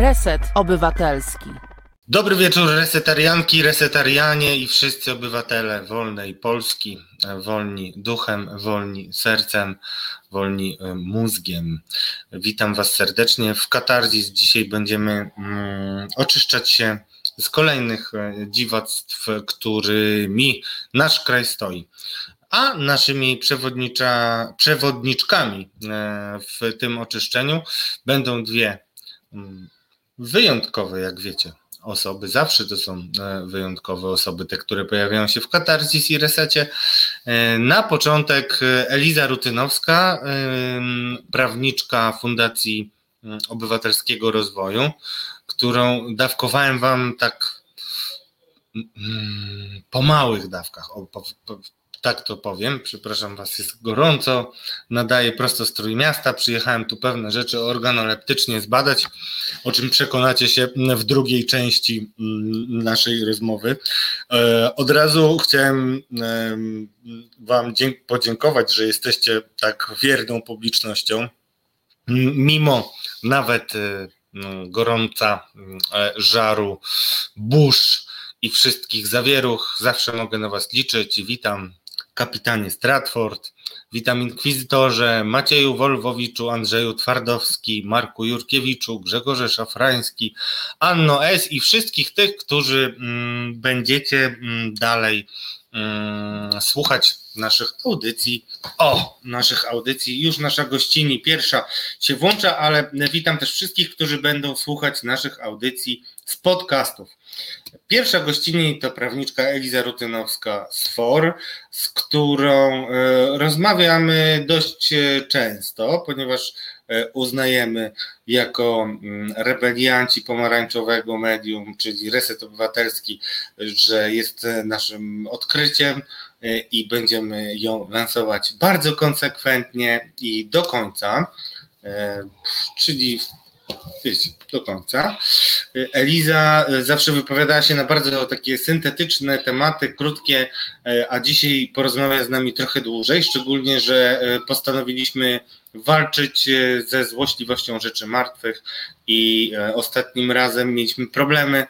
Reset Obywatelski. Dobry wieczór, resetarianki, resetarianie i wszyscy obywatele wolnej Polski, wolni duchem, wolni sercem, wolni e, mózgiem. Witam Was serdecznie w Katarzis. Dzisiaj będziemy mm, oczyszczać się z kolejnych e, dziwactw, którymi nasz kraj stoi. A naszymi przewodnicza, przewodniczkami e, w tym oczyszczeniu będą dwie mm, wyjątkowe, jak wiecie, osoby. Zawsze to są e, wyjątkowe osoby, te, które pojawiają się w Katarzys i Resecie. E, na początek Eliza Rutynowska, prawniczka Fundacji Obywatelskiego Rozwoju, którą dawkowałem wam tak mm, po małych dawkach, tak to powiem, przepraszam Was, jest gorąco, nadaję prosto z Trójmiasta, przyjechałem tu pewne rzeczy organoleptycznie zbadać, o czym przekonacie się w drugiej części mm, naszej rozmowy. E, od razu chciałem Wam podziękować, że jesteście tak wierną publicznością, mimo nawet e, no, gorąca, e, żaru, burz i wszystkich zawieruch. Zawsze mogę na Was liczyć. Witam kapitanie Stratford. Witam inkwizytorze Macieju Wolwowiczu, Andrzeju Twardowski, Marku Jurkiewiczu, Grzegorze Szafrański, Anno S. i wszystkich tych, którzy mm, będziecie mm, dalej mm, słuchać naszych audycji. O, naszych audycji. Już nasza gościni pierwsza się włącza, ale witam też wszystkich, którzy będą słuchać naszych audycji z podcastów. Pierwsza gościni to prawniczka Eliza Rutynowska z FOR, z którą e, rozmawiamy dość e, często, ponieważ e, uznajemy jako mm, rebelianci pomarańczowego medium, czyli Reset Obywatelski, że jest naszym odkryciem i będziemy ją lansować bardzo konsekwentnie i do końca, czyli do końca. Eliza e, zawsze wypowiadała się na bardzo takie syntetyczne tematy, krótkie, e, a dzisiaj porozmawia z nami trochę dłużej, szczególnie, że e, postanowiliśmy walczyć ze złośliwością rzeczy martwych i ostatnim razem mieliśmy problemy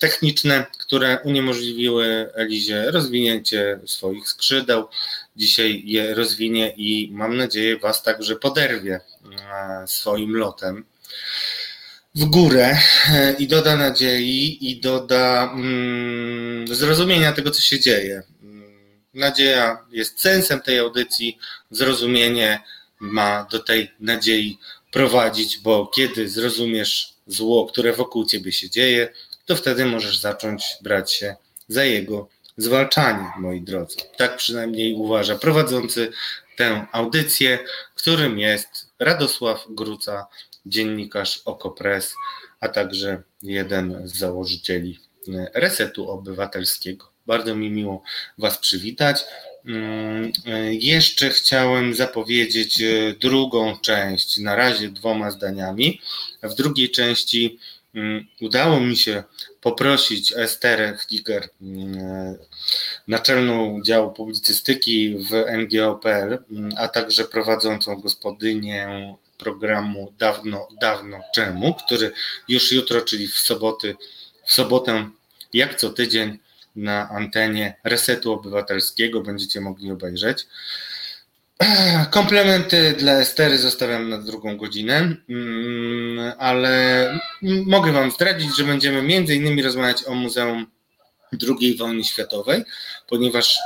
techniczne, które uniemożliwiły Elizie rozwinięcie swoich skrzydeł. Dzisiaj je rozwinie i mam nadzieję Was także poderwie swoim lotem w górę e, i doda nadziei i doda mm, zrozumienia tego, co się dzieje. Mm, nadzieja jest sensem tej audycji, zrozumienie ma do tej nadziei prowadzić, bo kiedy zrozumiesz zło, które wokół ciebie się dzieje, to wtedy możesz zacząć brać się za jego zwalczanie, moi drodzy. Tak przynajmniej uważa prowadzący tę audycję, którym jest Radosław Gruca, dziennikarz Okopres, a także jeden z założycieli e, Resetu Obywatelskiego. Bardzo mi miło Was przywitać. Mm, e, jeszcze chciałem zapowiedzieć e, drugą część, na razie dwoma zdaniami. W drugiej części mm, udało mi się poprosić Esterę Fliger, mm, naczelną działu publicystyki w NGO.pl, a także prowadzącą gospodynię programu dawno, dawno czemu, który już jutro, czyli w soboty, w sobotę, jak co tydzień na antenie Resetu Obywatelskiego będziecie mogli obejrzeć. Komplementy dla Estery zostawiam na drugą godzinę, mm, ale mogę Wam zdradzić, że będziemy innymi rozmawiać o Muzeum II wojny światowej, ponieważ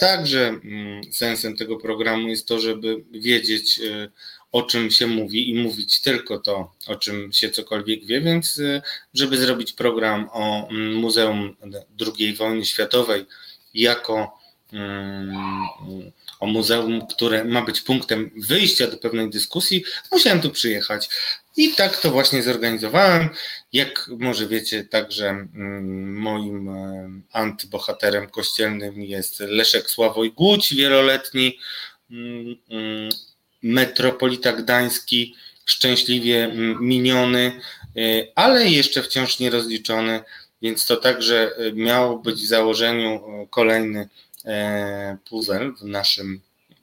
także mm, sensem tego programu jest to, żeby wiedzieć y, o czym się mówi i mówić tylko to, o czym się cokolwiek wie, więc y, żeby zrobić program o mm, Muzeum II wojny światowej jako mm, o muzeum, które ma być punktem wyjścia do pewnej dyskusji, musiałem tu przyjechać. I tak to właśnie zorganizowałem. Jak może wiecie, także mm, moim e, antybohaterem kościelnym jest Leszek Sławoj Głódź, wieloletni metropolita gdański szczęśliwie miniony, y, ale jeszcze wciąż nierozliczony, więc to także y, miał być w założeniu kolejny e, puzzle w naszym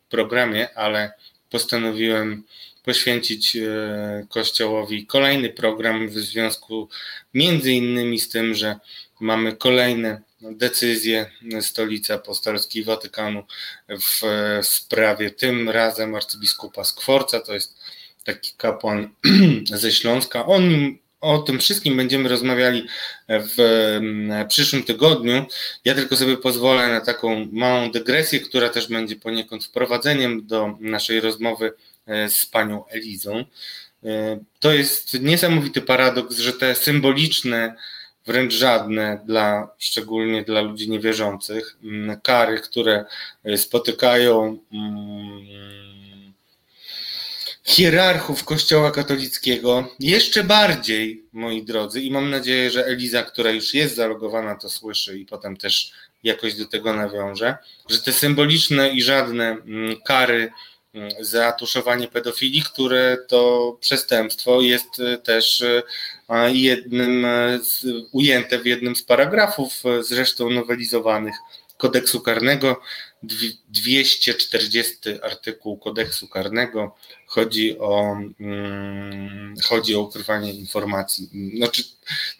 programie, ale postanowiłem poświęcić e, Kościołowi kolejny program w związku między innymi z tym, że mamy kolejne decyzje Stolicy Apostolskiej Watykanu w sprawie tym razem arcybiskupa Skworca, to jest taki kapłan ze Śląska. O nim o tym wszystkim będziemy rozmawiali w mm, przyszłym tygodniu. Ja tylko sobie pozwolę na taką małą dygresję, która też będzie poniekąd wprowadzeniem do naszej rozmowy e, z panią Elizą. E, to jest niesamowity paradoks, że te symboliczne, wręcz żadne dla, szczególnie dla ludzi niewierzących, mm, kary, które e, spotykają mm, hierarchów Kościoła katolickiego, jeszcze bardziej, moi drodzy, i mam nadzieję, że Eliza, która już jest zalogowana, to słyszy i potem też jakoś do tego nawiąże, że te symboliczne i żadne mm, kary za tuszowanie pedofilii, które to przestępstwo jest e, też e, jednym z, ujęte w jednym z paragrafów, e, zresztą nowelizowanych kodeksu karnego, 240 artykuł kodeksu karnego chodzi o, hmm, chodzi o ukrywanie informacji. Znaczy,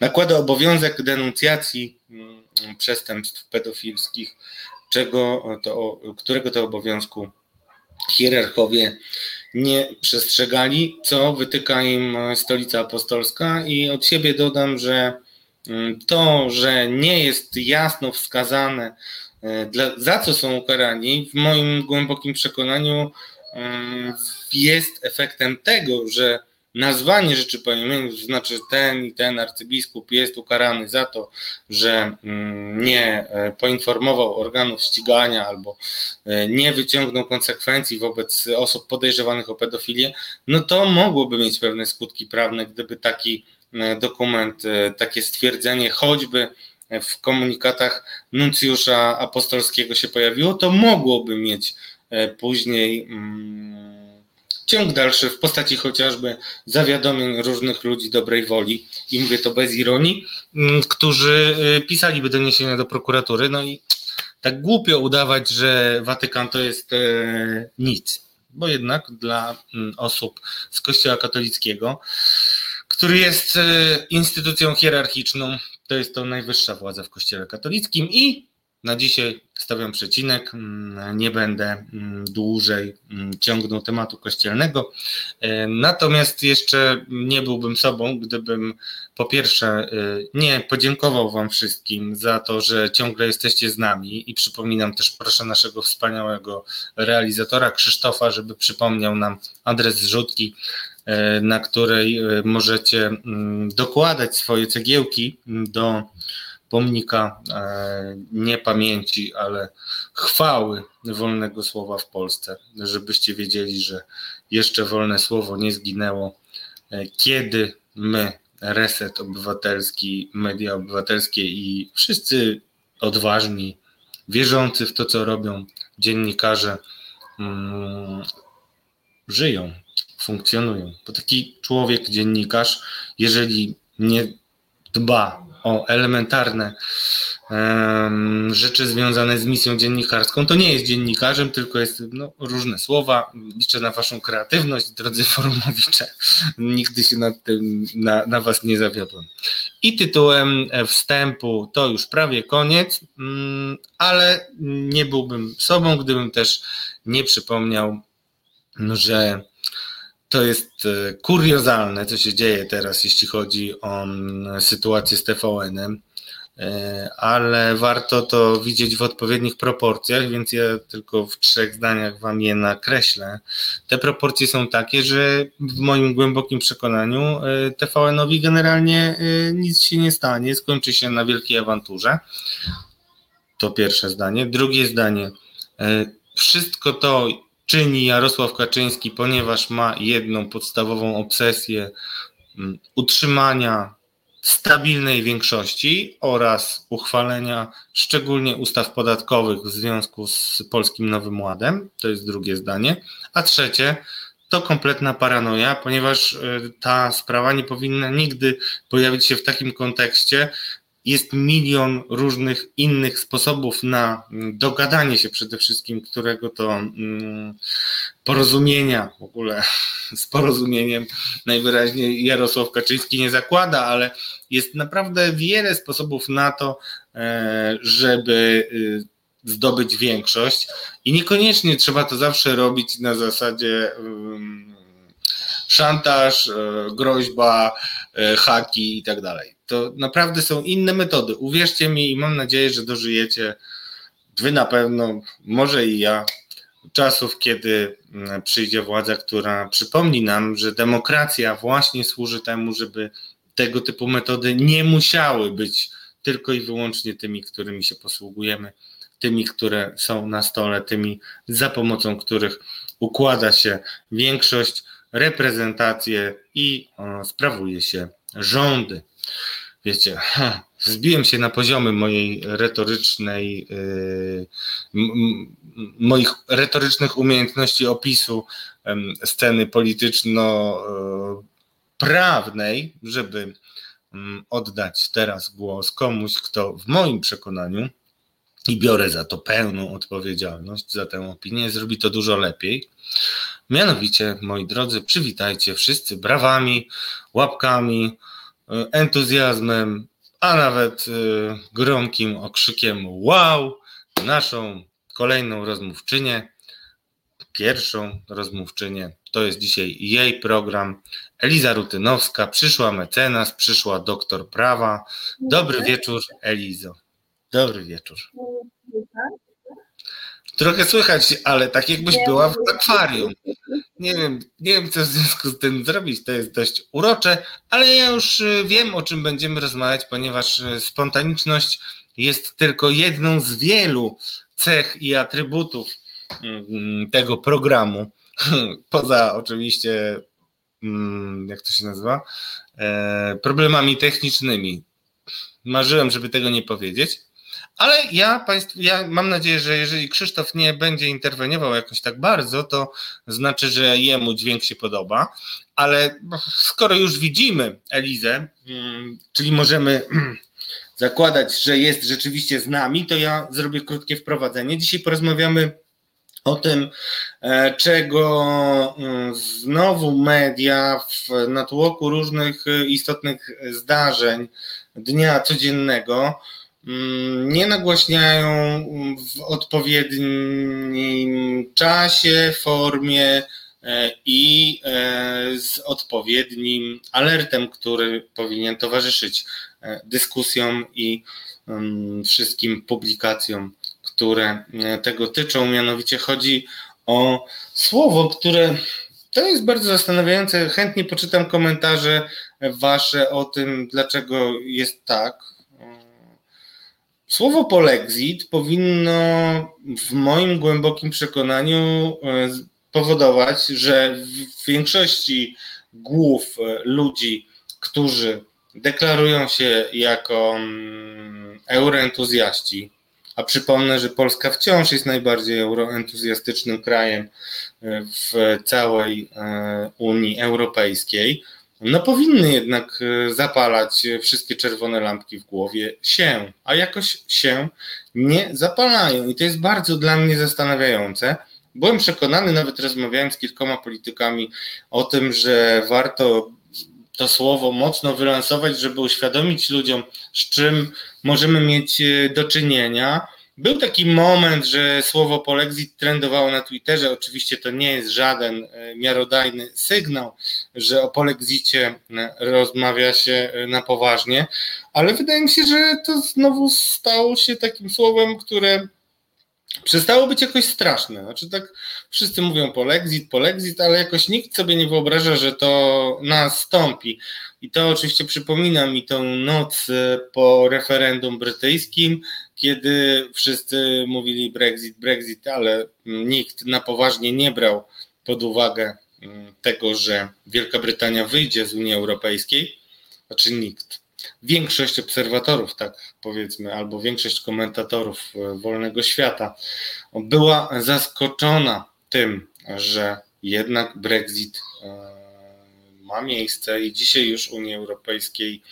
nakłada obowiązek denuncjacji hmm, przestępstw pedofilskich, czego to, którego to obowiązku hierarchowie nie przestrzegali, co wytyka im Stolica Apostolska. I od siebie dodam, że hmm, to, że nie jest jasno wskazane, E, dla, za co są ukarani, w moim głębokim przekonaniu mm, jest efektem tego, że nazwanie rzeczy po imieniu, to znaczy ten i ten arcybiskup jest ukarany za to, że mm, nie e, poinformował organów ścigania albo e, nie wyciągnął konsekwencji wobec osób podejrzewanych o pedofilię, no to mogłoby mieć pewne skutki prawne, gdyby taki dokument, takie stwierdzenie choćby w komunikatach nuncjusza apostolskiego się pojawiło, to mogłoby mieć e, później mm, ciąg dalszy w postaci chociażby zawiadomień różnych ludzi dobrej woli, i mówię to bez ironii, mm, którzy e, pisaliby doniesienia do prokuratury. No i tak głupio udawać, że Watykan to jest e, nic, bo jednak dla mm, osób z Kościoła katolickiego, który jest instytucją hierarchiczną, to jest to najwyższa władza w Kościele katolickim i na dzisiaj stawiam przecinek. Mm, nie będę mm, dłużej mm, ciągnął tematu kościelnego. E, natomiast jeszcze nie byłbym sobą, gdybym po pierwsze e, nie podziękował Wam wszystkim za to, że ciągle jesteście z nami i przypominam też proszę naszego wspaniałego realizatora Krzysztofa, żeby przypomniał nam adres zrzutki E, na której możecie dokładać swoje cegiełki do pomnika e, nie pamięci, ale chwały wolnego słowa w Polsce, żebyście wiedzieli, że jeszcze wolne słowo nie zginęło, kiedy my, Reset Obywatelski, media obywatelskie i wszyscy odważni, wierzący w to, co robią dziennikarze, mm, żyją funkcjonują. Bo taki człowiek, dziennikarz, jeżeli nie dba o elementarne um, rzeczy związane z misją dziennikarską, to nie jest dziennikarzem, tylko jest no, różne słowa. Liczę na Waszą kreatywność, drodzy forumowicze. Nigdy się nad tym, na, na Was nie zawiodłem. I tytułem wstępu to już prawie koniec, mm, ale nie byłbym sobą, gdybym też nie przypomniał, że to jest e, kuriozalne, co się dzieje teraz, jeśli chodzi o mm, sytuację z TVN-em, e, ale warto to widzieć w odpowiednich proporcjach, więc ja tylko w trzech zdaniach Wam je nakreślę. Te proporcje są takie, że w moim głębokim przekonaniu e, TVN-owi generalnie nic się nie stanie, skończy się na wielkiej awanturze. To pierwsze zdanie. Drugie zdanie. Wszystko to, czyni Jarosław Kaczyński, ponieważ ma jedną podstawową obsesję mm, utrzymania stabilnej większości oraz uchwalenia szczególnie ustaw podatkowych w związku z Polskim Nowym Ładem. To jest drugie zdanie. A trzecie to kompletna paranoia, ponieważ y, ta sprawa nie powinna nigdy pojawić się w takim kontekście, jest milion różnych innych sposobów na mm, dogadanie się przede wszystkim, którego to mm, porozumienia w ogóle z porozumieniem najwyraźniej Jarosław Kaczyński nie zakłada, ale jest naprawdę wiele sposobów na to, e, żeby y, zdobyć większość. I niekoniecznie trzeba to zawsze robić na zasadzie szantaż, e, groźba, e, haki i tak dalej. To naprawdę są inne metody. Uwierzcie mi i mam nadzieję, że dożyjecie wy na pewno, może i ja, czasów, kiedy mm, przyjdzie władza, która przypomni nam, że demokracja właśnie służy temu, żeby tego typu metody nie musiały być tylko i wyłącznie tymi, którymi się posługujemy, tymi, które są na stole, tymi, za pomocą których układa się większość, reprezentację i sprawuje się rządy. Wiecie, ha, zbiłem się na poziomy mojej retorycznej, yy, moich retorycznych umiejętności opisu sceny polityczno-prawnej, żeby yy, oddać teraz głos komuś, kto w moim przekonaniu i biorę za to pełną odpowiedzialność za tę opinię, zrobi to dużo lepiej. Mianowicie, moi drodzy, przywitajcie wszyscy brawami, łapkami, e, entuzjazmem, a nawet e, gromkim okrzykiem wow, naszą kolejną rozmówczynię, pierwszą rozmówczynię. To jest dzisiaj jej program. Eliza Rutynowska, przyszła mecenas, przyszła doktor prawa. Dobry wieczór, Elizo. Dobry wieczór. Trochę słychać, ale tak jakbyś była w akwarium. Nie wiem, nie wiem, co w związku z tym zrobić. To jest dość urocze, ale ja już y, wiem, o czym będziemy rozmawiać, ponieważ y, spontaniczność jest tylko jedną z wielu cech i atrybutów mm, tego programu. Poza oczywiście, mm, jak to się nazywa, e, problemami technicznymi. Marzyłem, żeby tego nie powiedzieć. Ale ja Państwu, ja mam nadzieję, że jeżeli Krzysztof nie będzie interweniował jakoś tak bardzo, to znaczy, że jemu dźwięk się podoba. Ale skoro już widzimy Elizę, mm, czyli możemy zakładać, że jest rzeczywiście z nami, to ja zrobię krótkie wprowadzenie. Dzisiaj porozmawiamy o tym, e, czego mm, znowu media w natłoku różnych e, istotnych zdarzeń dnia codziennego nie nagłaśniają w odpowiednim czasie, formie e, i e, z odpowiednim alertem, który powinien towarzyszyć e, dyskusjom i mm, wszystkim publikacjom, które tego tyczą. Mianowicie chodzi o słowo, które to jest bardzo zastanawiające. Chętnie poczytam komentarze Wasze o tym, dlaczego jest tak Słowo polexit powinno w moim głębokim przekonaniu e, powodować, że w większości głów e, ludzi, którzy deklarują się jako mm, euroentuzjaści, a przypomnę, że Polska wciąż jest najbardziej euroentuzjastycznym krajem e, w całej Unii Europejskiej, no powinny jednak e, zapalać wszystkie czerwone lampki w głowie się, a jakoś się nie zapalają. I to jest bardzo dla mnie zastanawiające. Byłem przekonany, nawet rozmawiałem z kilkoma politykami o tym, że warto to słowo mocno wylansować, żeby uświadomić ludziom, z czym możemy mieć e, do czynienia był taki moment, że słowo polexit trendowało na Twitterze. Oczywiście to nie jest żaden e, miarodajny sygnał, że o polexicie e, rozmawia się e, na poważnie, ale wydaje mi się, że to znowu stało się takim słowem, które przestało być jakoś straszne. Znaczy tak wszyscy mówią polexit, polexit, ale jakoś nikt sobie nie wyobraża, że to nastąpi. I to oczywiście przypomina mi tą noc po referendum brytyjskim, kiedy wszyscy mówili Brexit, Brexit, ale nikt na poważnie nie brał pod uwagę mm, tego, że Wielka Brytania wyjdzie z Unii Europejskiej, znaczy nikt. Większość obserwatorów, tak powiedzmy, albo większość komentatorów e, wolnego świata była zaskoczona tym, że jednak Brexit e, ma miejsce i dzisiaj już Unii Europejskiej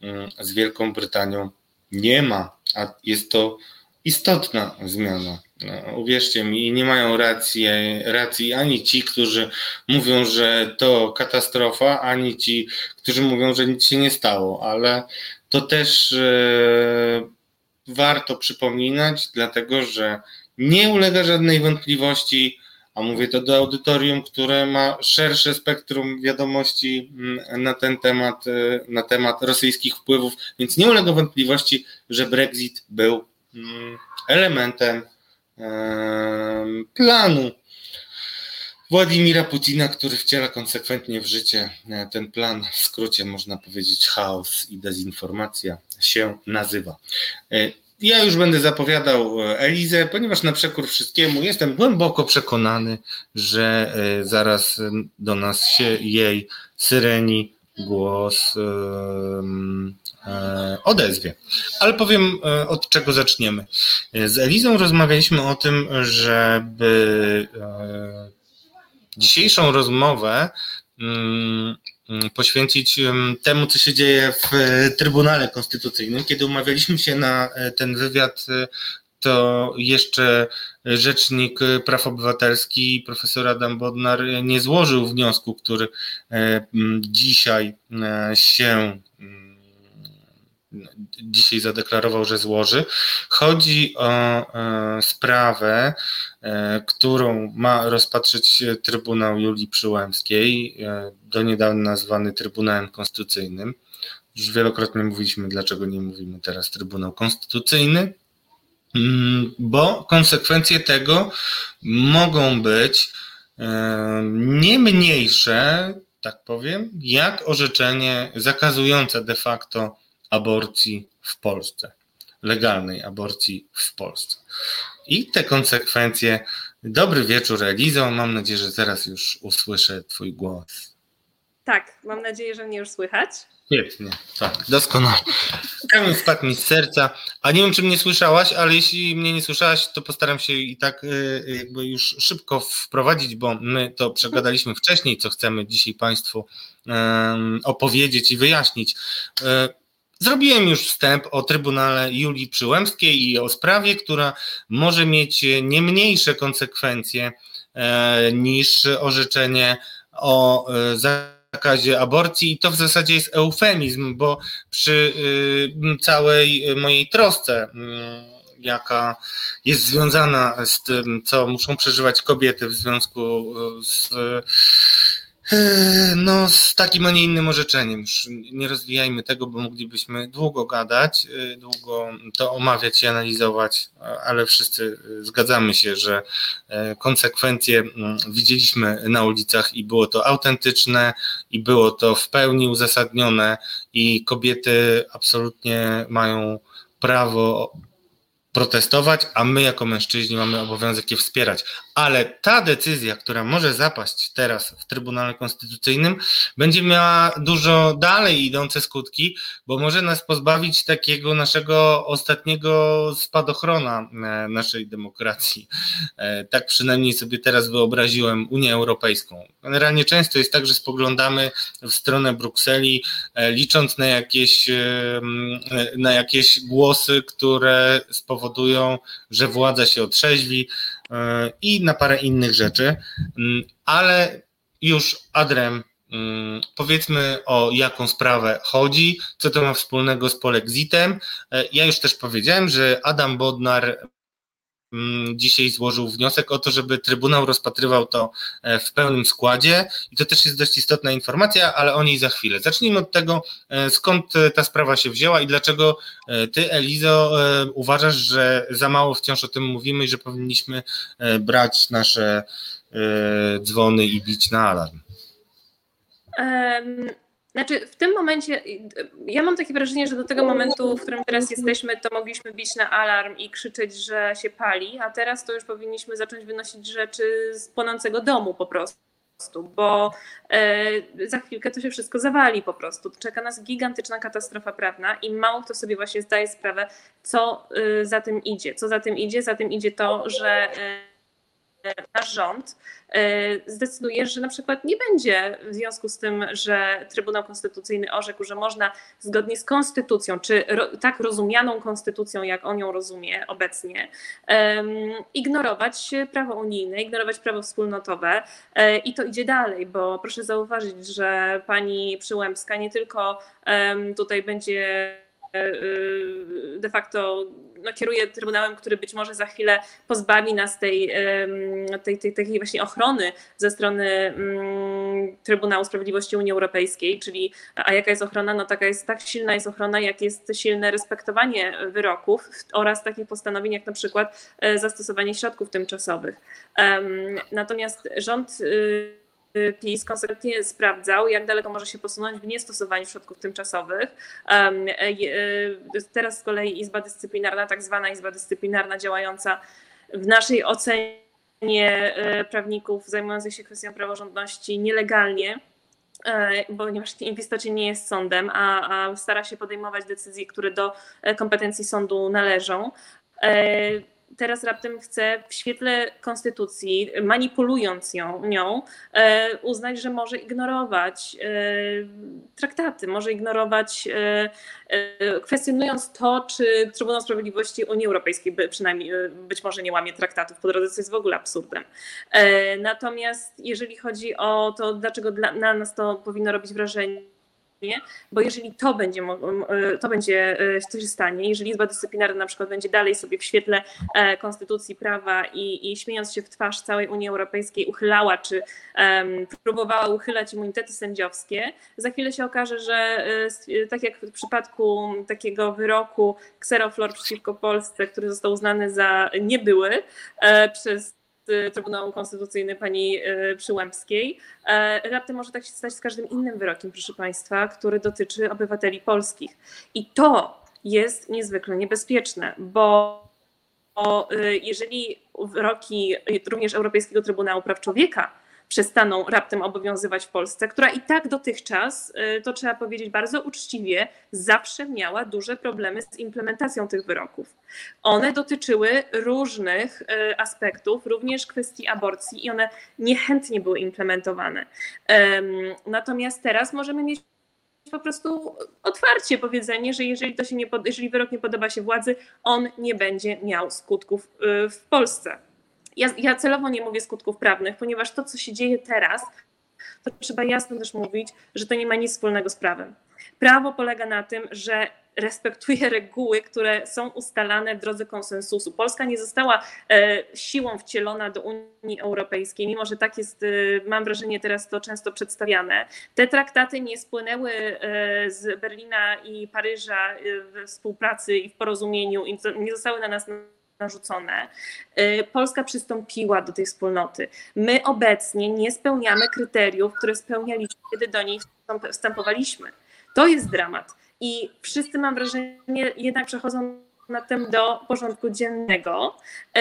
mm, z Wielką Brytanią nie ma, a jest to istotna zmiana. No, uwierzcie mi, nie mają racji, racji ani ci, którzy mówią, że to katastrofa, ani ci, którzy mówią, że nic się nie stało, ale to też e, warto przypominać, dlatego że nie ulega żadnej wątpliwości, a mówię to do audytorium, które ma szersze spektrum wiadomości mm, na ten temat, e, na temat rosyjskich wpływów, więc nie ulega wątpliwości, że Brexit był mm, elementem planu Władimira Putina, który wciela konsekwentnie w życie e, ten plan, w skrócie można powiedzieć chaos i dezinformacja się nazywa. E, ja już będę zapowiadał e, Elizę, ponieważ na przekór wszystkiemu jestem głęboko przekonany, że zaraz do nas się jej syreni głos E, odezwie. Ale powiem, e, od czego zaczniemy. Z Elizą rozmawialiśmy o tym, żeby e, dzisiejszą rozmowę mm, poświęcić temu, co się dzieje w Trybunale Konstytucyjnym. Kiedy umawialiśmy się na ten wywiad, to jeszcze Rzecznik Praw Obywatelskich, profesor Adam Bodnar, nie złożył wniosku, który dzisiaj się dzisiaj zadeklarował, że złoży. Chodzi o e, sprawę, e, którą ma rozpatrzyć Trybunał Julii Przyłębskiej, e, do niedawna nazwany Trybunałem Konstytucyjnym. Już wielokrotnie mówiliśmy, dlaczego nie mówimy teraz Trybunał Konstytucyjny, mm, bo konsekwencje tego mogą być nie mniejsze, tak powiem, jak orzeczenie zakazujące de facto aborcji w Polsce, legalnej aborcji w Polsce. I te konsekwencje. Dobry wieczór, Elizo. Mam nadzieję, że teraz już usłyszę Twój głos. Tak, mam nadzieję, że mnie już słychać. Świetnie, tak, doskonale. Kamień spadł mi z serca, a nie wiem, czy mnie słyszałaś, ale jeśli mnie nie słyszałaś, to postaram się i tak y, jakby już szybko wprowadzić, bo my to przegadaliśmy wcześniej, co chcemy dzisiaj Państwu opowiedzieć i wyjaśnić. Zrobiłem już wstęp o Trybunale Julii Przyłębskiej i o sprawie, która może mieć nie mniejsze konsekwencje e, niż orzeczenie o e, zakazie aborcji. I to w zasadzie jest eufemizm, bo przy y, całej mojej trosce jaka jest związana z tym, co muszą przeżywać kobiety w związku z no, z takim, a nie innym orzeczeniem. Już nie rozwijajmy tego, bo moglibyśmy długo gadać, e, długo to omawiać i analizować, ale wszyscy e, zgadzamy się, że e, konsekwencje widzieliśmy na ulicach i było to autentyczne, i było to w pełni uzasadnione, i kobiety absolutnie mają prawo protestować, a my jako mężczyźni mamy obowiązek je wspierać. Ale ta decyzja, która może zapaść teraz w Trybunale Konstytucyjnym, będzie miała dużo dalej idące skutki, bo może nas pozbawić takiego naszego ostatniego spadochrona e, naszej demokracji. E, tak przynajmniej sobie teraz wyobraziłem Unię Europejską. Generalnie często jest tak, że spoglądamy w stronę Brukseli, e, licząc na jakieś, na jakieś głosy, które spowodują, powodują, że władza się otrzeźwi i na parę innych rzeczy, mm, ale już adrem mm, powiedzmy o jaką sprawę chodzi, co to ma wspólnego z polexitem. E, ja już też powiedziałem, że Adam Bodnar dzisiaj złożył wniosek o to, żeby Trybunał rozpatrywał to e, w pełnym składzie i to też jest dość istotna informacja, ale o niej za chwilę. Zacznijmy od tego, e, skąd e, ta sprawa się wzięła i dlaczego ty, Elizo, uważasz, że za mało wciąż o tym mówimy i że powinniśmy brać nasze dzwony i bić na alarm. Znaczy, w tym momencie, ja mam takie wrażenie, że do tego momentu, w którym teraz jesteśmy, to mogliśmy bić na alarm i krzyczeć, że się pali, a teraz to już powinniśmy zacząć wynosić rzeczy z płonącego domu po prostu, bo e, za chwilkę to się wszystko zawali po prostu. Czeka nas gigantyczna katastrofa prawna i mało kto sobie właśnie zdaje sprawę, co e, za tym idzie. Co za tym idzie? Za tym idzie to, że. E, nasz rząd zdecyduje, że na przykład nie będzie w związku z tym, że Trybunał Konstytucyjny orzekł, że można zgodnie z konstytucją, czy tak rozumianą konstytucją, jak on ją rozumie obecnie, ignorować prawo unijne, ignorować prawo wspólnotowe i to idzie dalej, bo proszę zauważyć, że pani Przyłębska nie tylko tutaj będzie e, de facto no, kieruje Trybunałem, który być może za chwilę pozbawi nas tej, tej, tej, tej właśnie ochrony ze strony mm, Trybunału Sprawiedliwości Unii Europejskiej, czyli a jaka jest ochrona? No taka jest, tak silna jest ochrona, jak jest silne respektowanie wyroków oraz takich postanowień, jak na przykład e, zastosowanie środków tymczasowych. Natomiast rząd y, PiS konsekwentnie sprawdzał, jak daleko może się posunąć w niestosowaniu środków tymczasowych. E, teraz z kolei Izba Dyscyplinarna, tak zwana Izba Dyscyplinarna działająca w naszej ocenie e, prawników zajmujących się kwestią praworządności nielegalnie, e, ponieważ w istocie nie jest sądem, a stara się podejmować decyzje, które do kompetencji sądu należą teraz raptem chce w świetle konstytucji, manipulując ją, nią, e, uznać, że może ignorować e, traktaty, może ignorować, e, kwestionując to, czy Trybunał Sprawiedliwości Unii Europejskiej przynajmniej być może nie łamie traktatów po drodze, co jest w ogóle absurdem. Natomiast jeżeli chodzi o to, dlaczego dla, na nas to powinno robić wrażenie, bo jeżeli to będzie, e, to będzie, e, co się stanie, jeżeli Izba Dyscyplinarna na przykład będzie dalej sobie w świetle e, konstytucji prawa i, i śmiejąc się w twarz całej Unii Europejskiej uchylała, czy um, próbowała uchylać immunitety sędziowskie, za chwilę się okaże, że tak jak w przypadku takiego wyroku Xeroflor przeciwko Polsce, który został uznany za niebyły przez Trybunału Konstytucyjny pani e, Przyłębskiej. E, raptem może tak się stać z każdym innym wyrokiem, proszę Państwa, który dotyczy obywateli polskich. I to jest niezwykle niebezpieczne, bo e, jeżeli wyroki również Europejskiego Trybunału Praw Człowieka przestaną raptem obowiązywać w Polsce, która i tak dotychczas, y, to trzeba powiedzieć bardzo uczciwie, zawsze miała duże problemy z implementacją tych wyroków. One dotyczyły różnych y, aspektów, również kwestii aborcji i one niechętnie były implementowane. Natomiast teraz możemy mieć po prostu otwarcie powiedzenie, że jeżeli, to się nie, jeżeli wyrok nie podoba się władzy, on nie będzie miał skutków y, w Polsce. Ja, ja celowo nie mówię skutków prawnych, ponieważ to, co się dzieje teraz, to trzeba jasno też mówić, że to nie ma nic wspólnego z prawem. Prawo polega na tym, że respektuje reguły, które są ustalane w drodze konsensusu. Polska nie została e, siłą wcielona do Unii Europejskiej, mimo że tak jest, e, mam wrażenie, teraz to często przedstawiane. Te traktaty nie spłynęły e, z Berlina i Paryża w współpracy i w porozumieniu i nie zostały na nas narzucone, y, Polska przystąpiła do tej wspólnoty. My obecnie nie spełniamy kryteriów, które spełnialiśmy, kiedy do niej wstępowaliśmy. To jest dramat. I wszyscy, mam wrażenie, jednak przechodzą na tym do porządku dziennego, y,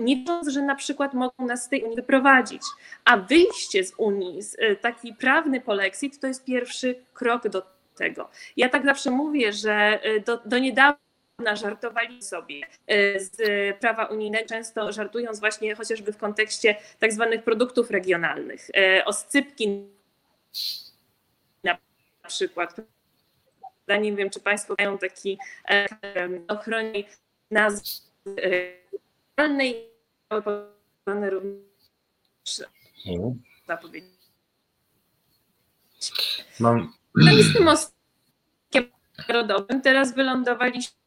nie wiedząc, że na przykład mogą nas z tej Unii wyprowadzić. A wyjście z Unii, y, taki prawny polexit, to jest pierwszy krok do tego. Ja tak zawsze mówię, że do, do niedawna żartowali sobie e, z prawa unijnego, często żartując właśnie chociażby w kontekście tak zwanych produktów regionalnych. E, Oscypki na przykład. Nie wiem, czy Państwo mają taki e, ochronie nazwy regionalnej, również zapowiedź. Mam... Tam z tym ostkiem rodowym teraz wylądowaliśmy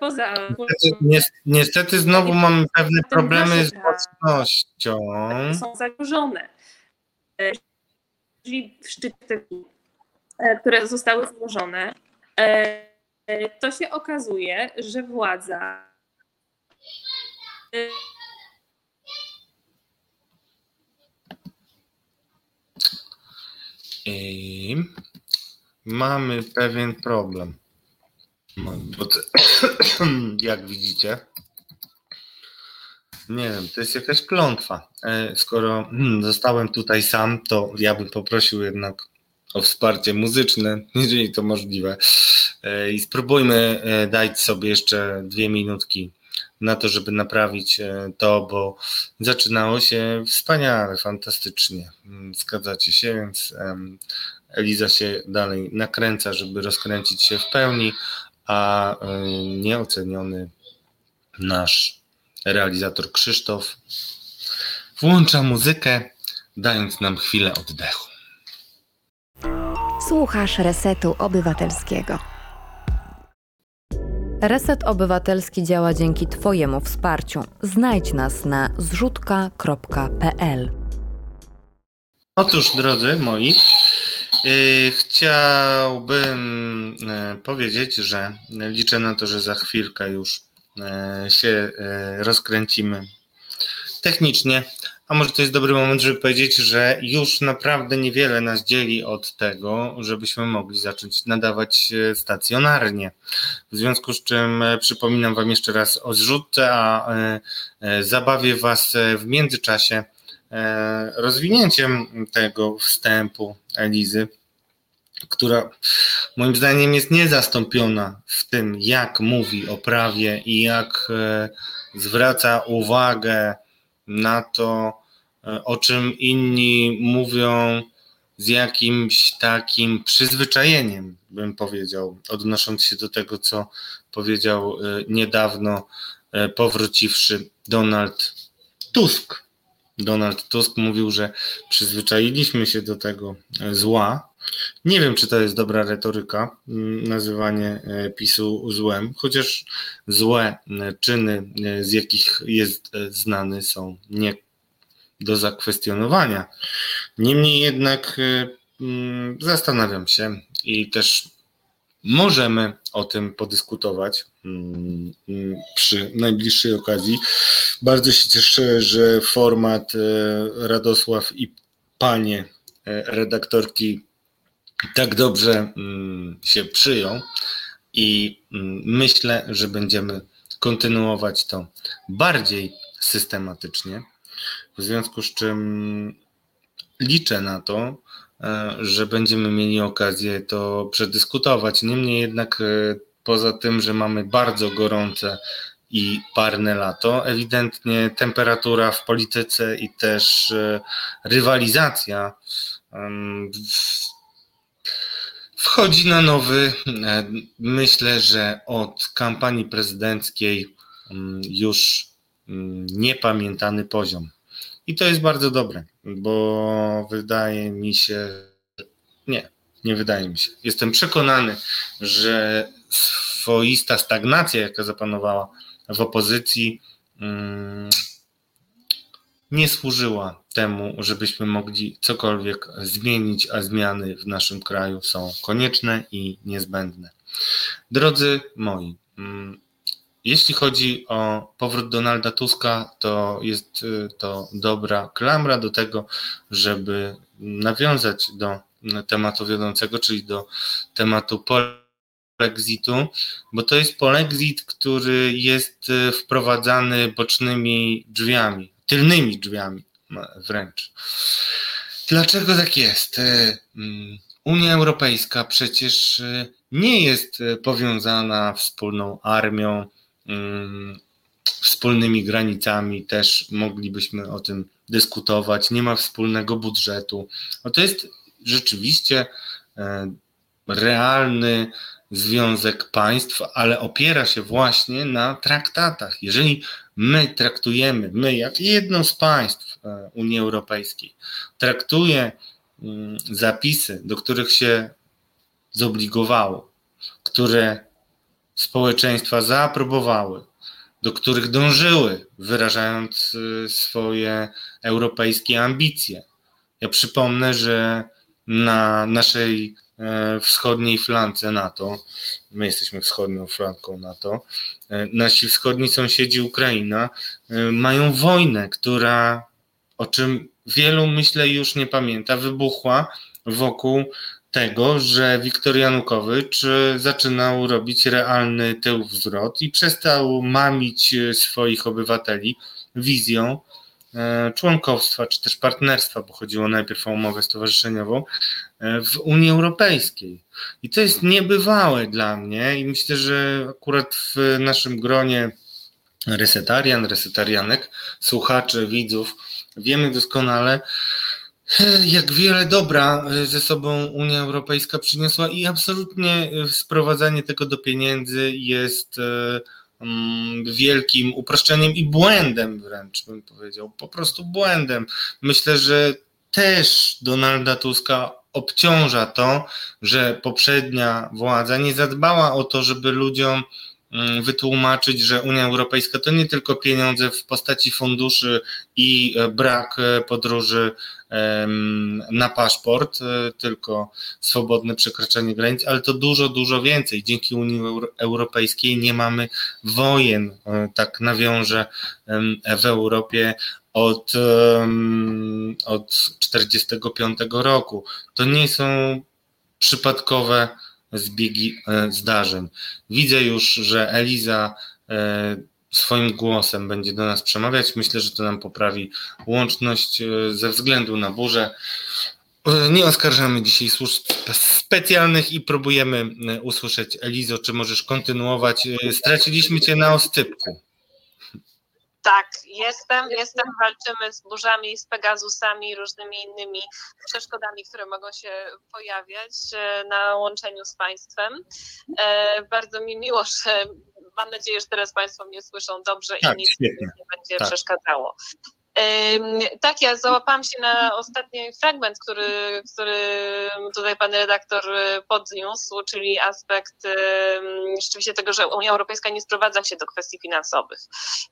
poza. Niestety, niestety znowu mamy pewne problemy z łącznością. Są zagrożone. Czyli szczyty, e, które zostały złożone, e, to się okazuje, że władza I mamy pewien problem. No, bo jak widzicie, nie wiem, to jest jakaś klątwa. E, skoro hmm, zostałem tutaj sam, to ja bym poprosił jednak o wsparcie muzyczne, jeżeli to możliwe. E, I spróbujmy e, dać sobie jeszcze dwie minutki na to, żeby naprawić to, bo zaczynało się wspaniale, fantastycznie. Mm, zgadzacie się, więc Eliza się dalej nakręca, żeby rozkręcić się w pełni, a nieoceniony nasz realizator Krzysztof włącza muzykę, dając nam chwilę oddechu. Słuchasz Resetu Obywatelskiego. Reset Obywatelski działa dzięki Twojemu wsparciu. Znajdź nas na zrzutka.pl. Otóż, drodzy moi, chciałbym yy, powiedzieć, że liczę na to, że za chwilkę już yy, się rozkręcimy technicznie, a może to jest dobry moment, żeby powiedzieć, że już naprawdę niewiele nas dzieli od tego, żebyśmy mogli zacząć nadawać e, stacjonarnie. W związku z czym e, przypominam Wam jeszcze raz o zrzutce, a e, zabawię Was w międzyczasie rozwinięciem tego wstępu Elizy, która moim zdaniem jest niezastąpiona w tym, jak mówi o prawie i jak zwraca uwagę na to, e, o czym inni mówią z jakimś takim przyzwyczajeniem, bym powiedział, odnosząc się do tego, co powiedział e, niedawno e, powróciwszy Donald Tusk. Donald Tusk mówił, że przyzwyczailiśmy się do tego zła. Nie wiem, czy to jest dobra retoryka, mm, nazywanie PiSu złem, chociaż złe czyny, z jakich jest znany, są nie do zakwestionowania. Niemniej jednak mm, zastanawiam się i też możemy o tym podyskutować mm, przy najbliższej okazji. Bardzo się cieszę, że format e, Radosław i panie e, redaktorki tak dobrze mm, się przyjął i myślę, że będziemy kontynuować to bardziej systematycznie. W związku z czym liczę na to, że będziemy mieli okazję to przedyskutować. Niemniej jednak, e, poza tym, że mamy bardzo gorące i parne lato, ewidentnie temperatura w polityce i też e, rywalizacja wchodzi na nowy, myślę, że od kampanii prezydenckiej już niepamiętany poziom. I to jest bardzo dobre, bo wydaje mi się, nie, nie wydaje mi się. Jestem przekonany, że swoista stagnacja, jaka zapanowała w opozycji, mm, nie służyła temu, żebyśmy mogli cokolwiek zmienić, a zmiany w naszym kraju są konieczne i niezbędne. Drodzy moi, mm, jeśli chodzi o powrót Donalda Tuska, to jest y, to dobra klamra do tego, żeby nawiązać do tematu wiodącego, czyli do tematu polexitu, bo to jest polexit, który jest y, wprowadzany bocznymi drzwiami, tylnymi drzwiami wręcz. Dlaczego tak jest? Y, mm, Unia Europejska przecież nie jest powiązana wspólną armią, wspólnymi granicami, też moglibyśmy o tym dyskutować. Nie ma wspólnego budżetu. No to jest rzeczywiście e, realny związek państw, ale opiera się właśnie na traktatach. Jeżeli my traktujemy, my jak jedno z państw e, Unii Europejskiej, traktuje zapisy, do których się zobligowało, które społeczeństwa zaaprobowały, do których dążyły, wyrażając y, swoje europejskie ambicje. Ja przypomnę, że na naszej e, wschodniej flance NATO, my jesteśmy wschodnią flanką NATO, e, nasi wschodni sąsiedzi Ukraina e, mają wojnę, która, o czym wielu myślę już nie pamięta, wybuchła wokół tego, że Wiktor Janukowycz e, zaczynał robić realny tył wzrot i przestał mamić e, swoich obywateli wizją e, członkowstwa czy też partnerstwa, bo chodziło najpierw o umowę stowarzyszeniową w Unii Europejskiej. I to jest niebywałe dla mnie i myślę, że akurat w naszym gronie resetarian, resetarianek, słuchaczy, widzów, wiemy doskonale, jak wiele dobra ze sobą Unia Europejska przyniosła i absolutnie sprowadzanie tego do pieniędzy jest mm, wielkim uproszczeniem i błędem wręcz bym powiedział, po prostu błędem. Myślę, że też Donalda Tuska obciąża to, że poprzednia władza nie zadbała o to, żeby ludziom wytłumaczyć, że Unia Europejska to nie tylko pieniądze w postaci funduszy i e, brak e, podróży na paszport, e, tylko swobodne przekraczanie granic, ale to dużo, dużo więcej. Dzięki Unii Europejskiej nie mamy wojen, tak nawiążę w Europie od, od 45 roku. To nie są przypadkowe zbiegi e, zdarzeń. Widzę już, że Eliza e, swoim głosem będzie do nas przemawiać. Myślę, że to nam poprawi łączność e, ze względu na burzę. Nie oskarżamy dzisiaj służb specjalnych i próbujemy usłyszeć Elizo, czy możesz kontynuować. Straciliśmy cię na oscypku. Tak, jestem, jestem, walczymy z burzami, z Pegazusami, różnymi innymi przeszkodami, które mogą się pojawiać e, na łączeniu z Państwem. E, bardzo mi miło, że mam nadzieję, że teraz Państwo mnie słyszą dobrze tak, i nic nie będzie tak. przeszkadzało. Tak, ja załapałam się na ostatni fragment, który, który tutaj pan redaktor y, podniósł, czyli aspekt rzeczywiście tego, że Unia Europejska nie sprowadza się do kwestii finansowych.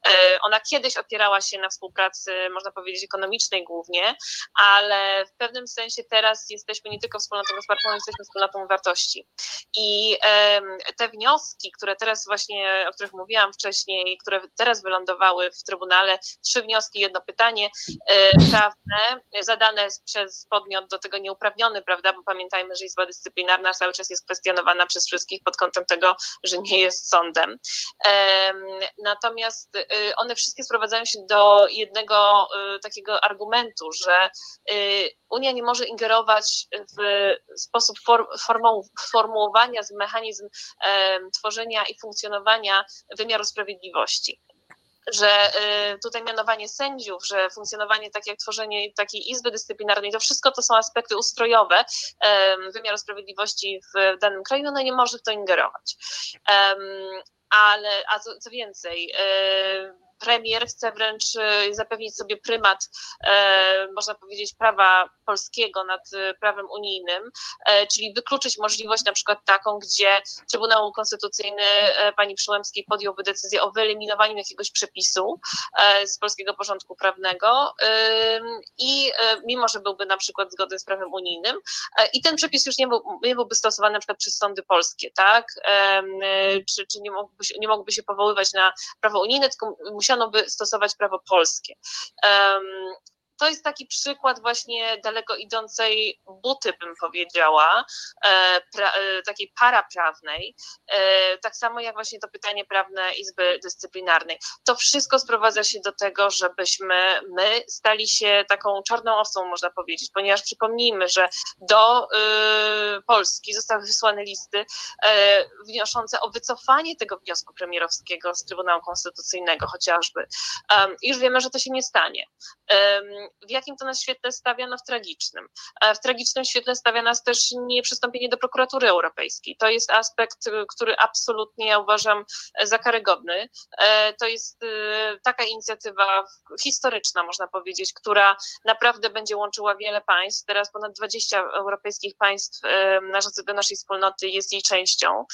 E, ona kiedyś opierała się na współpracy, można powiedzieć, ekonomicznej głównie, ale w pewnym sensie teraz jesteśmy nie tylko wspólnotą gospodarczą, jesteśmy wspólnotą wartości. I te wnioski, które teraz właśnie, o których mówiłam wcześniej, które teraz wylądowały w Trybunale, trzy wnioski, jedno pytanie, pytanie e, prawne zadane przez podmiot do tego nieuprawniony, prawda, bo pamiętajmy, że Izba Dyscyplinarna cały czas jest kwestionowana przez wszystkich pod kątem tego, że nie jest sądem. Natomiast y, one wszystkie sprowadzają się do jednego y, takiego argumentu, że y, Unia nie może ingerować w sposób formułowania, mechanizm tworzenia i funkcjonowania wymiaru sprawiedliwości że y, tutaj mianowanie sędziów, że funkcjonowanie tak jak tworzenie takiej izby dyscyplinarnej, to wszystko to są aspekty ustrojowe wymiaru sprawiedliwości w danym kraju, no nie może w to ingerować. Ale, a co, co więcej, y, premier chce wręcz y, zapewnić sobie prymat, e, można powiedzieć, prawa polskiego nad y, prawem unijnym, czyli wykluczyć możliwość na przykład taką, gdzie Trybunał Konstytucyjny pani Przyłębskiej podjąłby decyzję o wyeliminowaniu jakiegoś przepisu z polskiego porządku prawnego i mimo, że byłby na przykład zgodny z prawem unijnym i ten przepis już nie, był, nie byłby stosowany na przykład przez sądy polskie, tak, czy, czy nie, mógłby się, nie mógłby się powoływać na prawo unijne, tylko musiał chciano by stosować prawo polskie to jest taki przykład właśnie daleko idącej buty, bym powiedziała, e, pra, e, takiej paraprawnej, e, tak samo jak właśnie to pytanie prawne Izby Dyscyplinarnej. To wszystko sprowadza się do tego, żebyśmy my stali się taką czarną owcą, można powiedzieć, ponieważ przypomnijmy, że do Polski zostały wysłane listy wnoszące o wycofanie tego wniosku premierowskiego z Trybunału Konstytucyjnego chociażby. Już wiemy, że to się nie stanie w jakim to nas świetle stawia? No w tragicznym. W tragicznym świetle stawia nas też nieprzystąpienie do prokuratury europejskiej. To jest aspekt, który absolutnie ja uważam za karygodny. E, to jest e, taka inicjatywa historyczna, można powiedzieć, która naprawdę będzie łączyła wiele państw. Teraz ponad 20 europejskich państw e, na do naszej wspólnoty jest jej częścią.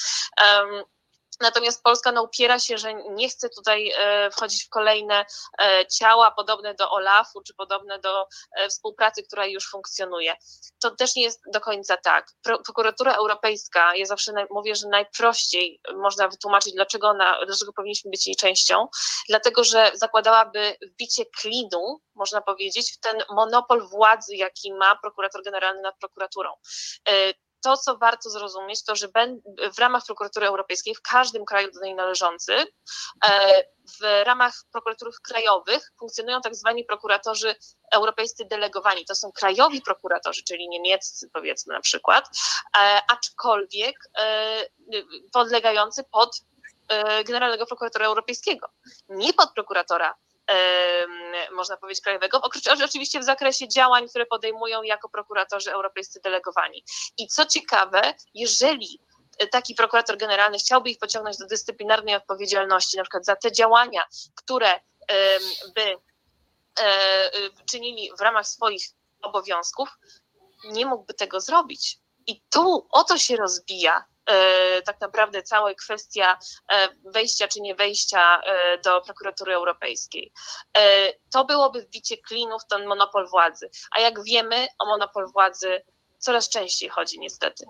Natomiast Polska no, upiera się, że nie chce tutaj e, wchodzić w kolejne e, ciała podobne do OLAF-u czy podobne do e, współpracy, która już funkcjonuje. To też nie jest do końca tak. Prokuratura Europejska, ja zawsze mówię, że najprościej można wytłumaczyć, dlaczego, ona, dlaczego powinniśmy być jej częścią, dlatego że zakładałaby wbicie klinu, można powiedzieć, w ten monopol władzy, jaki ma prokurator generalny nad prokuraturą to, co warto zrozumieć, to że w ramach prokuratury europejskiej, w każdym kraju do niej należący, e, w ramach prokuraturów krajowych funkcjonują tak zwani prokuratorzy europejscy delegowani. To są krajowi prokuratorzy, czyli niemieccy powiedzmy na przykład, e, aczkolwiek e, podlegający pod Generalnego Prokuratora Europejskiego, nie podprokuratora można powiedzieć, krajowego, oczywiście w zakresie działań, które podejmują jako prokuratorzy europejscy delegowani. I co ciekawe, jeżeli taki prokurator generalny chciałby ich pociągnąć do dyscyplinarnej odpowiedzialności, na przykład za te działania, które by e, czynili w ramach swoich obowiązków, nie mógłby tego zrobić. I tu o to się rozbija E, tak naprawdę cała kwestia e, wejścia czy nie wejścia e, do prokuratury europejskiej. To byłoby wbicie klinu w ten monopol władzy. A jak wiemy, o monopol władzy coraz częściej chodzi niestety.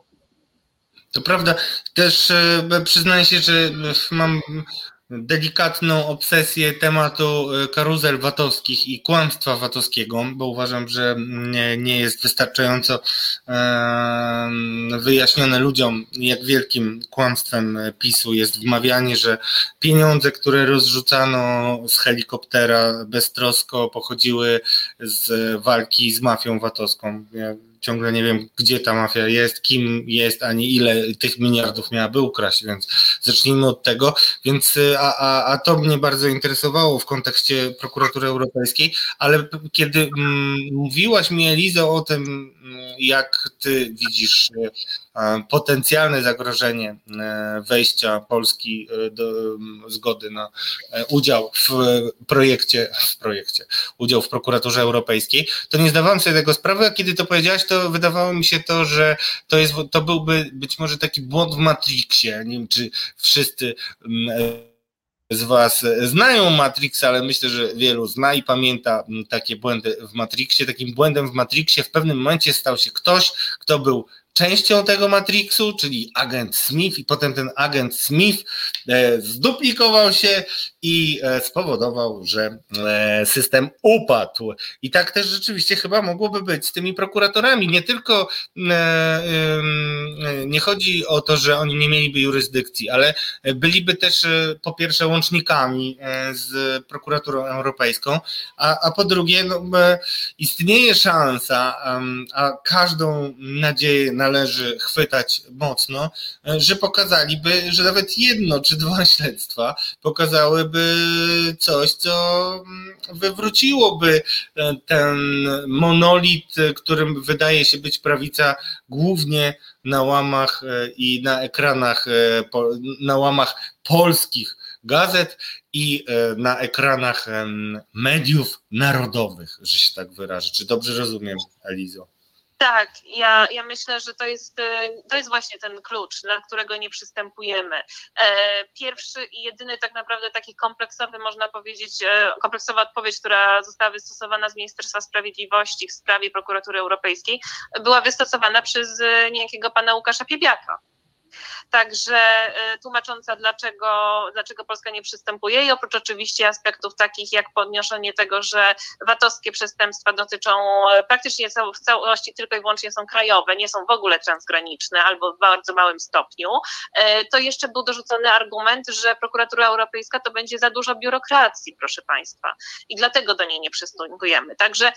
To prawda. Też przyznaję się, że mam delikatną obsesję tematu e, karuzel watowskich i kłamstwa watowskiego, bo uważam, że nie, jest wystarczająco wyjaśnione ludziom, jak wielkim kłamstwem PiSu jest wmawianie, że pieniądze, które rozrzucano z helikoptera beztrosko pochodziły z walki z mafią watowską. Ciągle nie wiem, gdzie ta mafia jest, kim jest, ani ile tych miliardów miałaby ukraść, więc zacznijmy od tego. Więc, a, a, a to mnie bardzo interesowało w kontekście prokuratury europejskiej, ale kiedy mm, mówiłaś mi, Elizo, o tym, mm, jak ty widzisz potencjalne zagrożenie e, wejścia Polski e, do zgody na e, udział w projekcie, w projekcie, udział w prokuraturze europejskiej, to nie zdawałem sobie tego sprawy, a kiedy to powiedziałaś, to wydawało mi się to, że to, jest, to byłby być może taki błąd w Matrixie. Nie wiem, czy wszyscy z Was znają Matrix, ale myślę, że wielu zna i pamięta takie błędy w Matrixie. Takim błędem w Matrixie w pewnym momencie stał się ktoś, kto był częścią tego Matrixu, czyli agent Smith, i potem ten agent Smith e, zduplikował się i e, spowodował, że e, system upadł. I tak też rzeczywiście chyba mogłoby być z tymi prokuratorami. Nie tylko nie chodzi o to, że oni nie mieliby jurysdykcji, ale byliby też po pierwsze łącznikami z prokuraturą europejską, a, a po drugie no, istnieje szansa, a każdą nadzieję należy chwytać mocno, że pokazaliby, że nawet jedno czy dwa śledztwa pokazałyby coś, co mm, wywróciłoby e, ten monolit, którym wydaje się być prawica głównie na łamach e, i na ekranach, e, na łamach polskich gazet i na ekranach mediów narodowych, że się tak wyrażę. Czy dobrze rozumiem, Elizo? Tak, ja, ja myślę, że to jest, e, to jest właśnie ten klucz, dla którego nie przystępujemy. E, pierwszy i jedyny tak naprawdę taki kompleksowy, można powiedzieć, e, kompleksowa odpowiedź, która została wystosowana z Ministerstwa Sprawiedliwości w sprawie prokuratury europejskiej, była wystosowana przez niejakiego pana Łukasza Piebiaka także e, tłumacząca, dlaczego, dlaczego Polska nie przystępuje i oprócz oczywiście aspektów takich jak podnoszenie tego, że VAT-owskie przestępstwa dotyczą e, praktycznie w całości tylko i wyłącznie są krajowe, nie są w ogóle transgraniczne albo w bardzo małym stopniu, e, to jeszcze był dorzucony argument, że prokuratura europejska to będzie za dużo biurokracji, proszę Państwa, i dlatego do niej nie przystępujemy. Także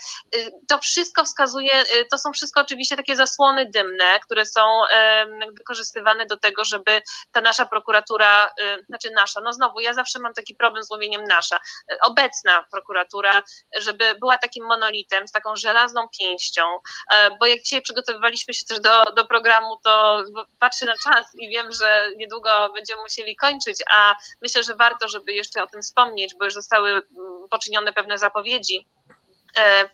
to wszystko wskazuje, to są wszystko oczywiście takie zasłony dymne, które są wykorzystywane do tego, żeby ta nasza prokuratura, y, znaczy nasza, no znowu, ja zawsze mam taki problem z mówieniem nasza, y, obecna prokuratura, żeby była takim monolitem, z taką żelazną pięścią, e, bo jak dzisiaj przygotowywaliśmy się też do, do programu, to patrzę na czas i wiem, że niedługo będziemy musieli kończyć, a myślę, że warto, żeby jeszcze o tym wspomnieć, bo już zostały mm, poczynione pewne zapowiedzi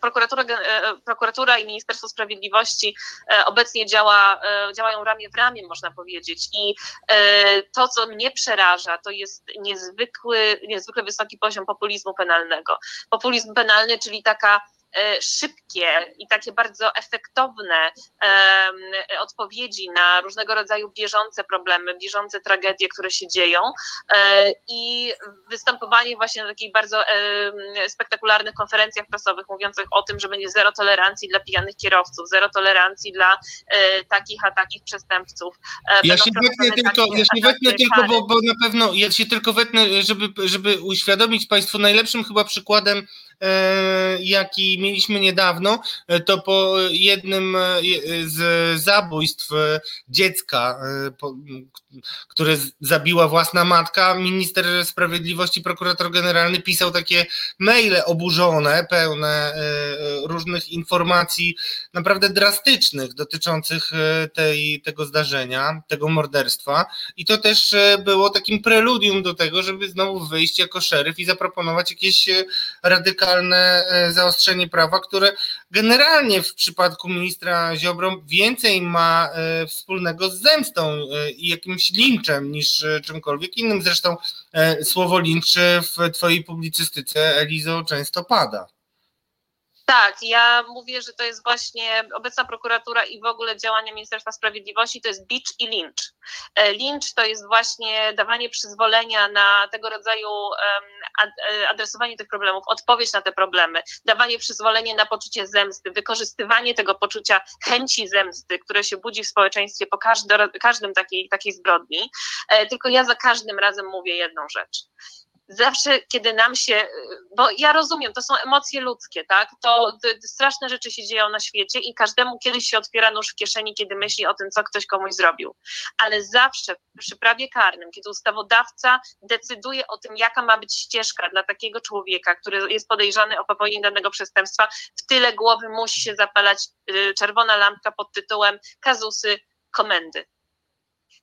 prokuratura, e, prokuratura i Ministerstwo Sprawiedliwości e, obecnie działa, działają ramię w ramię, można powiedzieć. I to, co mnie przeraża, to jest niezwykły, niezwykle wysoki poziom populizmu penalnego. Populizm penalny, czyli taka E, szybkie i takie bardzo efektowne odpowiedzi na różnego rodzaju bieżące problemy, bieżące tragedie, które się dzieją e, i występowanie właśnie na takich bardzo spektakularnych konferencjach prasowych mówiących o tym, że będzie zero tolerancji dla pijanych kierowców, zero tolerancji dla e, takich a takich przestępców. Ja się wetnę tylko, ja się wetnę tylko bo, bo na pewno, ja się tylko wetnę, żeby, żeby uświadomić Państwu najlepszym chyba przykładem jaki mieliśmy niedawno, to po jednym z zabójstw dziecka, które zabiła własna matka, minister sprawiedliwości, prokurator generalny pisał takie maile oburzone, pełne różnych informacji naprawdę drastycznych dotyczących tej, tego zdarzenia, tego morderstwa. I to też było takim preludium do tego, żeby znowu wyjść jako szeryf i zaproponować jakieś e, radykalne e, zaostrzenie prawa, które generalnie w przypadku ministra Ziobro więcej ma e, wspólnego z zemstą i jakimś linczem niż czymkolwiek innym. Zresztą słowo lincz w twojej publicystyce, Elizo, często pada. Tak, ja mówię, że to jest właśnie obecna prokuratura i w ogóle działania Ministerstwa Sprawiedliwości to jest bicz i lincz. E, lincz to jest właśnie dawanie przyzwolenia na tego rodzaju e, adresowanie tych problemów, odpowiedź na te problemy, dawanie przyzwolenia na poczucie zemsty, wykorzystywanie tego poczucia chęci zemsty, które się budzi w społeczeństwie po każdym takiej, takiej zbrodni. E, tylko ja za każdym razem mówię jedną rzecz zawsze, kiedy nam się, bo ja rozumiem, to są emocje ludzkie, tak? To, to, straszne rzeczy się dzieją na świecie i każdemu kiedyś się otwiera nóż w kieszeni, kiedy myśli o tym, co ktoś komuś zrobił. Ale zawsze przy prawie karnym, kiedy ustawodawca decyduje o tym, jaka ma być ścieżka dla takiego człowieka, który jest podejrzany o popełnienie danego przestępstwa, w tyle głowy musi się zapalać y, czerwona lampka pod tytułem kazusy komendy.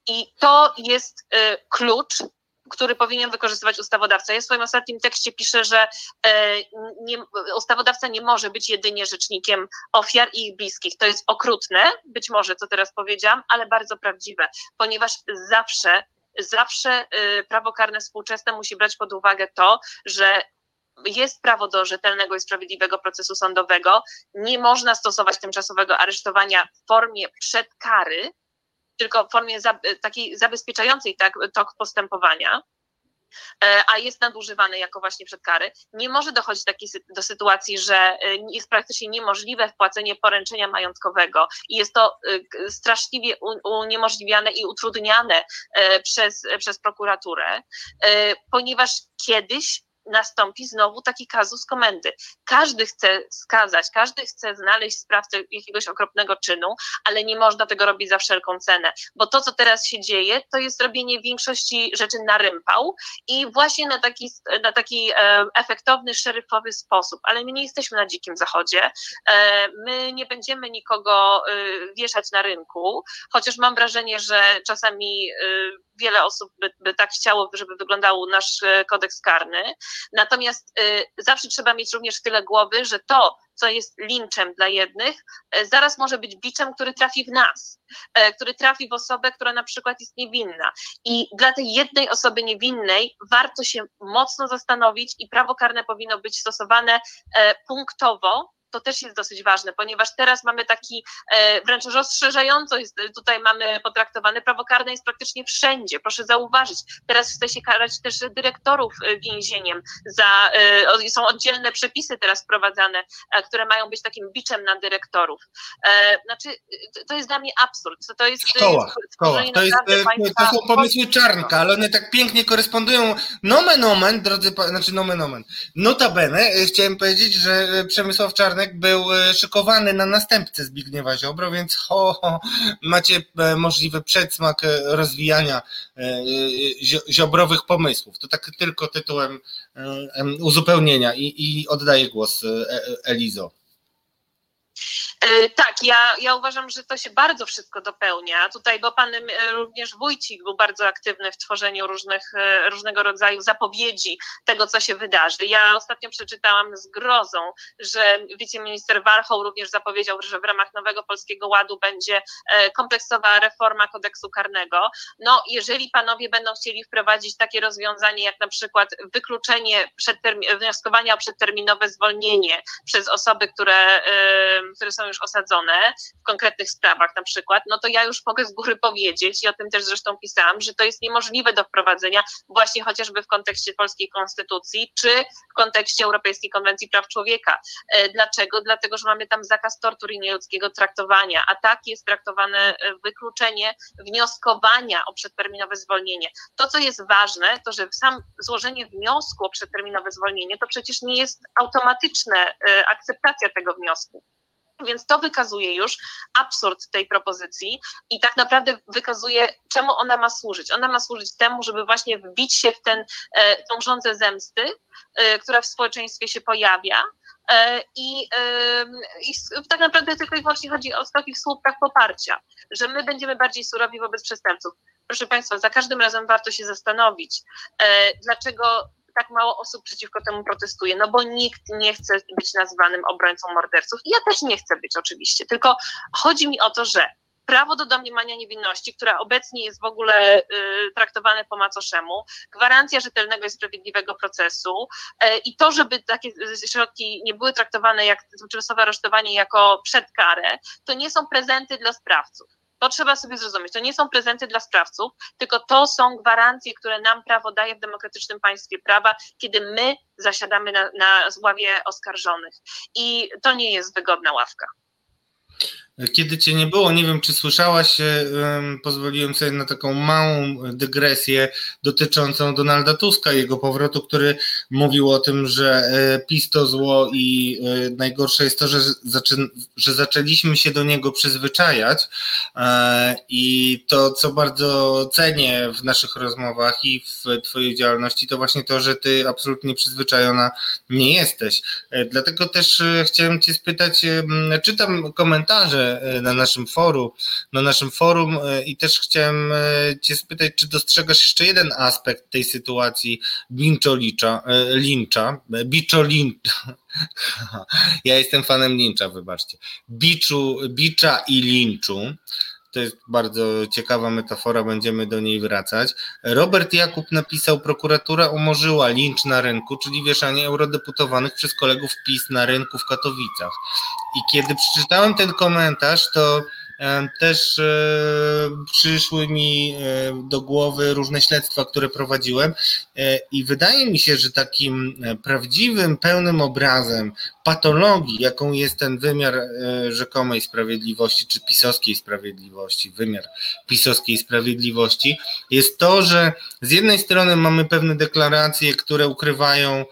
I to jest y, klucz który powinien wykorzystywać ustawodawca. Ja w swoim ostatnim tekście piszę, że e, nie, ustawodawca nie może być jedynie rzecznikiem ofiar i ich bliskich. To jest okrutne, być może, co teraz powiedziałam, ale bardzo prawdziwe, ponieważ zawsze, zawsze e, prawo karne współczesne musi brać pod uwagę to, że jest prawo do rzetelnego i sprawiedliwego procesu sądowego. Nie można stosować tymczasowego aresztowania w formie przedkary, tylko w formie za, takiej zabezpieczającej tak, tok postępowania, e, a jest nadużywany jako właśnie przedkary, nie może dochodzić takiej, do sytuacji, że e, jest praktycznie niemożliwe wpłacenie poręczenia majątkowego i jest to e, straszliwie uniemożliwiane i utrudniane przez, przez prokuraturę, ponieważ kiedyś nastąpi znowu taki kazus komendy. Każdy chce skazać, każdy chce znaleźć sprawcę jakiegoś okropnego czynu, ale nie można tego robić za wszelką cenę, bo to, co teraz się dzieje, to jest robienie większości rzeczy na rympał i właśnie na taki, na taki e, efektowny, szeryfowy sposób, ale my nie jesteśmy na dzikim zachodzie, e, my nie będziemy nikogo e, wieszać na rynku, chociaż mam wrażenie, że czasami wiele osób by, by tak chciało, żeby wyglądał nasz kodeks karny, Natomiast y, zawsze trzeba mieć również tyle głowy, że to, co jest linczem dla jednych, y, zaraz może być biczem, który trafi w nas, y, który trafi w osobę, która na przykład jest niewinna. I dla tej jednej osoby niewinnej warto się mocno zastanowić i prawo karne powinno być stosowane punktowo, to też jest dosyć ważne, ponieważ teraz mamy taki e, wręcz rozszerzająco jest, tutaj mamy potraktowane, prawo karne jest praktycznie wszędzie, proszę zauważyć. Teraz chce się karać też dyrektorów e, więzieniem za, e, są oddzielne przepisy teraz wprowadzane, które mają być takim biczem na dyrektorów. Znaczy, to jest dla mnie absurd. To jest szkoła, szkoła. To, jest, to są pomysły Czarnka, ale one tak pięknie korespondują. Nomen omen, drodzy, znaczy nomen omen. Notabene, chciałem powiedzieć, że Przemysław Czarnek Czarnek był e, szykowany na następcę Zbigniewa Ziobro, więc ho, ho, macie e, możliwy przedsmak e, rozwijania ziobrowych pomysłów. To tak tylko tytułem uzupełnienia i, i oddaję głos Elizo. E, tak, ja, ja uważam, że to się bardzo wszystko dopełnia. Tutaj, bo pan e, również Wójcik był bardzo aktywny w tworzeniu różnych, e, różnego rodzaju zapowiedzi tego, co się wydarzy. Ja ostatnio przeczytałam z grozą, że wiceminister Warchoł również zapowiedział, że w ramach nowego Polskiego Ładu będzie kompleksowa reforma kodeksu karnego. No, jeżeli panowie będą chcieli wprowadzić takie rozwiązanie, jak na przykład wykluczenie wnioskowania o przedterminowe zwolnienie przez osoby, które, które są już osadzone w konkretnych sprawach na przykład, no to ja już mogę z góry powiedzieć i o tym też zresztą pisałam, że to jest niemożliwe do wprowadzenia właśnie chociażby w kontekście polskiej konstytucji czy w kontekście Europejskiej Konwencji Praw Człowieka. E, dlaczego? Dlatego, że mamy tam zakaz tortur i nieludzkiego traktowania, a tak jest traktowane e, wykluczenie wnioskowania o przedterminowe zwolnienie. To, co jest ważne, to że sam złożenie wniosku o przedterminowe zwolnienie to przecież nie jest automatyczne e, akceptacja tego wniosku. Więc to wykazuje już absurd tej propozycji i tak naprawdę wykazuje, czemu ona ma służyć. Ona ma służyć temu, żeby właśnie wbić się w ten, e, tą rządzę zemsty, e, która w społeczeństwie się pojawia. I, I tak naprawdę tylko i wyłącznie chodzi o takich słupkach poparcia, że my będziemy bardziej surowi wobec przestępców. Proszę Państwa, za każdym razem warto się zastanowić, dlaczego tak mało osób przeciwko temu protestuje, no bo nikt nie chce być nazwanym obrońcą morderców. I ja też nie chcę być oczywiście, tylko chodzi mi o to, że prawo do domniemania niewinności, które obecnie jest w ogóle y, traktowane po macoszemu, gwarancja rzetelnego i sprawiedliwego procesu y, i to, żeby takie środki nie były traktowane jak tymczasowe aresztowanie jako przedkarę, to nie są prezenty dla sprawców. To trzeba sobie zrozumieć. To nie są prezenty dla sprawców, tylko to są gwarancje, które nam prawo daje w demokratycznym państwie prawa, kiedy my zasiadamy na, na ławie oskarżonych. I to nie jest wygodna ławka. Kiedy cię nie było, nie wiem czy słyszałaś, pozwoliłem sobie na taką małą dygresję dotyczącą Donalda Tuska, jego powrotu, który mówił o tym, że e, PiS to zło i e, najgorsze jest to, że, zaczę, że zaczęliśmy się do niego przyzwyczajać e, i to, co bardzo cenię w naszych rozmowach i w twojej działalności, to właśnie to, że ty absolutnie przyzwyczajona nie jesteś. Dlatego też chciałem cię spytać, czytam komentarze E, na naszym forum, na naszym forum e, i też chciałem e, Cię spytać, czy dostrzegasz jeszcze jeden aspekt tej sytuacji Bincho-Lincza, Lincza, Biczo-Lincza. Ja jestem fanem Lincza, wybaczcie. Biczu, Bicza i Linczu. To jest bardzo ciekawa metafora, będziemy do niej wracać. Robert Jakub napisał: Prokuratura umorzyła lincz na rynku, czyli wieszanie eurodeputowanych przez kolegów PiS na rynku w Katowicach. I kiedy przeczytałem ten komentarz, to też e, przyszły mi e, do głowy różne śledztwa, które prowadziłem e, i wydaje mi się, że takim prawdziwym, pełnym obrazem patologii, jaką jest ten wymiar rzekomej sprawiedliwości, czy pisowskiej sprawiedliwości, wymiar pisowskiej sprawiedliwości, jest to, że z jednej strony mamy pewne deklaracje, które ukrywają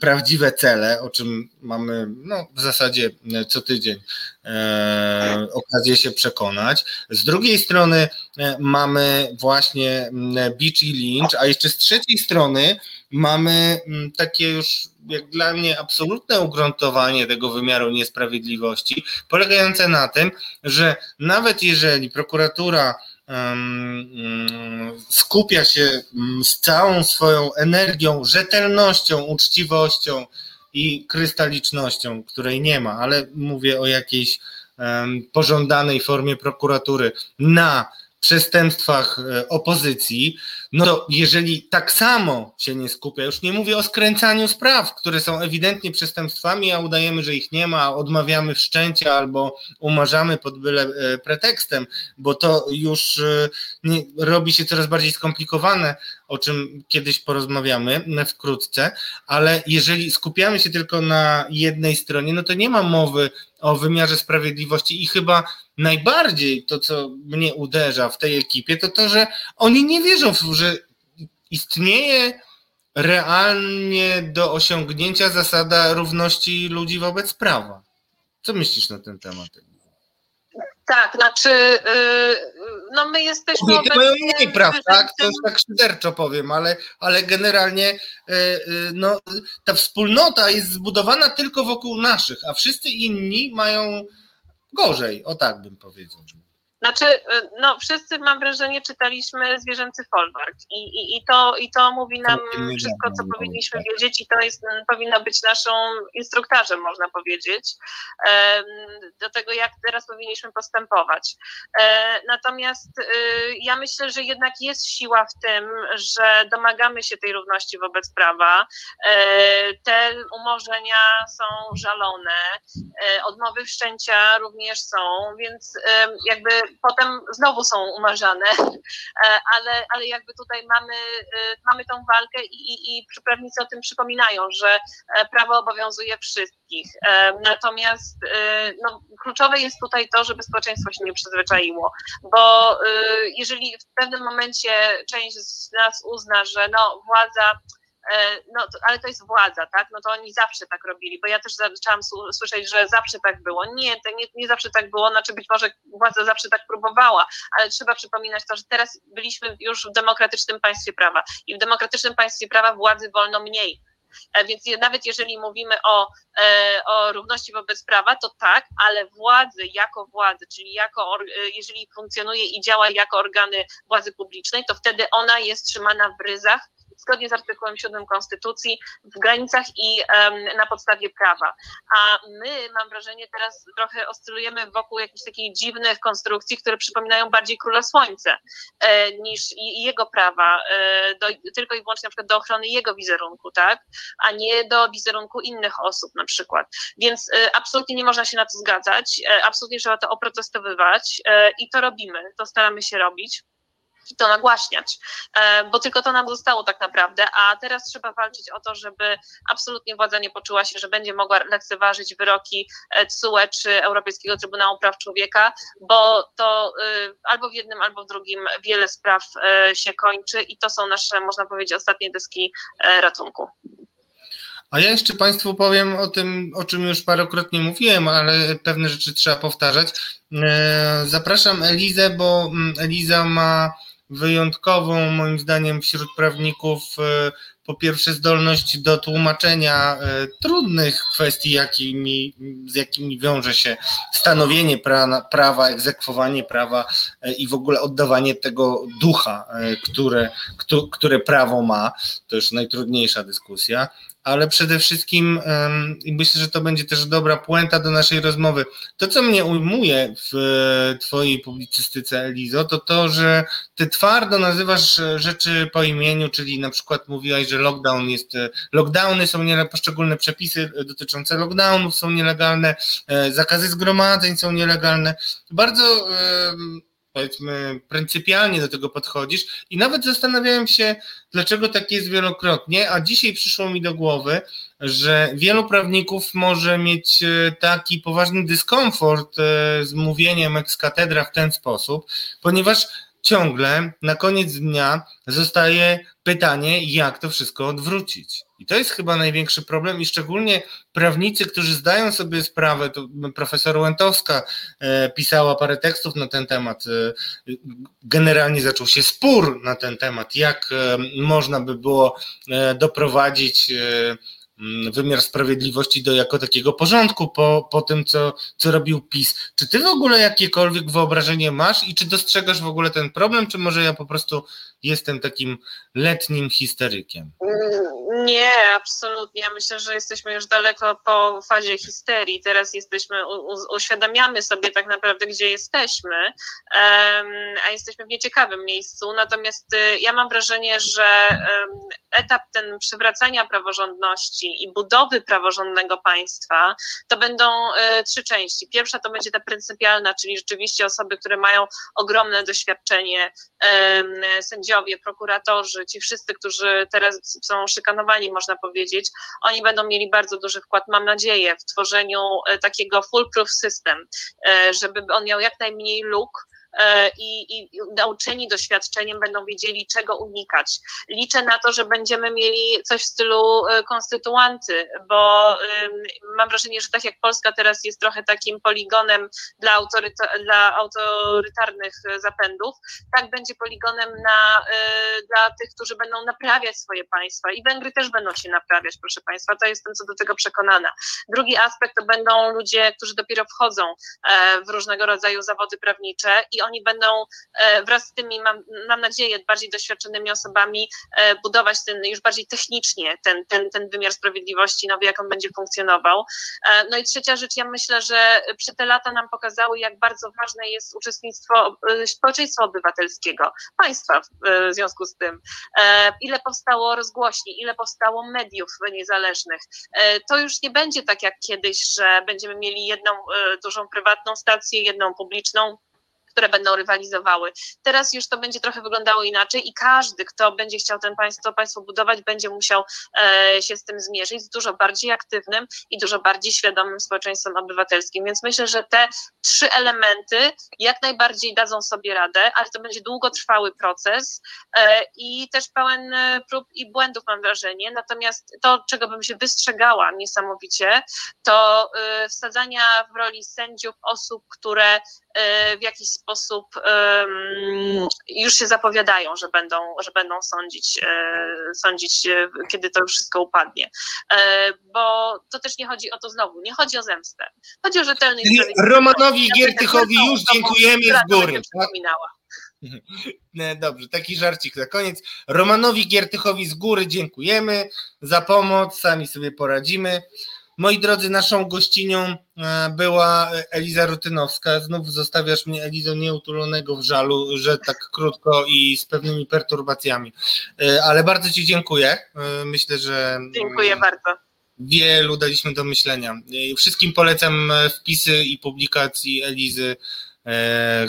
prawdziwe cele, o czym mamy no, w zasadzie co tydzień e, okazję się przekonać. Z drugiej strony e, mamy właśnie Beach i Lynch, a jeszcze z trzeciej strony mamy takie już jak dla mnie absolutne ugruntowanie tego wymiaru niesprawiedliwości, polegające na tym, że nawet jeżeli prokuratura skupia się z całą swoją energią, rzetelnością, uczciwością i krystalicznością, której nie ma, ale mówię o jakiejś pożądanej formie prokuratury. Na przestępstwach e, opozycji, no to jeżeli tak samo się nie skupia, już nie mówię o skręcaniu spraw, które są ewidentnie przestępstwami, a udajemy, że ich nie ma, odmawiamy wszczęcia albo umarzamy pod byle e, pretekstem, bo to już e, nie, robi się coraz bardziej skomplikowane, o czym kiedyś porozmawiamy wkrótce, ale jeżeli skupiamy się tylko na jednej stronie, no to nie ma mowy o wymiarze sprawiedliwości i chyba najbardziej to, co mnie uderza w tej ekipie, to to, że oni nie wierzą, że istnieje realnie do osiągnięcia zasada równości ludzi wobec prawa. Co myślisz na ten temat? Tak, znaczy, yy, no my jesteśmy. Kobiety mają mniej praw, tak? To już tak szyderczo powiem, ale, ale generalnie yy, yy, no, ta wspólnota jest zbudowana tylko wokół naszych, a wszyscy inni mają gorzej, o tak bym powiedział. Znaczy, y, no wszyscy mam wrażenie czytaliśmy zwierzęcy folwark i, i, i, to, i to mówi nam wszystko, co powinniśmy wiedzieć i to jest, powinno być naszą instruktarzem, można powiedzieć, do tego, jak teraz powinniśmy postępować. E, natomiast y, ja myślę, że jednak jest siła w tym, że domagamy się tej równości wobec prawa. E, te umorzenia są żalone, e, odmowy wszczęcia również są, więc jakby potem znowu są umarzane, e, ale, ale jakby tutaj mamy, e, mamy tą walkę i, i, i prawnicy o tym przypominają, że e, prawo obowiązuje wszystkich. Natomiast no, kluczowe jest tutaj to, żeby społeczeństwo się nie przyzwyczaiło, bo jeżeli w pewnym momencie część z nas uzna, że no, władza no, ale to jest władza, tak? No to oni zawsze tak robili, bo ja też zaczęłam słyszeć, że zawsze tak było. Nie, nie, nie zawsze tak było, znaczy być może władza zawsze tak próbowała, ale trzeba przypominać to, że teraz byliśmy już w demokratycznym państwie prawa i w demokratycznym państwie prawa władzy wolno mniej. E, więc nawet jeżeli mówimy o, e, o równości wobec prawa, to tak, ale władzy jako władzy, czyli jako, jeżeli funkcjonuje i działa jako organy władzy publicznej, to wtedy ona jest trzymana w ryzach zgodnie z artykułem 7 Konstytucji w granicach i na podstawie prawa. A my, mam wrażenie, teraz trochę oscylujemy wokół jakichś takich dziwnych konstrukcji, które przypominają bardziej Króla Słońce e, niż jego prawa, e, do, tylko i wyłącznie na przykład do ochrony jego wizerunku, tak? A nie do wizerunku innych osób na przykład. Więc e, absolutnie nie można się na to zgadzać, absolutnie trzeba to oprotestowywać i to robimy, to staramy się robić i to nagłaśniać, e, bo tylko to nam zostało tak naprawdę, a teraz trzeba walczyć o to, żeby absolutnie władza nie poczuła się, że będzie mogła lekceważyć wyroki TSUE czy Europejskiego Trybunału Praw Człowieka, bo to y, albo w jednym, albo w drugim wiele spraw e, się kończy i to są nasze, można powiedzieć, ostatnie deski e, ratunku. A ja jeszcze Państwu powiem o tym, o czym już parokrotnie mówiłem, ale pewne rzeczy trzeba powtarzać. Zapraszam Elizę, bo mm, Eliza ma wyjątkową, moim zdaniem, wśród prawników e, po pierwsze zdolność do tłumaczenia e, trudnych kwestii, jakimi, z jakimi wiąże się stanowienie pra, prawa, egzekwowanie prawa e, i w ogóle oddawanie tego ducha, które, które prawo ma. To już najtrudniejsza dyskusja ale przede wszystkim i myślę, że to będzie też dobra puenta do naszej rozmowy. To, co mnie ujmuje w Twojej publicystyce, Elizo, to to, że Ty twardo nazywasz rzeczy po imieniu, czyli na przykład mówiłaś, że lockdown jest, lockdowny są nielegalne, poszczególne przepisy dotyczące lockdownów są nielegalne, e, zakazy zgromadzeń są nielegalne. Bardzo powiedzmy, pryncypialnie do tego podchodzisz i nawet zastanawiałem się, dlaczego tak jest wielokrotnie, a dzisiaj przyszło mi do głowy, że wielu prawników może mieć e, taki poważny dyskomfort e, z mówieniem ex katedra w ten sposób, ponieważ ciągle na koniec dnia zostaje pytanie, jak to wszystko odwrócić. I to jest chyba największy problem i szczególnie prawnicy, którzy zdają sobie sprawę, to profesor Łętowska e, pisała parę tekstów na ten temat, e, generalnie zaczął się spór na ten temat, jak e, można by było doprowadzić wymiar sprawiedliwości do jako takiego porządku po, po tym, co, co robił PiS. Czy ty w ogóle jakiekolwiek wyobrażenie masz i czy dostrzegasz w ogóle ten problem, czy może ja po prostu jestem takim letnim histerykiem? Mm, nie, absolutnie. Ja myślę, że jesteśmy już daleko po fazie histerii. Teraz jesteśmy, uświadamiamy sobie tak naprawdę, gdzie jesteśmy, a jesteśmy w nieciekawym miejscu. Natomiast y, ja mam wrażenie, że etap ten przywracania praworządności i budowy praworządnego państwa to będą y, trzy części. Pierwsza to będzie ta pryncypialna, czyli rzeczywiście osoby, które mają ogromne doświadczenie, sędziowie, prokuratorzy, ci wszyscy, którzy teraz są szykanowani, można powiedzieć, oni będą mieli bardzo duży wkład, mam nadzieję, w tworzeniu e, takiego foolproof system, e, żeby on miał jak najmniej luk, E, i, i nauczeni doświadczeniem będą wiedzieli, czego unikać. Liczę na to, że będziemy mieli coś w stylu e, konstytuanty, bo mam wrażenie, że tak jak Polska teraz jest trochę takim poligonem dla, autoryta, dla autorytarnych zapędów, tak będzie poligonem na, e, dla tych, którzy będą naprawiać swoje państwa i Węgry też będą się naprawiać, proszę Państwa, to jestem co do tego przekonana. Drugi aspekt to będą ludzie, którzy dopiero wchodzą w różnego rodzaju zawody prawnicze i i oni będą wraz z tymi, mam, mam nadzieję, bardziej doświadczonymi osobami budować ten już bardziej technicznie ten, ten, ten wymiar sprawiedliwości, nowy, jak on będzie funkcjonował. No i trzecia rzecz, ja myślę, że przy te lata nam pokazały, jak bardzo ważne jest uczestnictwo społeczeństwa obywatelskiego, państwa w związku z tym. Ile powstało rozgłośni, ile powstało mediów niezależnych. To już nie będzie tak jak kiedyś, że będziemy mieli jedną dużą prywatną stację, jedną publiczną, które będą rywalizowały. Teraz już to będzie trochę wyglądało inaczej i każdy, kto będzie chciał ten państwo, państwo budować, będzie musiał e, się z tym zmierzyć, z dużo bardziej aktywnym i dużo bardziej świadomym społeczeństwem obywatelskim. Więc myślę, że te trzy elementy jak najbardziej dadzą sobie radę, ale to będzie długotrwały proces e, i też pełen e, prób i błędów, mam wrażenie. Natomiast to, czego bym się wystrzegała niesamowicie, to e, wsadzania w roli sędziów osób, które w jakiś sposób już się zapowiadają, że będą, że będą sądzić, e, sądzić, e, kiedy to już wszystko upadnie. Bo to też nie chodzi o to znowu, nie chodzi o zemstę. Chodzi o rzetelny Romanowi Giertychowi już dziękujemy z góry. Tak? Dobrze, taki żarcik na koniec. Romanowi Giertychowi z góry dziękujemy za pomoc, sami sobie poradzimy. Moi drodzy, naszą gościnią e, była Eliza Rutynowska. Znów zostawiasz mnie, Elizo, nieutulonego w żalu, że tak krótko i z pewnymi perturbacjami. E, ale bardzo Ci dziękuję. E, myślę, że. Dziękuję bardzo. Wielu daliśmy do myślenia. Wszystkim polecam wpisy i publikacji Elizy.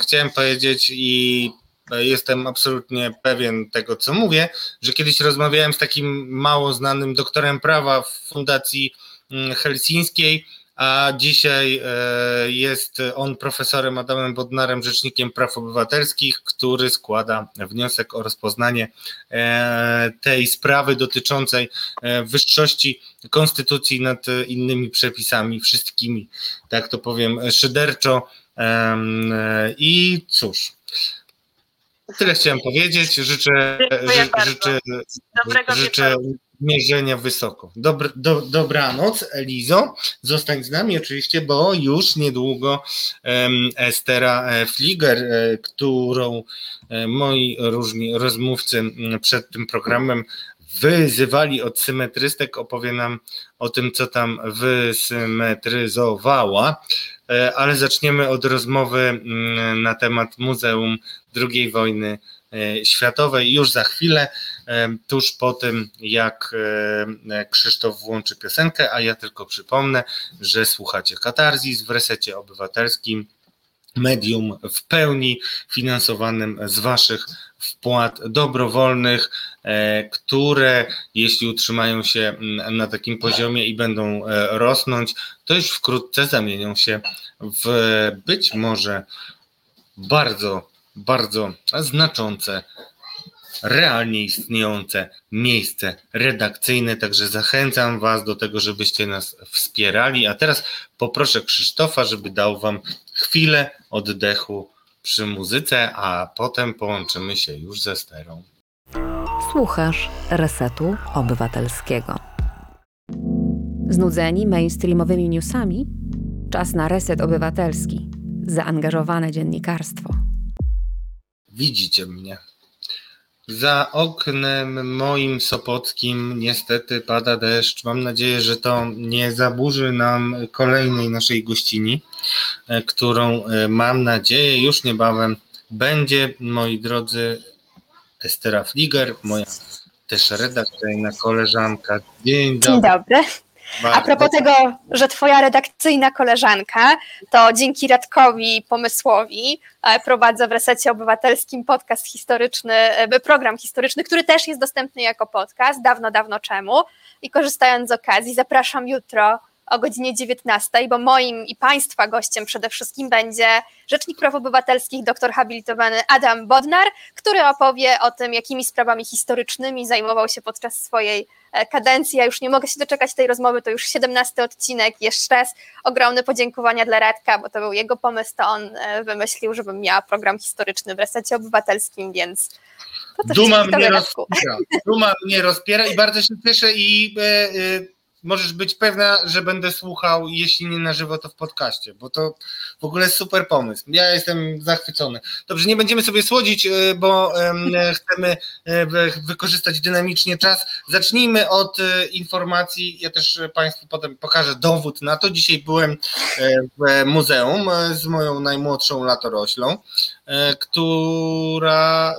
Chciałem powiedzieć i jestem absolutnie pewien tego, co mówię, że kiedyś rozmawiałem z takim mało znanym doktorem prawa w Fundacji Mm, helsińskiej, a dzisiaj e, jest on profesorem Adamem Bodnarem, rzecznikiem praw obywatelskich, który składa wniosek o rozpoznanie e, tej sprawy dotyczącej e, wyższości konstytucji nad innymi przepisami, wszystkimi, tak to powiem, szyderczo. I cóż, tyle chciałem powiedzieć. Życzę, życzę, życzę mierzenia wysoko. Dobr, do, dobranoc, Elizo. Zostań z nami oczywiście, bo już niedługo um, Estera e, Fliger, e, którą e, moi różni rozmówcy przed tym programem wyzywali od symetrystek, opowie nam o tym, co tam wysymetryzowała. Ale zaczniemy od rozmowy na temat Muzeum II wojny światowej. Już za chwilę, e, tuż po tym, jak e, Krzysztof włączy piosenkę, a ja tylko przypomnę, że słuchacie Katarzis w resecie obywatelskim, medium w pełni finansowanym z Waszych wpłat dobrowolnych, które jeśli utrzymają się na takim poziomie i będą rosnąć, to już wkrótce zamienią się w być może bardzo bardzo znaczące, realnie istniejące miejsce redakcyjne, także zachęcam Was do tego, żebyście nas wspierali. A teraz poproszę Krzysztofa, żeby dał Wam chwilę oddechu przy muzyce, a potem połączymy się już ze sterą. Słuchasz Resetu Obywatelskiego. Znudzeni mainstreamowymi newsami? Czas na reset obywatelski. Zaangażowane dziennikarstwo. Widzicie mnie. Za oknem moim sopockim niestety pada deszcz. Mam nadzieję, że to nie zaburzy nam kolejnej naszej gościni, e, którą e, mam nadzieję już niebawem będzie, moi drodzy, Estera Fliger, moja też redakcyjna koleżanka. Dzień dobry. Dzień dobry. A propos tego, że twoja redakcyjna koleżanka, to dzięki Radkowi Pomysłowi e, prowadzę w Resecie Obywatelskim podcast historyczny, e, program historyczny, który też jest dostępny jako podcast, dawno, dawno czemu. I korzystając z okazji, zapraszam jutro o godzinie 19, bo moim i Państwa gościem przede wszystkim będzie Rzecznik Praw Obywatelskich, doktor habilitowany Adam Bodnar, który opowie o tym, jakimi sprawami historycznymi zajmował się podczas swojej e, kadencji. Ja już nie mogę się doczekać tej rozmowy, to już 17 odcinek. Jeszcze raz ogromne podziękowania dla Radka, bo to był jego pomysł, to on e, wymyślił, żebym miała program historyczny w resecie obywatelskim, więc Duma mnie rozpiera. Duma mnie rozpiera i bardzo się cieszę i e, możesz być pewna, że będę słuchał, jeśli nie na żywo, to w podcaście, bo to w ogóle super pomysł. Ja jestem zachwycony. Dobrze, nie będziemy sobie słodzić, y, bo chcemy y, wykorzystać dynamicznie czas. Zacznijmy od y, informacji. Ja też Państwu potem pokażę dowód na to. Dzisiaj byłem w muzeum z moją najmłodszą latoroślą, która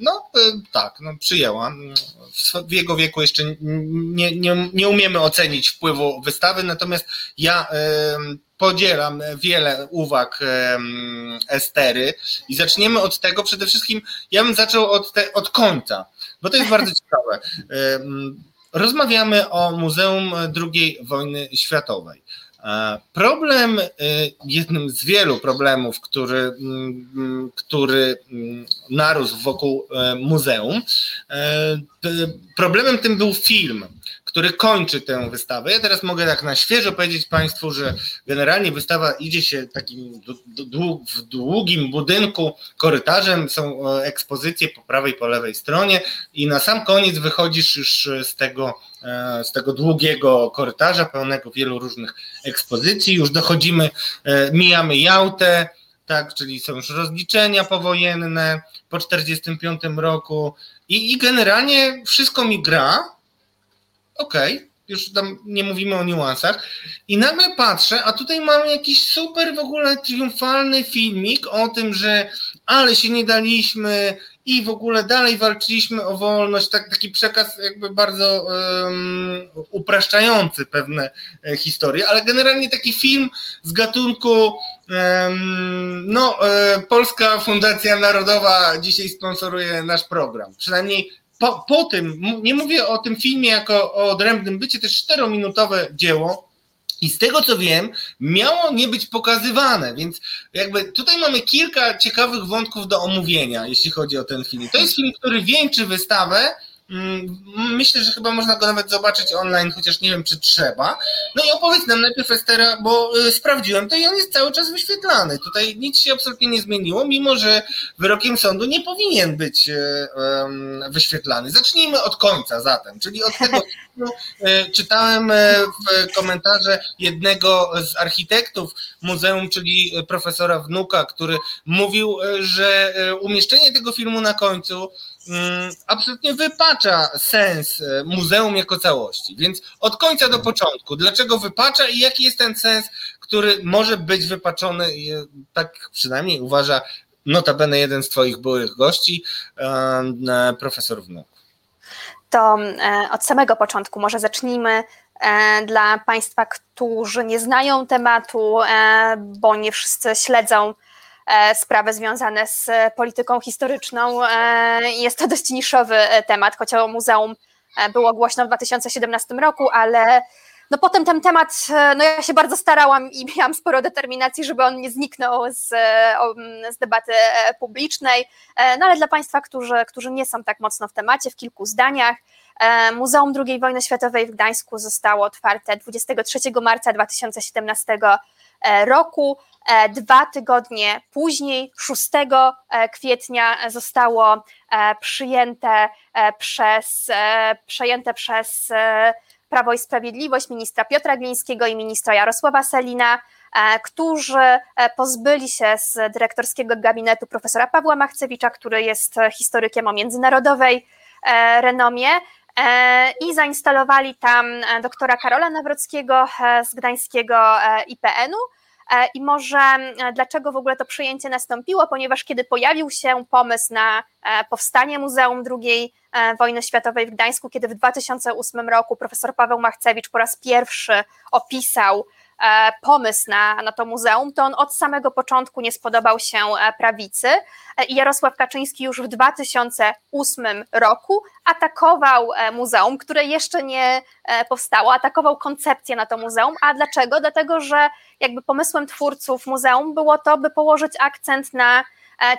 no tak, no, przyjęła. W jego wieku jeszcze nie, nie, nie umiemy ocenić wpływu wystawy, natomiast ja podzielam wiele uwag Estery i zaczniemy od tego przede wszystkim, ja bym zaczął od, te, od końca, bo to jest bardzo ciekawe. Rozmawiamy o Muzeum II Wojny Światowej. E, problem, e, jednym z wielu problemów, który, mm, który mm, narósł wokół e, muzeum, problemem tym był film który kończy tę wystawę. Ja teraz mogę tak na świeżo powiedzieć Państwu, że generalnie wystawa idzie się takim w długim budynku korytarzem, są e, ekspozycje po prawej po lewej stronie i na sam koniec wychodzisz już z tego, e, z tego długiego korytarza pełnego wielu różnych ekspozycji, już dochodzimy, e, mijamy Jałtę, tak, czyli są już rozliczenia powojenne po 1945 roku i, i generalnie wszystko mi gra, okej, okay, już tam nie mówimy o niuansach. I nagle patrzę, a tutaj mamy jakiś super w ogóle triumfalny filmik o tym, że ale się nie daliśmy i w ogóle dalej walczyliśmy o wolność. Tak, taki przekaz jakby bardzo um, upraszczający pewne e, historie, ale generalnie taki film z gatunku um, no, e, Polska Fundacja Narodowa dzisiaj sponsoruje nasz program. Przynajmniej po, po tym, nie mówię o tym filmie jako o odrębnym bycie, też czterominutowe dzieło, i z tego co wiem, miało nie być pokazywane, więc jakby tutaj mamy kilka ciekawych wątków do omówienia, jeśli chodzi o ten film. To jest film, który wieńczy wystawę, myślę, że chyba można go nawet zobaczyć online, chociaż nie wiem, czy trzeba. No i opowiedz nam najpierw Estera, bo y, sprawdziłem to i on jest cały czas wyświetlany. Tutaj nic się absolutnie nie zmieniło, mimo że wyrokiem sądu nie powinien być um, wyświetlany. Zacznijmy od końca zatem, czyli od tego, y, czytałem w komentarze jednego z architektów muzeum, czyli profesora Wnuka, który mówił, że umieszczenie tego filmu na końcu Mm, absolutnie wypacza sens e, muzeum jako całości. Więc od końca do początku, dlaczego wypacza i jaki jest ten sens, który może być wypaczony, e, tak przynajmniej uważa notabene jeden z Twoich byłych gości, e, profesor Wnuk. To od samego początku może zacznijmy dla Państwa, którzy nie znają tematu, bo nie wszyscy śledzą sprawy związane z polityką historyczną. E, jest to dość niszowy e, temat, o muzeum było głośno w 2017 roku, ale no potem ten temat, no ja się bardzo starałam i miałam sporo determinacji, żeby on nie zniknął z, z debaty publicznej, no ale dla Państwa, którzy, którzy nie są tak mocno w temacie, w kilku zdaniach, Muzeum II wojny światowej w Gdańsku zostało otwarte 23 marca 2017 roku. E, dwa tygodnie później, 6 e, kwietnia, zostało e, przyjęte przez, przejęte przez Prawo i Sprawiedliwość ministra Piotra Glińskiego i ministra Jarosława Selina, którzy pozbyli się z dyrektorskiego gabinetu profesora Pawła Machcewicza, który jest historykiem o międzynarodowej renomie, i zainstalowali tam doktora Karola Nawrockiego z gdańskiego IPN-u, I może e, dlaczego w ogóle to przyjęcie nastąpiło? Ponieważ kiedy pojawił się pomysł na e, powstanie Muzeum II Wojny Światowej w Gdańsku, kiedy w 2008 roku profesor Paweł Machcewicz po raz pierwszy opisał E, pomysł na, na to muzeum, to on od samego początku nie spodobał się e, prawicy e, Jarosław Kaczyński już w 2008 roku atakował muzeum, które jeszcze nie powstało, atakował koncepcję na to muzeum. A dlaczego? Dlatego, że jakby pomysłem twórców muzeum było to, by położyć akcent na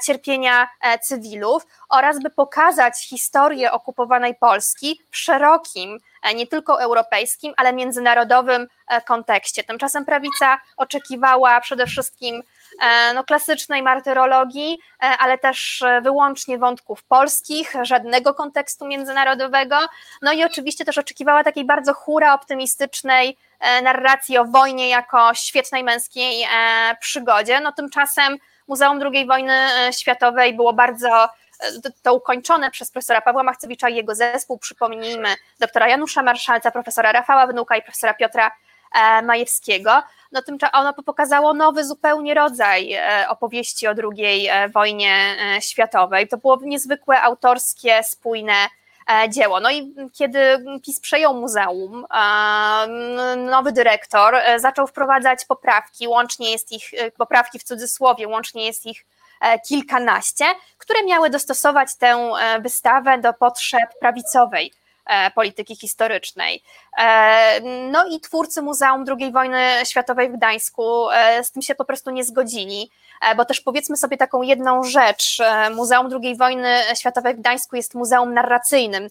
cierpienia cywilów oraz by pokazać historię okupowanej Polski w szerokim E, nie tylko europejskim, ale międzynarodowym e, kontekście. Tymczasem prawica oczekiwała przede wszystkim no, klasycznej martyrologii, ale też wyłącznie wątków polskich, żadnego kontekstu międzynarodowego. No i oczywiście też oczekiwała takiej bardzo hura optymistycznej narracji o wojnie jako świetnej męskiej przygodzie. No tymczasem Muzeum II wojny światowej było bardzo to ukończone przez profesora Pawła Machcewicza i jego zespół, przypomnijmy, doktora Janusza Marszalca, profesora Rafała Wnuka i profesora Piotra e, Majewskiego, no tym ono pokazało nowy zupełnie rodzaj e, opowieści o II e, wojnie światowej. To było niezwykłe, autorskie, spójne dzieło. No i kiedy PiS przejął muzeum, nowy dyrektor zaczął wprowadzać poprawki, łącznie jest ich, poprawki w cudzysłowie, łącznie jest ich E, kilkanaście, które miały dostosować tę e, wystawę do potrzeb prawicowej e, polityki historycznej. No i twórcy Muzeum II wojny światowej w Gdańsku z tym się po prostu nie zgodzili, bo też powiedzmy sobie taką jedną rzecz, Muzeum II wojny światowej w Gdańsku jest muzeum narracyjnym.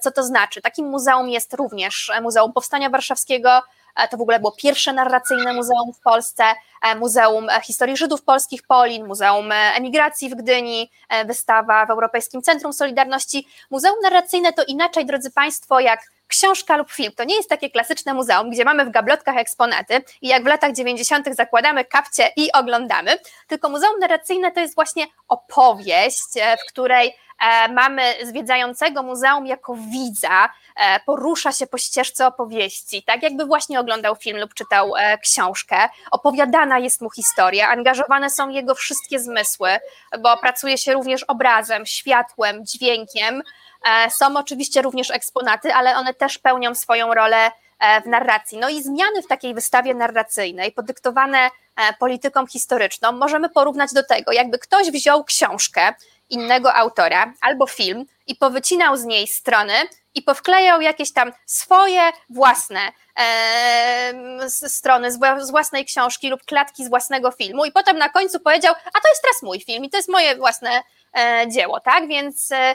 Co to znaczy? Takim muzeum jest również Muzeum Powstania Warszawskiego, E, to w ogóle było pierwsze narracyjne muzeum w Polsce, e, Muzeum e, Historii Żydów Polskich Polin, Muzeum Emigracji w Gdyni, wystawa w Europejskim Centrum Solidarności. Muzeum narracyjne to inaczej, drodzy Państwo, jak książka lub film. To nie jest takie klasyczne muzeum, gdzie mamy w gablotkach eksponaty i jak w latach 90. zakładamy kapcie i oglądamy, tylko muzeum narracyjne to jest właśnie opowieść, w której mamy zwiedzającego muzeum jako widza, E, porusza się po ścieżce opowieści, tak jakby właśnie oglądał film lub czytał e, książkę. Opowiadana jest mu historia, angażowane są jego wszystkie zmysły, bo pracuje się również obrazem, światłem, dźwiękiem. E, są oczywiście również eksponaty, ale one też pełnią swoją rolę w narracji. No i zmiany w takiej wystawie narracyjnej, podyktowane polityką historyczną, możemy porównać do tego, jakby ktoś wziął książkę innego autora albo film i powycinał z niej strony i powklejał jakieś tam swoje własne e, strony z własnej książki lub klatki z własnego filmu i potem na końcu powiedział, a to jest teraz mój film i to jest moje własne e, dzieło, tak? Więc e,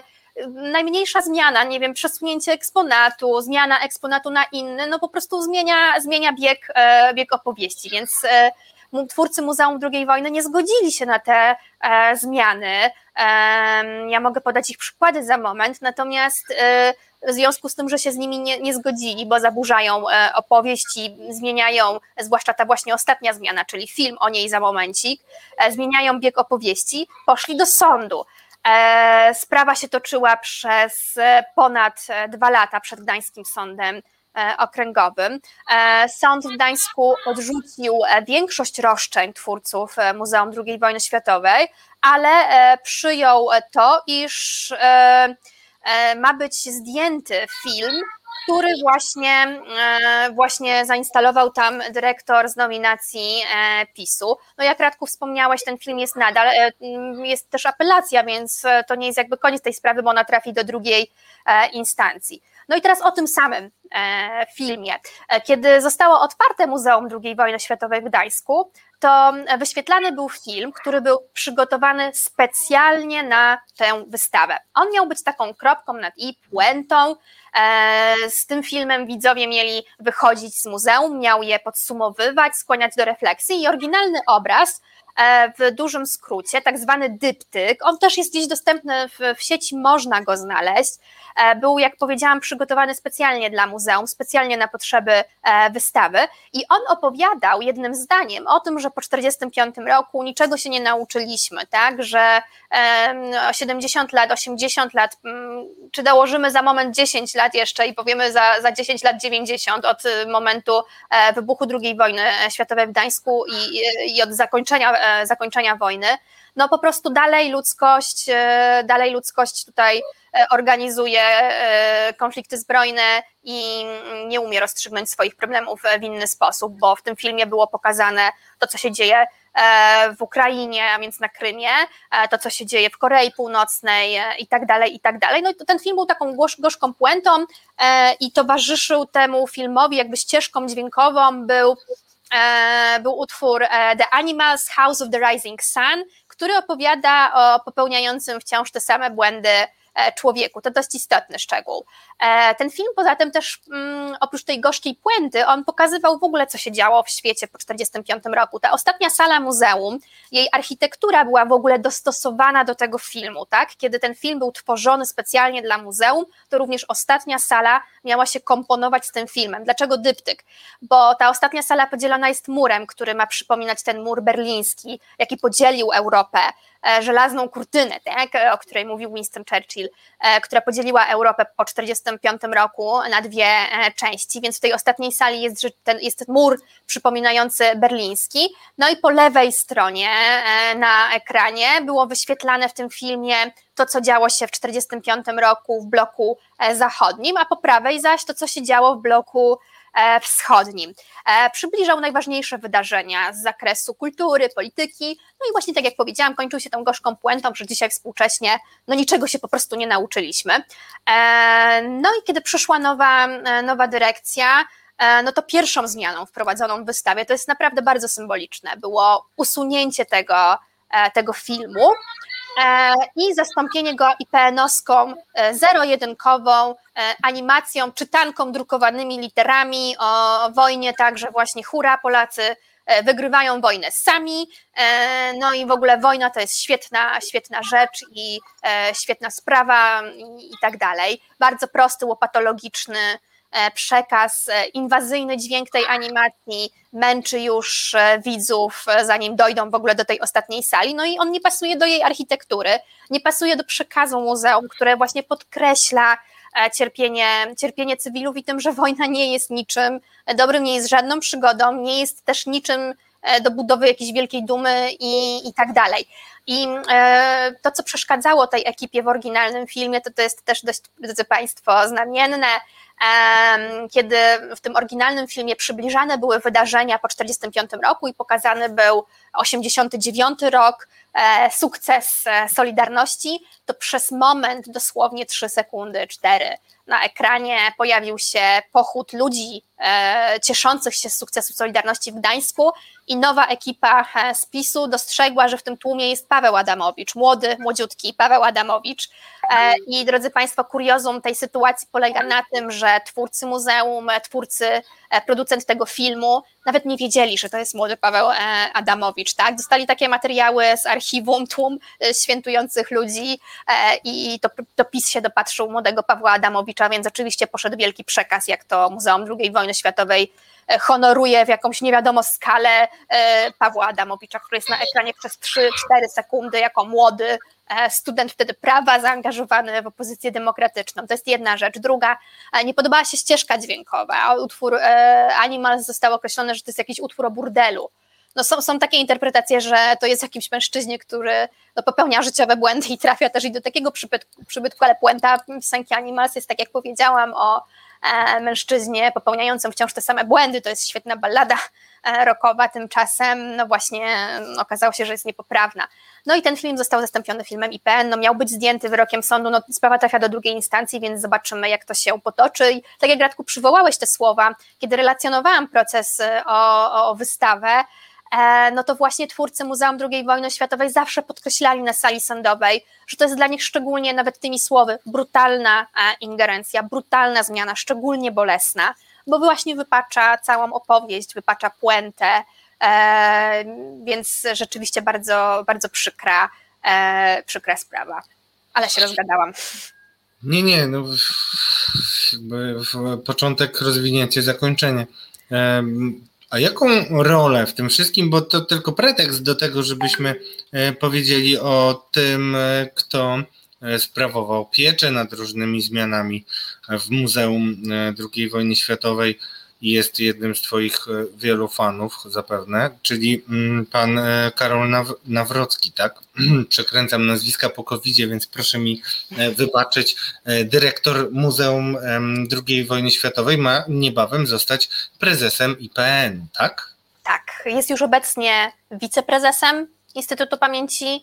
najmniejsza zmiana, nie wiem, przesunięcie eksponatu, zmiana eksponatu na inny, no po prostu zmienia, zmienia bieg, e, bieg opowieści, więc e, twórcy Muzeum II wojny nie zgodzili się na te e, zmiany. Ja mogę podać ich przykłady za moment, natomiast w związku z tym, że się z nimi nie, nie zgodzili, bo zaburzają e, opowieści, zmieniają, zwłaszcza ta właśnie ostatnia zmiana, czyli film o niej za momencik, e, zmieniają bieg opowieści, poszli do sądu. E, sprawa się toczyła przez ponad dwa lata przed Gdańskim Sądem Okręgowym. Sąd w Gdańsku odrzucił większość roszczeń twórców Muzeum II wojny światowej, ale przyjął to, iż E, ma być zdjęty film, który właśnie, e, właśnie zainstalował tam dyrektor z nominacji e, PiSu. No jak Radku wspomniałeś, ten film jest nadal, jest też apelacja, więc to nie jest jakby koniec tej sprawy, bo ona trafi do drugiej instancji. No i teraz o tym samym filmie. Kiedy zostało otwarte Muzeum II wojny światowej w Gdańsku, to wyświetlany był film, który był przygotowany specjalnie na tę wystawę. On miał być taką kropką nad i, puentą. E, z tym filmem widzowie mieli wychodzić z muzeum, miał je podsumowywać, skłaniać do refleksji i oryginalny obraz E, w dużym skrócie, tak zwany dyptyk. On też jest gdzieś dostępny w, w, sieci, można go znaleźć. E, był, jak powiedziałam, przygotowany specjalnie dla muzeum, specjalnie na potrzeby e, wystawy i on opowiadał jednym zdaniem o tym, że po 1945 roku niczego się nie nauczyliśmy, tak, że 70 lat, 80 lat, mm, czy dołożymy za moment 10 lat jeszcze i powiemy za, za 10 lat 90 od momentu wybuchu II wojny światowej w Gdańsku i, i od zakończenia E, zakończenia wojny, no po prostu dalej ludzkość, e, dalej ludzkość tutaj e, organizuje konflikty zbrojne i nie umie rozstrzygnąć swoich problemów w inny sposób, bo w tym filmie było pokazane to, co się dzieje w Ukrainie, a więc na Krymie, to, co się dzieje w Korei Północnej i tak dalej, i tak dalej. No i ten film był taką gorzką puentą i towarzyszył temu filmowi, jakby ścieżką dźwiękową był E, był utwór e, The Animals House of the Rising Sun, który opowiada o popełniającym wciąż te same błędy człowieku. To dość istotny szczegół. Ten film poza tym też mm, oprócz tej gorzkiej puenty, on pokazywał w ogóle, co się działo w świecie po 1945 roku. Ta ostatnia sala muzeum, jej architektura była w ogóle dostosowana do tego filmu, tak? Kiedy ten film był tworzony specjalnie dla muzeum, to również ostatnia sala miała się komponować z tym filmem. Dlaczego dyptyk? Bo ta ostatnia sala podzielona jest murem, który ma przypominać ten mur berliński, jaki podzielił Europę, e, żelazną kurtynę, tak, o której mówił Winston Churchill, e, która podzieliła Europę po 1945 roku na dwie e, części, więc w tej ostatniej sali jest, ten, jest mur przypominający berliński, no i po lewej stronie na ekranie było wyświetlane w tym filmie to, co działo się w 1945 roku w bloku zachodnim, a po prawej zaś to, co się działo w bloku E, wschodnim. E, przybliżał najważniejsze wydarzenia z zakresu kultury, polityki, no i właśnie tak jak powiedziałam, kończył się tą gorzką puentą, że dzisiaj współcześnie no niczego się po prostu nie nauczyliśmy. E, no i kiedy przyszła nowa, nowa dyrekcja, no to pierwszą zmianą wprowadzoną w wystawie, to jest naprawdę bardzo symboliczne, było usunięcie tego, tego filmu E, i zastąpienie go IPN-owską e, zero-jedynkową e, animacją, czytanką drukowanymi literami o wojnie, także właśnie hura, Polacy wygrywają wojnę sami, no i w ogóle wojna to jest świetna, świetna rzecz i świetna sprawa i, tak dalej. Bardzo prosty, łopatologiczny E, przekaz, e, inwazyjny dźwięk tej animacji męczy już e, widzów, zanim dojdą w ogóle do tej ostatniej sali. No i on nie pasuje do jej architektury, nie pasuje do przekazu muzeum, które właśnie podkreśla cierpienie, cierpienie cywilów i tym, że wojna nie jest niczym dobrym, nie jest żadną przygodą, nie jest też niczym do budowy jakiejś wielkiej dumy i, i tak dalej. I to, co przeszkadzało tej ekipie w oryginalnym filmie, to to jest też dość, drodzy Państwo, znamienne, kiedy w tym oryginalnym filmie przybliżane były wydarzenia po 1945 roku i pokazany był 89 rok, e, sukces e, Solidarności, to przez moment, dosłownie 3 sekundy, 4, na ekranie pojawił się pochód ludzi cieszących się z sukcesu Solidarności w Gdańsku i nowa ekipa z PiSu dostrzegła, że w tym tłumie jest Paweł Adamowicz, młody, młodziutki Paweł Adamowicz. I drodzy Państwo, kuriozum tej sytuacji polega na tym, że twórcy muzeum, twórcy, producent tego filmu nawet nie wiedzieli, że to jest młody Paweł Adamowicz, tak? Dostali takie materiały z archiwum Tłum Świętujących Ludzi i to, to PiS się dopatrzył młodego Pawła Adamowicza, więc oczywiście poszedł wielki przekaz, jak to Muzeum II Wojny Światowej e, honoruje w jakąś nie wiadomo skalę e, Pawła Adamowicza, który jest na ekranie przez 3-4 sekundy jako młody e, student wtedy prawa zaangażowany w opozycję demokratyczną. To jest jedna rzecz. Druga, nie podobała się ścieżka dźwiękowa. Utwór Animals został określony, że to jest jakiś utwór o burdelu no są, są takie interpretacje, że to jest jakimś mężczyźnie, który no, popełnia życiowe błędy i trafia też i do takiego przybytku, przybytku ale puenta piosenki Animals jest, tak jak powiedziałam, o e, mężczyźnie popełniającym wciąż te same błędy, to jest świetna ballada e, rockowa, tymczasem no właśnie okazało się, że jest niepoprawna. No i ten film został zastąpiony filmem IPN, no miał być zdjęty wyrokiem sądu, no sprawa trafia do drugiej instancji, więc zobaczymy jak to się potoczy. I tak jak Radku przywołałeś te słowa, kiedy relacjonowałam proces e, o, o wystawę, no to właśnie twórcy Muzeum II Wojny Światowej zawsze podkreślali na sali sądowej, że to jest dla nich szczególnie, nawet tymi słowy, brutalna e, ingerencja, brutalna zmiana, szczególnie bolesna, bo właśnie wypacza całą opowieść, wypacza puentę, e, więc rzeczywiście bardzo, bardzo przykra, przykra sprawa. Ale się rozgadałam. Nie, nie, no, początek, rozwinięcie, zakończenie. A jaką rolę w tym wszystkim, bo to tylko pretekst do tego, żebyśmy e, powiedzieli o tym, e, kto e, sprawował pieczę nad różnymi zmianami w Muzeum II wojny światowej i jest jednym z Twoich wielu fanów zapewne, czyli mm, pan Karol Nawrocki, tak? Przekręcam nazwiska po covid więc proszę mi wybaczyć. Dyrektor Muzeum II wojny światowej ma niebawem zostać prezesem IPN, tak? Tak, jest już obecnie wiceprezesem Instytutu Pamięci e,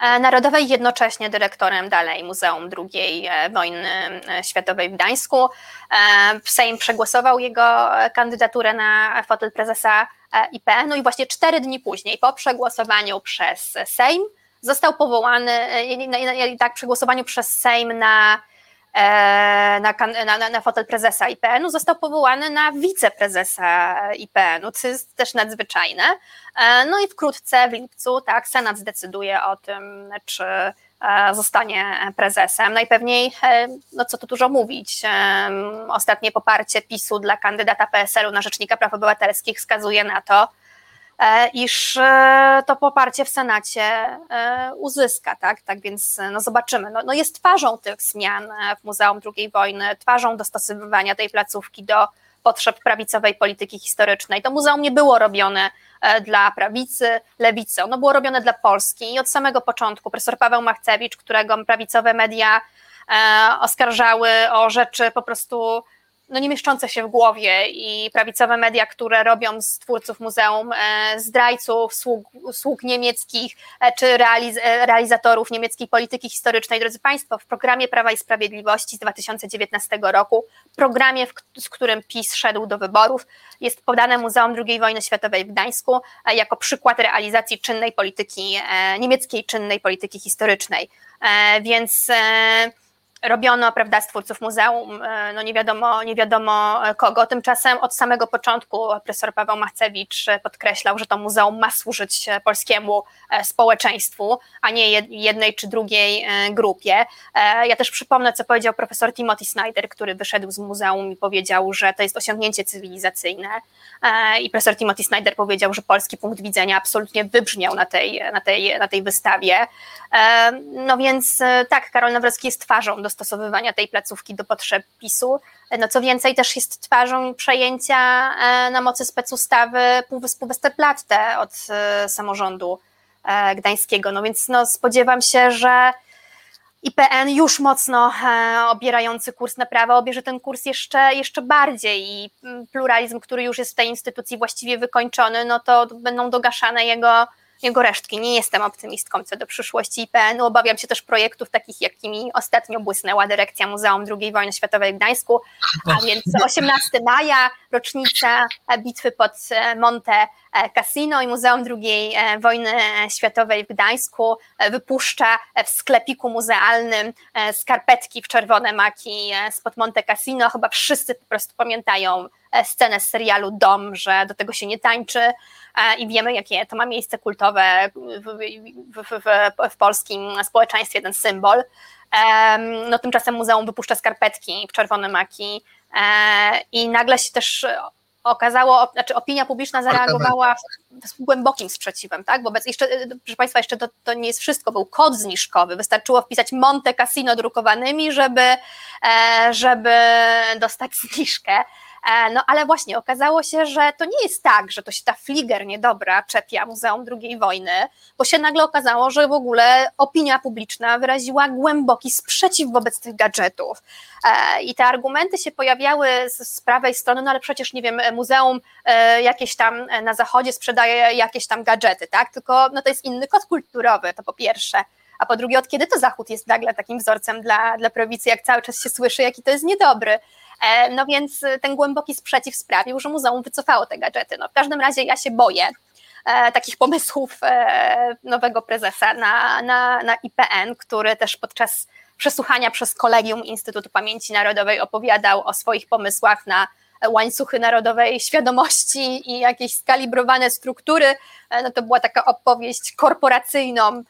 Narodowej, jednocześnie dyrektorem dalej Muzeum II e, Wojny e, Światowej w Gdańsku. Sejm przegłosował jego kandydaturę na fotel prezesa IPN-u i właśnie cztery dni później, po przegłosowaniu przez Sejm, został powołany tak przy głosowaniu przez Sejm na, na, na, na fotel prezesa IPN-u, został powołany na wiceprezesa IPN-u, co jest też nadzwyczajne. No i wkrótce w lipcu tak, Senat zdecyduje o tym, czy E, zostanie prezesem. Najpewniej, e, no co tu dużo mówić, e, ostatnie poparcie PiSu dla kandydata PSL-u na Rzecznika Praw Obywatelskich wskazuje na to, iż to poparcie w Senacie uzyska, tak, tak więc no zobaczymy. No, no jest twarzą tych zmian w Muzeum II wojny, twarzą dostosowywania tej placówki do potrzeb prawicowej polityki historycznej. To muzeum nie było robione E, dla prawicy, lewicy. Ono było robione dla Polski i od samego początku profesor Paweł Machcewicz, którego prawicowe media e, oskarżały o rzeczy po prostu no nie mieszczące się w głowie i prawicowe media, które robią z twórców muzeum e, zdrajców, sług, sług niemieckich e, czy realiz e, realizatorów niemieckiej polityki historycznej. Drodzy Państwo, w programie Prawa i Sprawiedliwości z 2019 roku, programie, z którym PiS szedł do wyborów, jest podane Muzeum II wojny światowej w Gdańsku jako przykład realizacji czynnej polityki, niemieckiej czynnej polityki historycznej. Więc robiono, prawda, z twórców muzeum, e, no nie wiadomo, nie wiadomo kogo. Tymczasem od samego początku profesor Paweł Machcewicz podkreślał, że to muzeum ma służyć polskiemu e, społeczeństwu, a nie jednej czy drugiej e, grupie. Ja też przypomnę, co powiedział profesor Timothy Snyder, który wyszedł z muzeum i powiedział, że to jest osiągnięcie cywilizacyjne. I profesor Timothy Snyder powiedział, że polski punkt widzenia absolutnie wybrzmiał na tej, na tej, na tej wystawie. No więc tak, Karol Nawrocki jest twarzą dostosowywania tej placówki do potrzeb PiSu. No co więcej, też jest twarzą przejęcia e, na mocy specustawy Półwyspu Westerplatte od e, samorządu e, gdańskiego. No więc no, spodziewam się, że IPN już mocno obierający kurs na prawo obierze ten kurs jeszcze, jeszcze bardziej i mm, pluralizm, który już jest w tej instytucji właściwie wykończony, no to będą dogaszane jego jego resztki. Nie jestem optymistką co do przyszłości IPN-u. Obawiam się też projektów takich, jakimi ostatnio błysnęła dyrekcja Muzeum II Wojny Światowej w Gdańsku, a więc 18 maja, rocznica bitwy pod Monte Cassino i Muzeum II Wojny Światowej w Gdańsku wypuszcza w sklepiku muzealnym skarpetki w czerwone maki spod Monte Cassino. Chyba wszyscy po prostu pamiętają scenę z serialu Dom, że do tego się nie tańczy i wiemy, jakie to ma miejsce kultowe w, w, w, w polskim społeczeństwie, ten symbol. No tymczasem muzeum wypuszcza skarpetki w czerwone maki e, i nagle się też okazało, znaczy opinia publiczna zareagowała z głębokim sprzeciwem, tak? Wobec jeszcze, proszę Państwa, jeszcze to, to nie jest wszystko, był kod zniżkowy. Wystarczyło wpisać Monte Cassino drukowanymi, żeby, e, żeby dostać zniżkę. E, no ale właśnie okazało się, że to nie jest tak, że to się ta fliger niedobra czepia Muzeum II wojny, bo się nagle okazało, że w ogóle opinia publiczna wyraziła głęboki sprzeciw wobec tych gadżetów. E, I te argumenty się pojawiały z, prawej strony, no ale przecież nie wiem, muzeum e, jakieś tam na zachodzie sprzedaje jakieś tam gadżety, tak? Tylko no to jest inny kod kulturowy, to po pierwsze. A po drugie, od kiedy to Zachód jest nagle takim wzorcem dla, dla prawicy, jak cały czas się słyszy, jaki to jest niedobry. E, no więc ten głęboki sprzeciw sprawił, że muzeum wycofało te gadżety. No w każdym razie ja się boję e, takich pomysłów e, nowego prezesa na, na, na IPN, który też podczas przesłuchania przez Kolegium Instytutu Pamięci Narodowej opowiadał o swoich pomysłach na łańcuchy narodowej świadomości i jakieś skalibrowane struktury. No to była taka opowieść korporacyjną,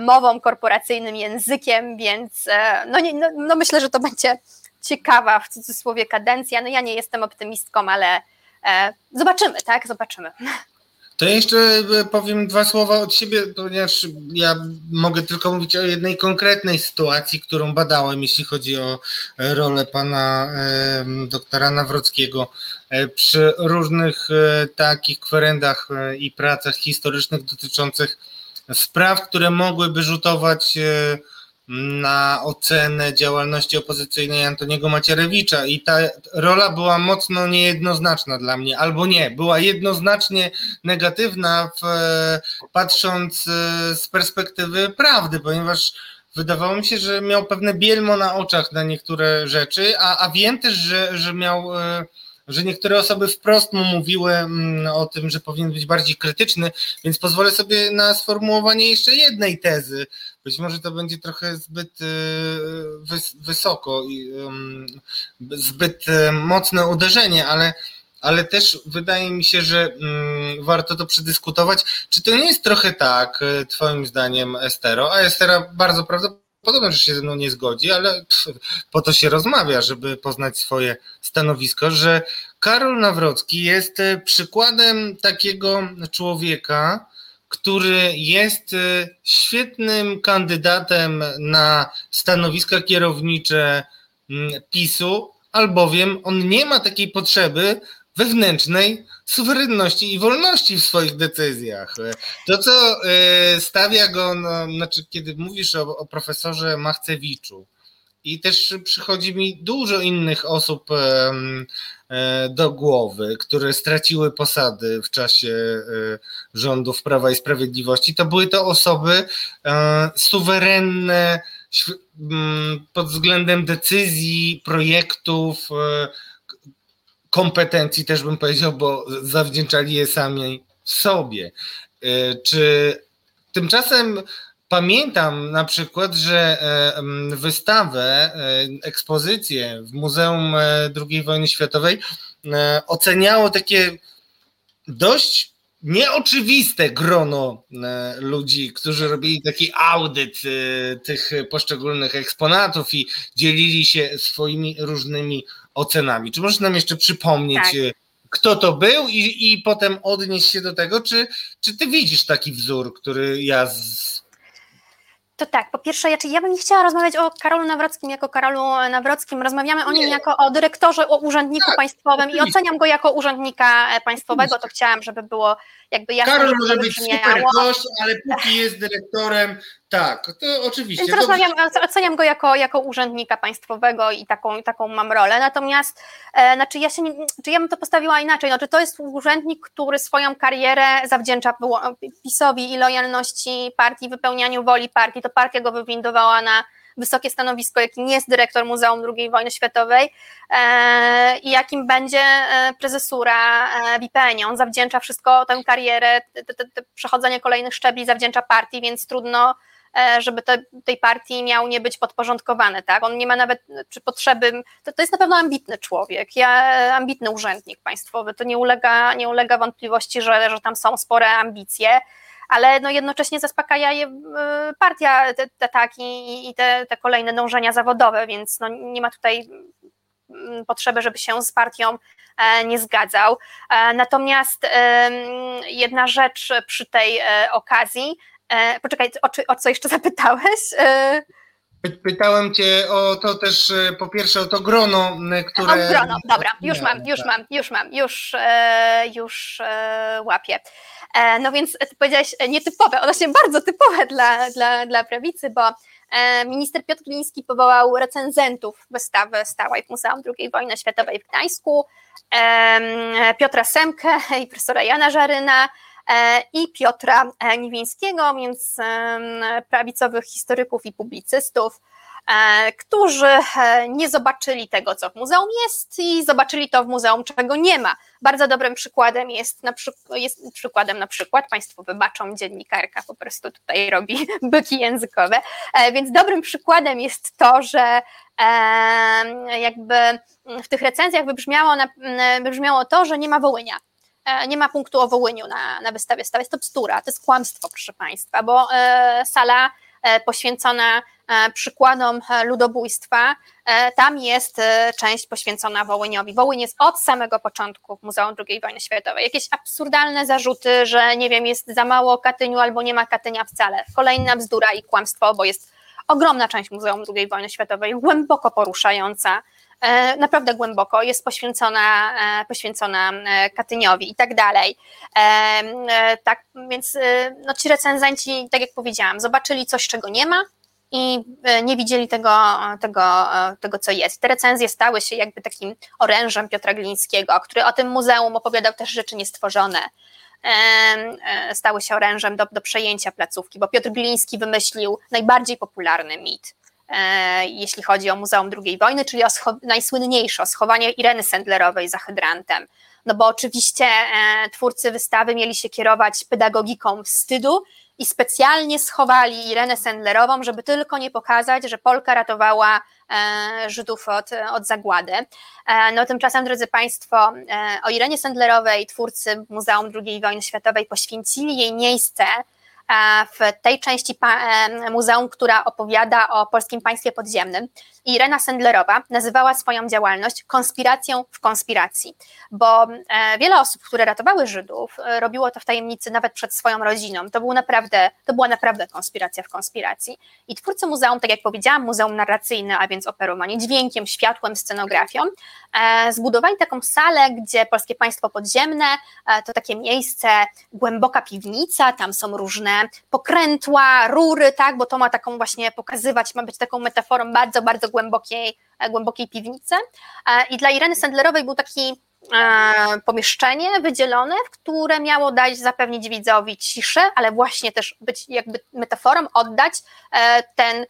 mową, korporacyjnym językiem, więc no, nie, no, no myślę, że to będzie ciekawa w cudzysłowie kadencja. No ja nie jestem optymistką, ale e, zobaczymy, tak? Zobaczymy. To jeszcze e, powiem dwa słowa od siebie, ponieważ ja mogę tylko mówić o jednej konkretnej sytuacji, którą badałem, jeśli chodzi o e, rolę pana e, doktora Nawrockiego e, przy różnych e, takich kwerendach i pracach historycznych dotyczących spraw, które mogłyby rzutować na ocenę działalności opozycyjnej Antoniego Macierewicza i ta rola była mocno niejednoznaczna dla mnie, albo nie, była jednoznacznie negatywna w, patrząc e, z perspektywy prawdy, ponieważ wydawało mi się, że miał pewne bielmo na oczach na niektóre rzeczy, a, a wiem też, że, że miał e, że niektóre osoby wprost mu mówiły mm, o tym, że powinien być bardziej krytyczny, więc pozwolę sobie na sformułowanie jeszcze jednej tezy. Być może to będzie trochę zbyt wysoko i zbyt mocne uderzenie, ale ale też wydaje mi się, że mm, warto to przedyskutować. Czy to nie jest trochę tak, e, Twoim zdaniem, Estero? A Estera bardzo prawdopodobnie, że się ze mną nie zgodzi, ale po to się rozmawia, żeby poznać swoje stanowisko, że Karol Nawrocki jest e, przykładem takiego człowieka, który jest e, świetnym kandydatem na stanowiska kierownicze mm, PiSu, albowiem on nie ma takiej potrzeby, wewnętrznej suwerenności i wolności w swoich decyzjach. To, co e, stawia go, no, znaczy, kiedy mówisz o, o profesorze Machcewiczu, i też przychodzi mi dużo innych osób do głowy, które straciły posady w czasie e, rządów Prawa i Sprawiedliwości. To były to osoby suwerenne pod względem decyzji, projektów, kompetencji też bym powiedział, bo zawdzięczali je sami sobie. E, czy tymczasem pamiętam na przykład, że e, wystawę, e, ekspozycję w Muzeum II wojny światowej oceniało takie dość nieoczywiste grono ludzi, którzy robili taki audyt tych poszczególnych eksponatów i dzielili się swoimi różnymi ocenami. Czy możesz nam jeszcze przypomnieć, tak. E, kto to był i, i potem odnieść się do tego, czy, czy ty widzisz taki wzór, który ja z... To tak, po pierwsze, ja, ja bym nie chciała rozmawiać o Karolu Nawrockim jako Karolu Nawrockim. Rozmawiamy o nim jako o dyrektorze, o urzędniku tak, państwowym i oceniam go jako urzędnika e, państwowego. To chciałam, żeby było jakby jasne. Karol może być super gość, ale póki jest dyrektorem, tak, to oczywiście. Więc rozmawiam, oceniam go jako, jako urzędnika państwowego i taką, taką mam rolę. Natomiast e, znaczy ja się nie, czy ja bym to postawiła inaczej, znaczy to jest urzędnik, który swoją karierę zawdzięcza PiSowi i lojalności partii, wypełnianiu woli partii. To partia go wywindowała na wysokie stanowisko, jakim jest dyrektor Muzeum II wojny światowej e, i jakim będzie e, prezesura e, WIPN. On zawdzięcza wszystko, tę karierę, te, te, te przechodzenie kolejnych szczebli zawdzięcza partii, więc trudno żeby te, tej partii miał nie być podporządkowany, tak? On nie ma nawet czy potrzeby, to, to jest na pewno ambitny człowiek, ja, ambitny urzędnik państwowy, to nie ulega, nie ulega wątpliwości, że, że tam są spore ambicje, ale no jednocześnie zaspokaja je y, partia te, te i, te, te kolejne dążenia zawodowe, więc no nie ma tutaj mm, potrzeby, żeby się z partią e, nie zgadzał. E, natomiast jedna rzecz przy tej e, poczekaj, o, o co jeszcze zapytałeś? Pytałem cię o to też, po pierwsze o to grono, które... O grono, dobra, już mam, już mam, już mam, już, już łapię. E, no więc ty powiedziałaś e, nietypowe, one się bardzo typowe dla, dla, dla prawicy, bo e, minister Piotr Gliński powołał recenzentów wystawy stałej w Muzeum II wojny światowej w Gdańsku, Piotra Semkę i profesora Jana Żaryna, i Piotra Niwińskiego, więc prawicowych historyków i publicystów, E, którzy e, nie zobaczyli tego, co w muzeum jest i zobaczyli to w muzeum, czego nie ma. Bardzo dobrym przykładem jest, na przykład, jest przykładem na przykład, Państwo wybaczą, dziennikarka po prostu tutaj robi byki językowe, e, więc dobrym przykładem jest to, że jakby w tych recenzjach wybrzmiało, wybrzmiało to, że nie ma Wołynia nie ma punktu o Wołyniu na, na wystawie Stawa. Jest to bzdura, to jest kłamstwo, proszę Państwa, bo sala poświęcona E, przykładom e, ludobójstwa, e, tam jest część poświęcona Wołyniowi. Wołyń jest od samego początku w Muzeum II wojny światowej. Jakieś absurdalne zarzuty, że nie wiem, jest za mało Katyniu albo nie ma Katynia wcale. Kolejna bzdura i kłamstwo, bo jest ogromna część Muzeum II wojny światowej, głęboko poruszająca, naprawdę głęboko, jest poświęcona, poświęcona Katyniowi i tak dalej. Tak, więc no, ci recenzenci, tak jak powiedziałam, zobaczyli coś, czego nie ma, i e, nie widzieli tego, tego, e, tego, co jest. Te recenzje stały się jakby takim orężem Piotra Glińskiego, który o tym muzeum opowiadał też rzeczy niestworzone. E, stały się orężem do, do przejęcia placówki, bo Piotr Gliński wymyślił najbardziej popularny mit jeśli chodzi o Muzeum II wojny, czyli o najsłynniejsze, o schowanie Ireny Sendlerowej za hydrantem. No bo oczywiście twórcy wystawy mieli się kierować pedagogiką wstydu i specjalnie schowali Irenę Sendlerową, żeby tylko nie pokazać, że Polka ratowała e, Żydów od, od zagłady. E, no tymczasem, drodzy Państwo, e, o Irenie Sendlerowej twórcy Muzeum II wojny światowej poświęcili jej miejsce w tej części muzeum, która opowiada o polskim państwie podziemnym. Irena Sendlerowa nazywała swoją działalność konspiracją w konspiracji, bo e, wiele osób, które ratowały Żydów, e, robiło to w tajemnicy nawet przed swoją rodziną. To, był naprawdę, to była naprawdę konspiracja w konspiracji. I twórcy muzeum, tak jak powiedziałam, muzeum narracyjne, a więc operowanie dźwiękiem, światłem, scenografią, e, zbudowali taką salę, gdzie polskie państwo podziemne to takie miejsce, głęboka piwnica, tam są różne pokrętła, rury, tak, bo to ma taką właśnie pokazywać, ma być taką metaforą bardzo, bardzo głębokiej, e, głębokiej piwnicy. E, I dla Ireny Sendlerowej był taki e, pomieszczenie wydzielone, które miało dać, zapewnić widzowi ciszę, ale właśnie też być jakby metaforą, oddać ten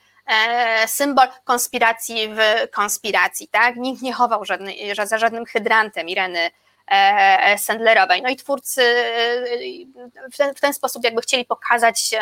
symbol konspiracji w konspiracji, tak? Nikt nie chował żadny, za żadnym hydrantem Ireny Sendlerowej. No i twórcy w ten, w ten sposób jakby chcieli pokazać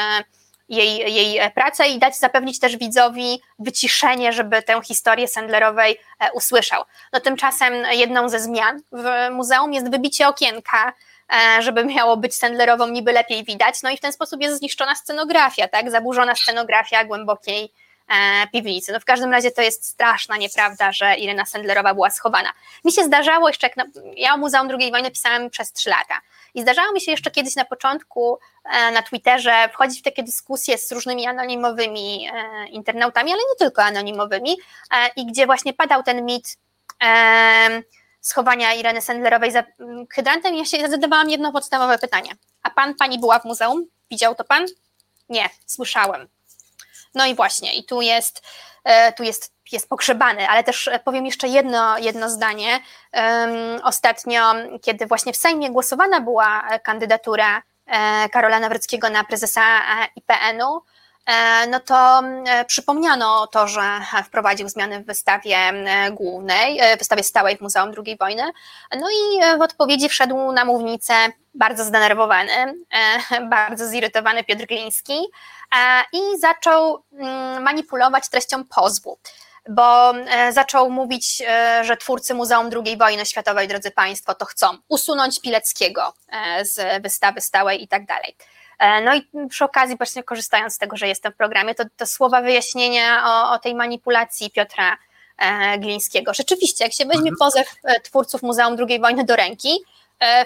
jej, jej pracę i dać zapewnić też widzowi wyciszenie, żeby tę historię Sandlerowej e, usłyszał. No tymczasem jedną ze zmian w muzeum jest wybicie okienka, e, żeby miało być Sandlerową niby lepiej widać, no i w ten sposób jest zniszczona scenografia, tak, zaburzona scenografia głębokiej e, piwnicy. No w każdym razie to jest straszna nieprawda, że Irena Sandlerowa była schowana. Mi się zdarzało jeszcze, jak na, ja o Muzeum II wojny pisałem przez trzy lata i zdarzało mi się jeszcze kiedyś na początku e, na Twitterze wchodzić w takie dyskusje z różnymi anonimowymi e, internautami, ale nie tylko anonimowymi, e, i gdzie właśnie padał ten mit schowania Ireny Sendlerowej za hydrantem, ja się zadawałam jedno podstawowe pytanie. A pan, pani była w muzeum? Widział to pan? Nie, słyszałem. No i właśnie, i tu jest, tu jest jest pogrzebany, ale też e, powiem jeszcze jedno, jedno zdanie. Ostatnio, kiedy właśnie w Sejmie głosowana była e, kandydatura e, Karola Nawrockiego na prezesa IPN-u, no to przypomniano to, że wprowadził zmiany w wystawie głównej, wystawie stałej w Muzeum II wojny. No i w odpowiedzi wszedł na mównicę bardzo zdenerwowany, bardzo zirytowany Piotr Gliński i zaczął manipulować treścią pozwu bo e, zaczął mówić, e, że twórcy Muzeum II wojny światowej, drodzy Państwo, to chcą usunąć Pileckiego e, z wystawy stałej i tak dalej. No i przy okazji, właśnie korzystając z tego, że jestem w programie, to, to słowa wyjaśnienia o, o tej manipulacji Piotra Glińskiego. Rzeczywiście, jak się weźmie mhm. pozew twórców Muzeum II wojny do ręki,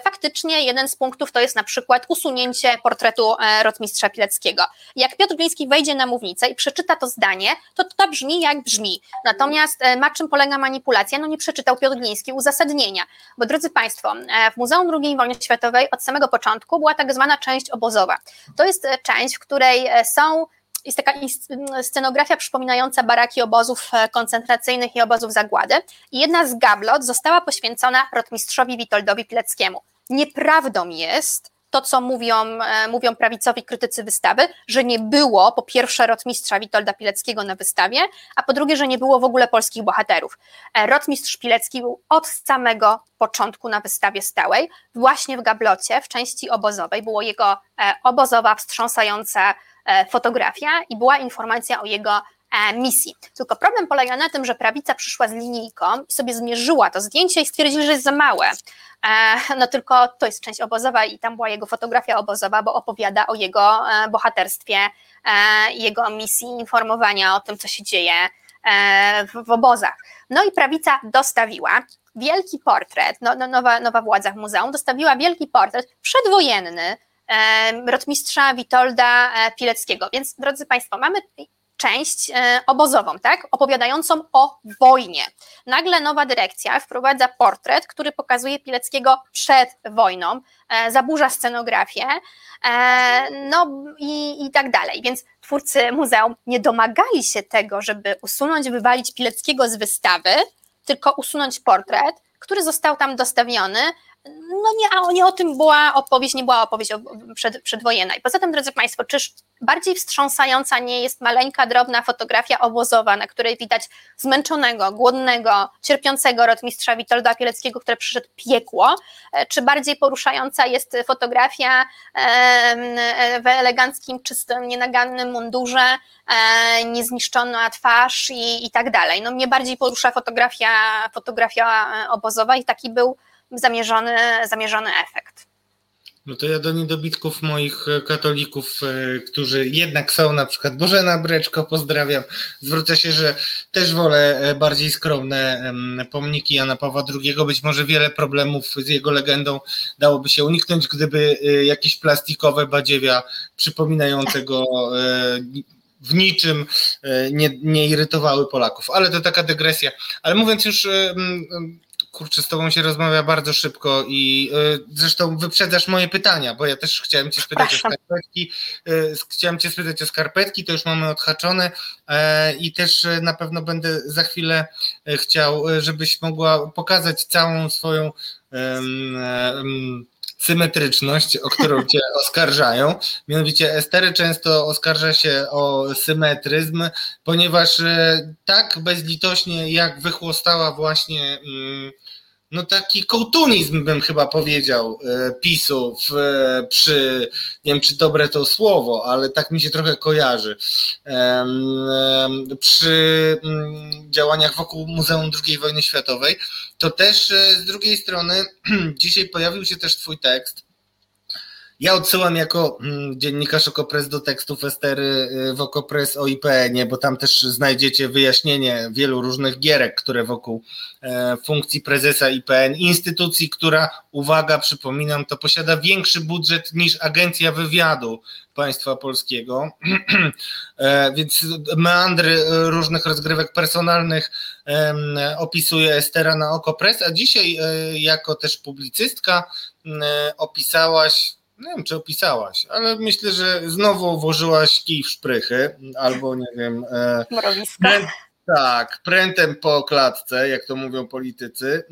faktycznie jeden z punktów to jest na przykład usunięcie portretu e, rotmistrza Pileckiego. Jak Piotr Gliński wejdzie na mównicę i przeczyta to zdanie, to to brzmi jak brzmi. Natomiast na e, czym polega manipulacja? No nie przeczytał Piotr Gliński uzasadnienia. Bo drodzy Państwo, w Muzeum II wojny światowej od samego początku była tak zwana część obozowa. To jest część, w której są jest taka scenografia przypominająca baraki obozów e, koncentracyjnych i obozów zagłady. I jedna z gablot została poświęcona rotmistrzowi Witoldowi Pileckiemu. Nieprawdą jest, to, co mówią, e, mówią prawicowi krytycy wystawy, że nie było po pierwsze rotmistrza Witolda Pileckiego na wystawie, a po drugie, że nie było w ogóle polskich bohaterów. E, rotmistrz Pilecki był od samego początku na wystawie stałej, właśnie w gablocie, w części obozowej, było jego obozowa, wstrząsająca fotografia i była informacja o jego e, misji. Tylko problem polega na tym, że prawica przyszła z linijką i sobie zmierzyła to zdjęcie i stwierdzili, że jest za małe. E, no tylko to jest część obozowa i tam była jego fotografia obozowa, bo opowiada o jego bohaterstwie, jego misji, informowania o tym, co się dzieje w obozach. No i prawica dostawiła wielki portret, no, no, nowa, nowa władza w muzeum dostawiła wielki portret przedwojenny rotmistrza Witolda e, Pileckiego. Więc drodzy Państwo, mamy część e, obozową, tak, opowiadającą o wojnie. Nagle nowa dyrekcja wprowadza portret, który pokazuje Pileckiego przed wojną, e, zaburza scenografię, no i, i tak dalej. Więc twórcy muzeum nie domagali się tego, żeby usunąć, wywalić Pileckiego z wystawy, tylko usunąć portret, który został tam dostawiony no nie, nie o tym była opowieść, nie była opowieść przed, przedwojenna. I poza tym, drodzy Państwo, czyż bardziej wstrząsająca nie jest maleńka, drobna fotografia obozowa, na której widać zmęczonego, głodnego, cierpiącego rotmistrza Witolda Pieleckiego, który przyszedł piekło, e, czy bardziej poruszająca jest fotografia w eleganckim, czystym, nienagannym mundurze, e, niezniszczona twarz i, i tak dalej. No mnie bardziej porusza fotografia, fotografia e, obozowa i taki był zamierzony, zamierzony efekt. No to ja do niedobitków moich e, katolików, e, którzy jednak są, na przykład Bożena Breczko, pozdrawiam. Zwrócę się, że też wolę e, bardziej skromne pomniki Jana Pawła II. Być może wiele problemów z jego legendą dałoby się uniknąć, gdyby jakieś plastikowe badziewia przypominającego w niczym nie, nie irytowały Polaków. Ale to taka dygresja. Ale mówiąc już kurczę, z tobą się rozmawia bardzo szybko i y, zresztą wyprzedzasz moje pytania, bo ja też chciałem cię spytać Proszę. o skarpetki. Y, chciałem cię spytać o skarpetki, to już mamy odhaczone e, i też na pewno będę za chwilę chciał, żebyś mogła pokazać całą swoją symetryczność, o którą cię oskarżają. Mianowicie Estery często oskarża się o symetryzm, ponieważ tak bezlitośnie jak wychłostała właśnie mm, no taki kołtunizm bym chyba powiedział e, PiSu w, e, przy, nie wiem czy dobre to słowo, ale tak mi się trochę kojarzy, przy mm, działaniach wokół Muzeum II wojny światowej, to też e, z drugiej strony dzisiaj pojawił się też twój tekst, ja odsyłam jako mm, dziennikarz Okopres do tekstów Estery y, w Okopres o IPN-ie, bo tam też znajdziecie wyjaśnienie wielu różnych gierek, które wokół e, funkcji prezesa IPN, instytucji, która, uwaga, przypominam, to posiada większy budżet niż Agencja Wywiadu Państwa Polskiego, e, więc meandry różnych rozgrywek personalnych opisuje Estera na Okopres, a dzisiaj e, jako też publicystka opisałaś nie wiem, czy opisałaś, ale myślę, że znowu włożyłaś kij w szprychy, albo nie wiem. E. Tak, prętem po klatce, jak to mówią politycy,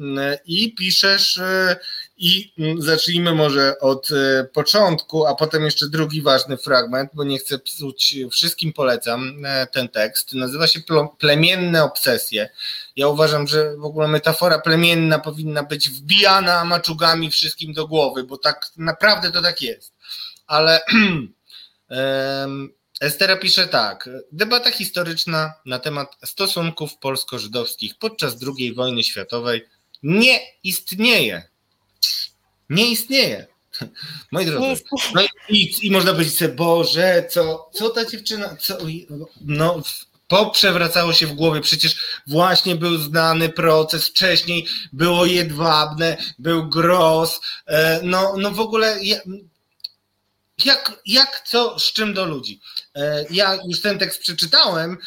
i piszesz, e, i zacznijmy może od e, początku, a potem jeszcze drugi ważny fragment, bo nie chcę psuć, wszystkim polecam e, ten tekst. Nazywa się Plemienne obsesje. Ja uważam, że w ogóle metafora plemienna powinna być wbijana maczugami wszystkim do głowy, bo tak naprawdę to tak jest. Ale. Estera pisze tak. Debata historyczna na temat stosunków polsko-żydowskich podczas II wojny światowej nie istnieje. Nie istnieje. Moi drodzy, no i, i, można powiedzieć sobie, Boże, co, co ta dziewczyna, co, no poprzewracało się w głowie, przecież właśnie był znany proces, wcześniej było Jedwabne, był Gross, e, no, no w ogóle jak, jak co, z czym do ludzi. E, ja już ten tekst przeczytałem.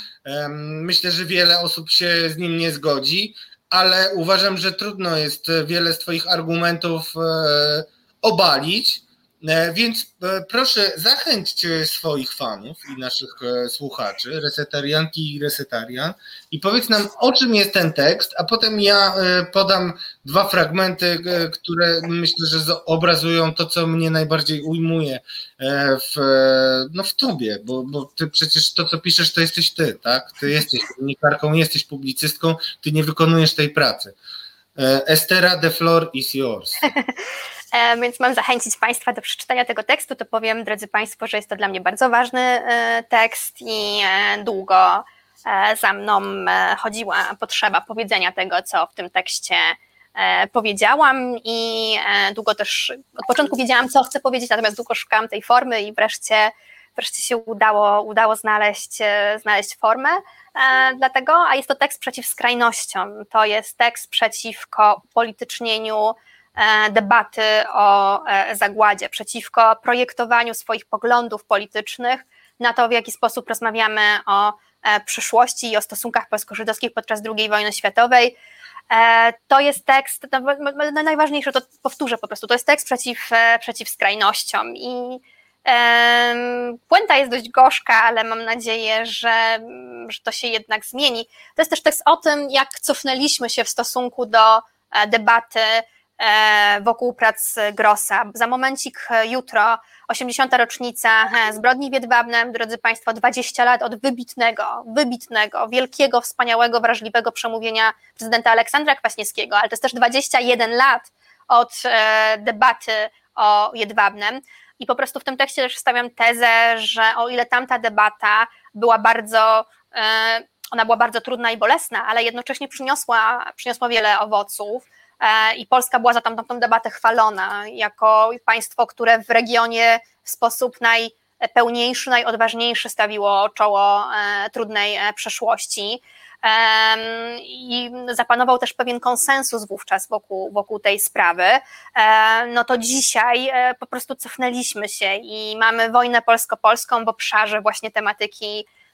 Myślę, że wiele osób się z nim nie zgodzi, ale uważam, że trudno jest wiele z Twoich argumentów e, obalić. E, więc e, proszę zachęćcie swoich fanów i naszych e, słuchaczy, resetarianki i resetarian i powiedz nam o czym jest ten tekst, a potem ja podam dwa fragmenty, które myślę, że obrazują to, co mnie najbardziej ujmuje w, no w tobie, bo, bo ty przecież to, co piszesz, to jesteś ty, tak? Ty jesteś dziennikarką, jesteś publicystką, ty nie wykonujesz tej pracy. Estera, the floor is yours. E, więc mam zachęcić Państwa do przeczytania tego tekstu, to powiem, drodzy Państwo, że jest to dla mnie bardzo ważny e, tekst i e, długo za mną chodziła potrzeba powiedzenia tego, co w tym tekście powiedziałam i długo też, od początku wiedziałam, co chcę powiedzieć, natomiast długo szukałam tej formy i wreszcie, wreszcie się udało, udało znaleźć, znaleźć formę. Dlatego, a jest to tekst przeciw skrajnościom, to jest tekst przeciwko politycznieniu debaty o e, zagładzie, przeciwko projektowaniu swoich poglądów politycznych na to, w jaki sposób rozmawiamy o e, przyszłości i o stosunkach polsko-żydowskich podczas II wojny światowej. To jest tekst, no, najważniejsze to powtórzę po prostu, to jest tekst przeciw, przeciw skrajnościom i Puenta jest dość gorzka, ale mam nadzieję, że, że to się jednak zmieni. To jest też tekst o tym, jak cofnęliśmy się w stosunku do debaty e, wokół prac Grossa. Za momencik jutro 80. rocznica zbrodni w Jedwabnem, drodzy Państwo, 20 lat od wybitnego, wybitnego, wielkiego, wspaniałego, wrażliwego przemówienia prezydenta Aleksandra Kwaśniewskiego, ale to jest też 21 lat od debaty o Jedwabnem. I po prostu w tym tekście też stawiam tezę, że o ile tamta debata była bardzo, e, ona była bardzo trudna i bolesna, ale jednocześnie przyniosła, przyniosła wiele owoców. E, I Polska była za tamtą debatę chwalona jako państwo, które w regionie w sposób najpełniejszy, najodważniejszy stawiło czoło e, trudnej przeszłości. I zapanował też pewien konsensus wówczas wokół, wokół tej sprawy, no to dzisiaj e, po prostu cofnęliśmy się i mamy wojnę polsko-polską w obszarze właśnie tematyki e,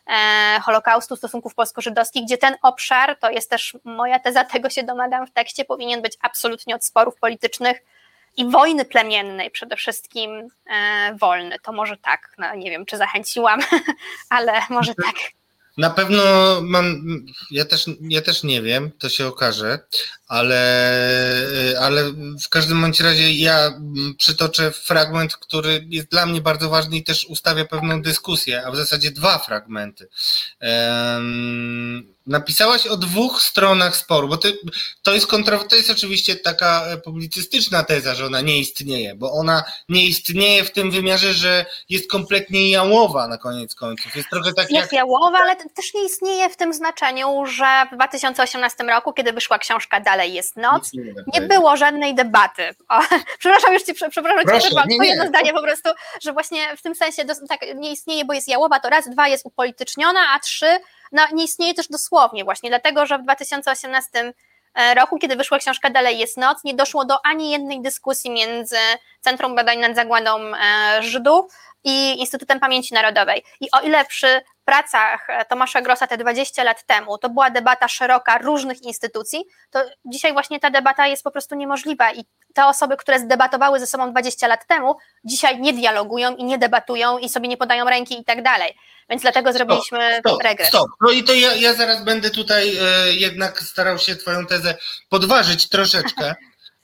Holokaustu, stosunków polsko-żydowskich, gdzie ten obszar, to jest też moja teza, tego się domagam w tekście, powinien być absolutnie od sporów politycznych i wojny plemiennej przede wszystkim e, wolny. To może tak, no nie wiem, czy zachęciłam, ale może tak. Na pewno mam, ja też, ja też nie wiem, to się okaże, ale, ale w każdym bądź razie ja przytoczę fragment, który jest dla mnie bardzo ważny i też ustawia pewną dyskusję, a w zasadzie dwa fragmenty. Um, napisałaś o dwóch stronach sporu, bo ty, to, jest kontra, to jest oczywiście taka publicystyczna teza, że ona nie istnieje, bo ona nie istnieje w tym wymiarze, że jest kompletnie jałowa na koniec końców. Jest trochę tak jest jak... jałowa, ale też nie istnieje w tym znaczeniu, że w 2018 roku, kiedy wyszła książka Dalej jest noc, nie, nie było żadnej debaty. O, przepraszam, już ci przepraszam, Proszę, ci nie, nie. jedno zdanie po prostu, że właśnie w tym sensie tak, nie istnieje, bo jest jałowa, to raz, dwa jest upolityczniona, a trzy no, nie istnieje też dosłownie, właśnie dlatego, że w 2018 e, roku, kiedy wyszła książka Dalej jest noc, nie doszło do ani jednej dyskusji między Centrum Badań nad Zagładą e, Żydów i Instytutem Pamięci Narodowej. I o ile przy pracach e, Tomasza Grossa te 20 lat temu to była debata szeroka różnych instytucji, to dzisiaj właśnie ta debata jest po prostu niemożliwa i te osoby, które zdebatowały ze sobą 20 lat temu, dzisiaj nie dialogują i nie debatują i sobie nie podają ręki i tak dalej. Więc dlatego zrobiliśmy stop, stop, regres. Stop. No i to ja, ja zaraz będę tutaj e, jednak starał się Twoją tezę podważyć troszeczkę.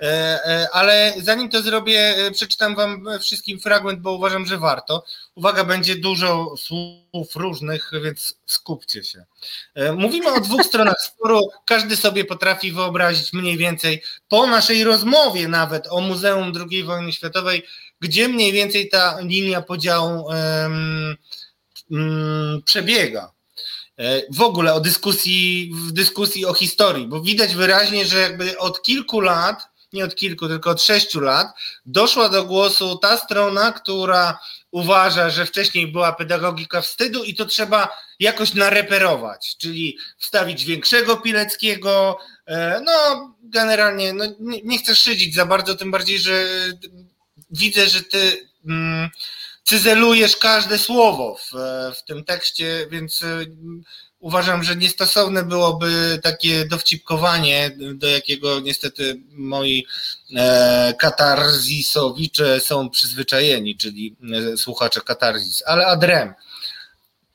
E, e, ale zanim to zrobię, e, przeczytam Wam wszystkim fragment, bo uważam, że warto. Uwaga, będzie dużo słów różnych, więc skupcie się. Mówimy o dwóch stronach sporu. Każdy sobie potrafi wyobrazić mniej więcej po naszej rozmowie nawet o Muzeum II Wojny Światowej, gdzie mniej więcej ta linia podziału um, um, przebiega w ogóle o dyskusji, w dyskusji o historii, bo widać wyraźnie, że jakby od kilku lat nie od kilku, tylko od sześciu lat, doszła do głosu ta strona, która uważa, że wcześniej była pedagogika wstydu i to trzeba jakoś nareperować, czyli wstawić większego Pileckiego. E, no, generalnie no, nie, nie chcę szydzić za bardzo, tym bardziej, że widzę, że ty mm, cyzelujesz każde słowo w, w tym tekście, więc uważam, że niestosowne byłoby takie dowcipkowanie, do jakiego niestety moi e, katarzisowicze są przyzwyczajeni, czyli e, słuchacze katarzis, ale adrem.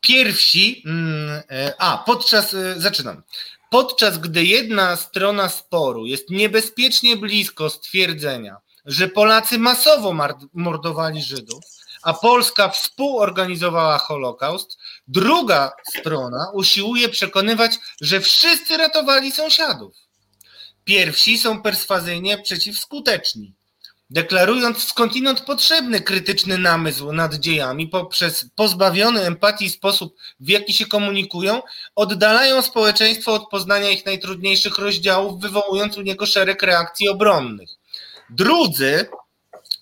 Pierwsi, mm, e, a podczas, zaczynam. Podczas gdy jedna strona sporu jest niebezpiecznie blisko stwierdzenia, że Polacy masowo mordowali Żydów, a Polska współorganizowała Holokaust, druga strona usiłuje przekonywać, że wszyscy ratowali sąsiadów. Pierwsi są perswazyjnie przeciwskuteczni, deklarując skądinąd potrzebny krytyczny namysł nad dziejami poprzez pozbawiony empatii sposób, w jaki się komunikują, oddalają społeczeństwo od poznania ich najtrudniejszych rozdziałów, wywołując u niego szereg reakcji obronnych. Drudzy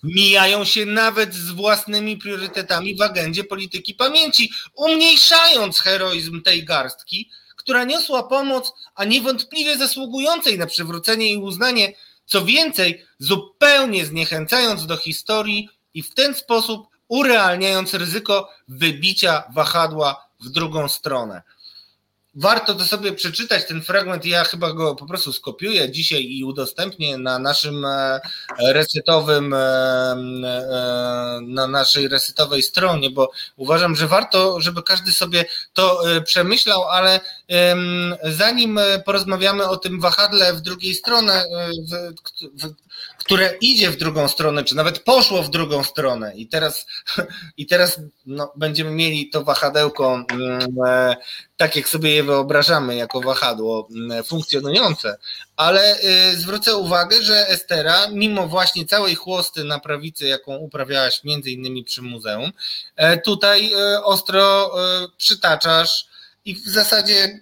mijają się nawet z własnymi priorytetami w agendzie polityki pamięci, umniejszając heroizm tej garstki, która niosła pomoc, a niewątpliwie zasługującej na przywrócenie i uznanie, co więcej, zupełnie zniechęcając do historii i w ten sposób urealniając ryzyko wybicia wahadła w drugą stronę. Warto to sobie przeczytać, ten fragment, ja chyba go po prostu skopiuję dzisiaj i udostępnię na naszym e, resetowym, e, na naszej resetowej stronie, bo uważam, że warto, żeby każdy sobie to przemyślał, ale zanim porozmawiamy o tym wahadle w drugiej w, które idzie w drugą stronę, czy nawet poszło w drugą stronę. I teraz, i teraz no, będziemy mieli to wahadełko mm, e, tak, jak sobie je wyobrażamy, jako wahadło mm, funkcjonujące, ale y, zwrócę uwagę, że Estera, mimo właśnie całej chłosty na prawicy, jaką uprawiałaś między innymi przy muzeum, e, tutaj e, ostro przytaczasz i w zasadzie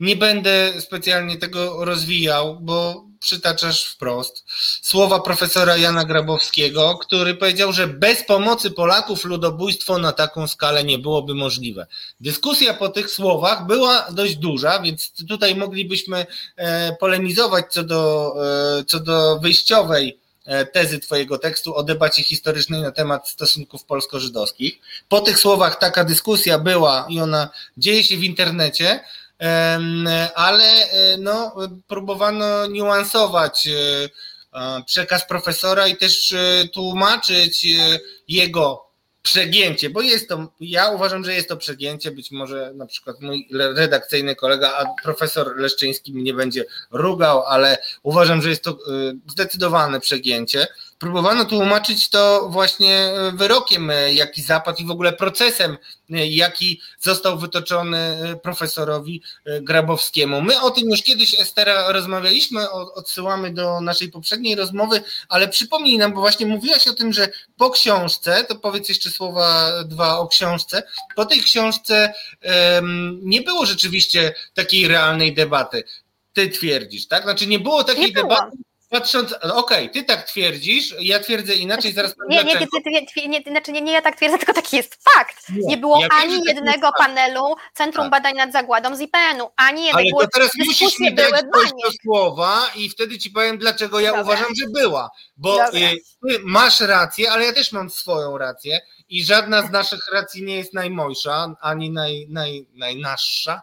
nie będę specjalnie tego rozwijał, bo przytaczasz wprost słowa profesora Jana Grabowskiego, który powiedział, że bez pomocy Polaków ludobójstwo na taką skalę nie byłoby możliwe. Dyskusja po tych słowach była dość duża, więc tutaj moglibyśmy e, polemizować co do, e, co do wyjściowej e, tezy Twojego tekstu o debacie historycznej na temat stosunków polsko-żydowskich. Po tych słowach taka dyskusja była i ona dzieje się w internecie ale e, no, próbowano niuansować e, przekaz profesora i też e, tłumaczyć jego przegięcie, bo jest to, ja uważam, że jest to przegięcie, być może na przykład mój redakcyjny kolega, a profesor Leszczyński mnie będzie rugał, ale uważam, że jest to zdecydowane przegięcie próbowano tłumaczyć to właśnie e, wyrokiem, e, jaki zapadł i w ogóle procesem, e, jaki został wytoczony profesorowi Grabowskiemu. My o tym już kiedyś, Estera, rozmawialiśmy, odsyłamy do naszej poprzedniej rozmowy, ale przypomnij nam, bo właśnie mówiłaś o tym, że po książce, to powiedz jeszcze słowa dwa o książce, po tej książce um, nie było rzeczywiście takiej realnej debaty. Ty twierdzisz, tak? Znaczy nie było takiej nie debaty. Było patrząc, okej, okay, ty tak twierdzisz, ja twierdzę inaczej, zaraz Nie, nie, ty, ty, ty, nie, znaczy nie, nie ja tak twierdzę, tylko taki jest fakt. Nie, nie było ja ani wiem, jednego panelu Centrum tak. Badań nad Zagładą z IPN-u, ani jednego. Ale to teraz musisz mi dać do słowa i wtedy ci powiem, dlaczego ja Dobra. uważam, że była. Bo y, ty masz rację, ale ja też mam swoją rację i żadna z naszych racji nie jest najmojsza, ani naj, naj, najnaszsza,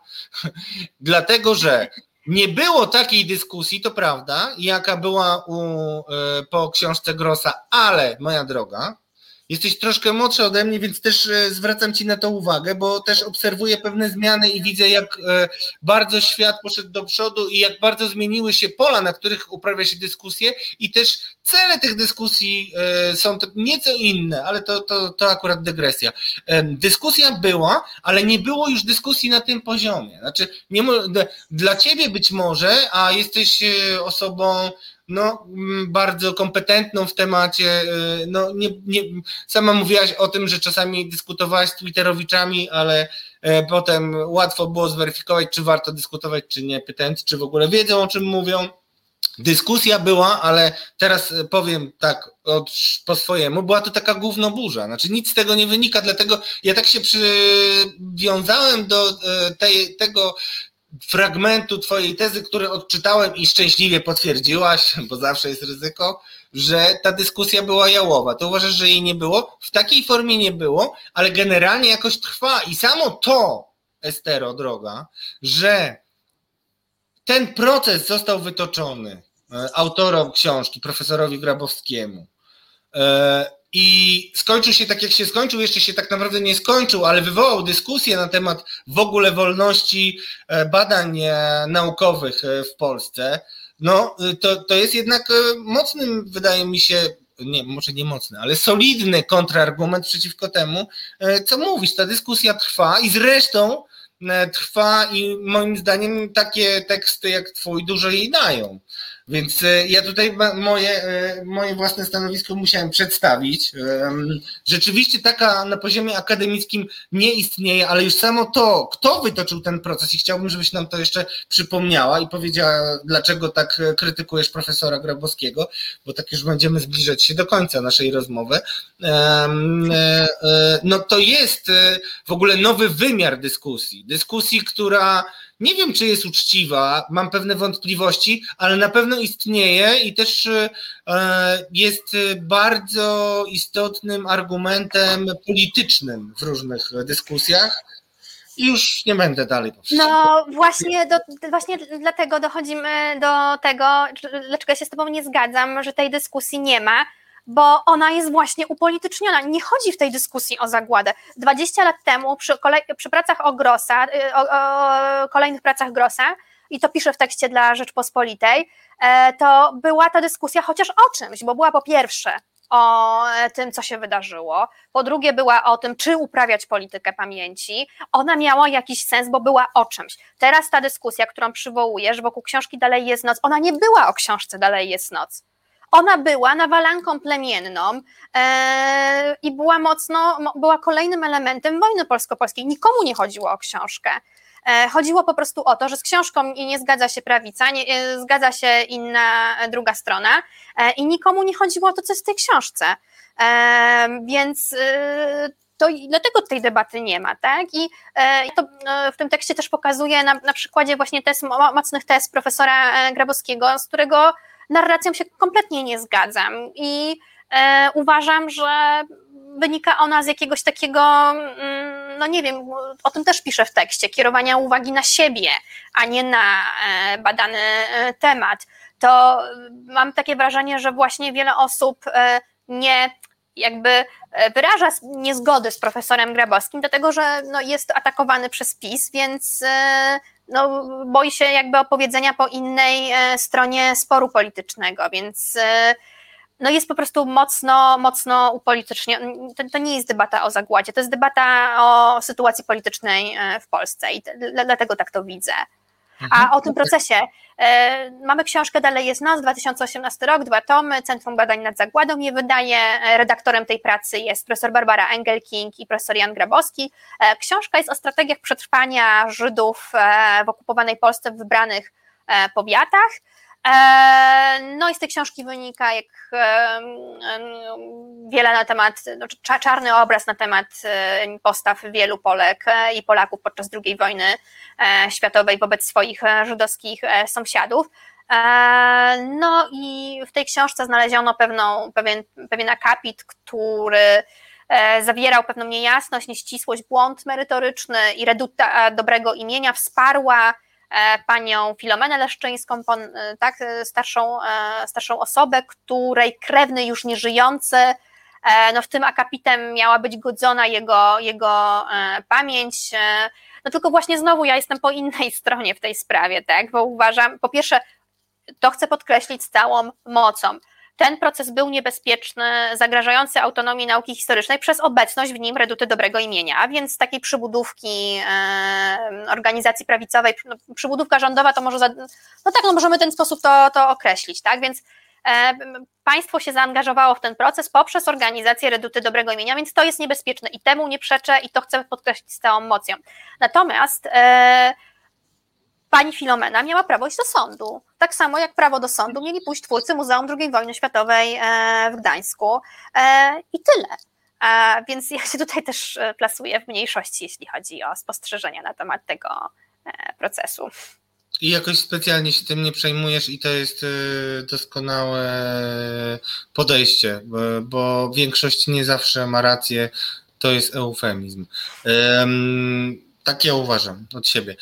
dlatego że nie było takiej dyskusji, to prawda, jaka była u, e, po książce Grossa, ale moja droga, Jesteś troszkę młodszy ode mnie, więc też e, zwracam Ci na to uwagę, bo też obserwuję pewne zmiany i widzę, jak e, bardzo świat poszedł do przodu i jak bardzo zmieniły się pola, na których uprawia się dyskusje i też cele tych dyskusji e, są nieco inne, ale to, to, to akurat dygresja. Dyskusja była, ale nie było już dyskusji na tym poziomie. Znaczy, nie, dla Ciebie być może, a jesteś osobą no, mm, bardzo kompetentną w temacie. Y, no, nie, nie, sama mówiłaś o tym, że czasami dyskutowałaś z Twitterowiczami, ale e, potem łatwo było zweryfikować, czy warto dyskutować, czy nie, pytając, czy w ogóle wiedzą, o czym mówią. Dyskusja była, ale teraz powiem tak od, po swojemu, była to taka burza. Znaczy nic z tego nie wynika, dlatego ja tak się przywiązałem do e, tej, tego fragmentu Twojej tezy, który odczytałem i szczęśliwie potwierdziłaś, bo zawsze jest ryzyko, że ta dyskusja była jałowa. To uważasz, że jej nie było? W takiej formie nie było, ale generalnie jakoś trwa. I samo to, Estero, droga, że ten proces został wytoczony e, autorom książki, profesorowi Grabowskiemu. I skończył się tak, jak się skończył, jeszcze się tak naprawdę nie skończył, ale wywołał dyskusję na temat w ogóle wolności e, badań e, naukowych e, w Polsce. No, to, to jest jednak mocnym, wydaje mi się, nie, może nie mocny, ale solidny kontrargument przeciwko temu, co mówisz. Ta dyskusja trwa i zresztą trwa i moim zdaniem takie teksty jak twój dużo jej dają. Więc e, ja tutaj moje, e, moje własne stanowisko musiałem przedstawić. Rzeczywiście taka na poziomie akademickim nie istnieje, ale już samo to, kto wytoczył ten proces i chciałbym, żebyś nam to jeszcze przypomniała i powiedziała, dlaczego tak krytykujesz profesora Grabowskiego, bo tak już będziemy zbliżać się do końca naszej rozmowy. E, no to jest w ogóle nowy wymiar dyskusji. Dyskusji, która nie wiem, czy jest uczciwa, mam pewne wątpliwości, ale na pewno istnieje i też e, jest bardzo istotnym argumentem politycznym w różnych dyskusjach. i już nie będę dalej No właśnie, do, właśnie dlatego dochodzimy do tego, dlaczego ja się z Tobą nie zgadzam, że tej dyskusji nie ma, bo ona jest właśnie upolityczniona. Nie chodzi w tej dyskusji o zagładę. 20 lat temu przy, kolej, przy pracach o Grossa, y, o, o, kolejnych pracach Grossa, i to piszę w tekście dla Rzeczpospolitej, e, to była ta dyskusja chociaż o czymś, bo była po pierwsze o e, tym, co się wydarzyło. Po drugie, była o tym, czy uprawiać politykę pamięci. Ona miała jakiś sens, bo była o czymś. Teraz ta dyskusja, którą przywołujesz wokół książki Dalej jest noc, ona nie była o książce Dalej jest noc. Ona była nawalanką plemienną e, i była mocno, była kolejnym elementem wojny polsko-polskiej. Nikomu nie chodziło o książkę. E, chodziło po prostu o to, że z książką nie zgadza się prawica, nie, e, zgadza się inna, druga strona e, i nikomu nie chodziło o to, co jest w tej książce. Więc to dlatego tej debaty nie ma, tak? I to w tym tekście też pokazuje na, na przykładzie właśnie tez, mocnych tez profesora Grabowskiego, z którego narracją się kompletnie nie zgadzam i uważam, że wynika ona z jakiegoś takiego, mm, no nie wiem, o tym też piszę w tekście, kierowania uwagi na siebie, a nie na e, badany e, temat. To mam takie wrażenie, że właśnie wiele osób e, nie jakby wyraża niezgody z profesorem Grabowskim, dlatego że no, jest atakowany przez PiS, więc no, boi się jakby opowiedzenia po innej stronie sporu politycznego, więc no jest po prostu mocno, mocno upolitycznie. To, to, nie jest debata o zagładzie, to jest debata o sytuacji politycznej e, w Polsce i dlatego tak to widzę. A mhm. o tym procesie. E, mamy książkę Dalej jest noc, 2018 rok, dwa tomy, Centrum Badań nad Zagładą je wydaje. E, redaktorem tej pracy jest profesor Barbara Engelking i profesor Jan Grabowski. Książka jest o strategiach przetrwania Żydów w okupowanej Polsce w wybranych powiatach. E, no i z tej książki wynika, jak wiele na temat, no, czarny obraz na temat e, postaw wielu Polek e, i Polaków podczas II wojny światowej wobec swoich żydowskich sąsiadów. No i w tej książce znaleziono pewną, pewien, pewien akapit, który zawierał pewną niejasność, nieścisłość, błąd merytoryczny i reduta dobrego imienia wsparła E, panią Filomenę Leszczyńską, e, tak, starszą, e, starszą osobę, której krewny już nieżyjący, no w tym akapitem miała być godzona jego, jego pamięć, no tylko właśnie znowu ja jestem po innej stronie w tej sprawie, tak, bo uważam, po pierwsze, to chcę podkreślić z całą mocą, ten proces był niebezpieczny, zagrażający autonomii nauki historycznej przez obecność w nim reduty dobrego imienia, więc takiej przybudówki organizacji prawicowej, no, przybudówka rządowa to może, za, no tak, no możemy ten sposób to, to określić, tak, więc e, państwo się zaangażowało w ten proces poprzez organizację reduty dobrego imienia, więc to jest niebezpieczne i temu nie przeczę i to chcę podkreślić z całą mocą. Natomiast e, pani Filomena miała prawo iść do sądu. Tak samo jak prawo do sądu mieli pójść twórcy Muzeum II Wojny Światowej e, w Gdańsku. E, I tyle. E, więc ja się tutaj też plasuję w mniejszości, jeśli chodzi o spostrzeżenia na temat tego procesu. I jakoś specjalnie się tym nie przejmujesz, i to jest doskonałe podejście, bo, bo większość nie zawsze ma rację, to jest eufemizm. Tak ja uważam od siebie.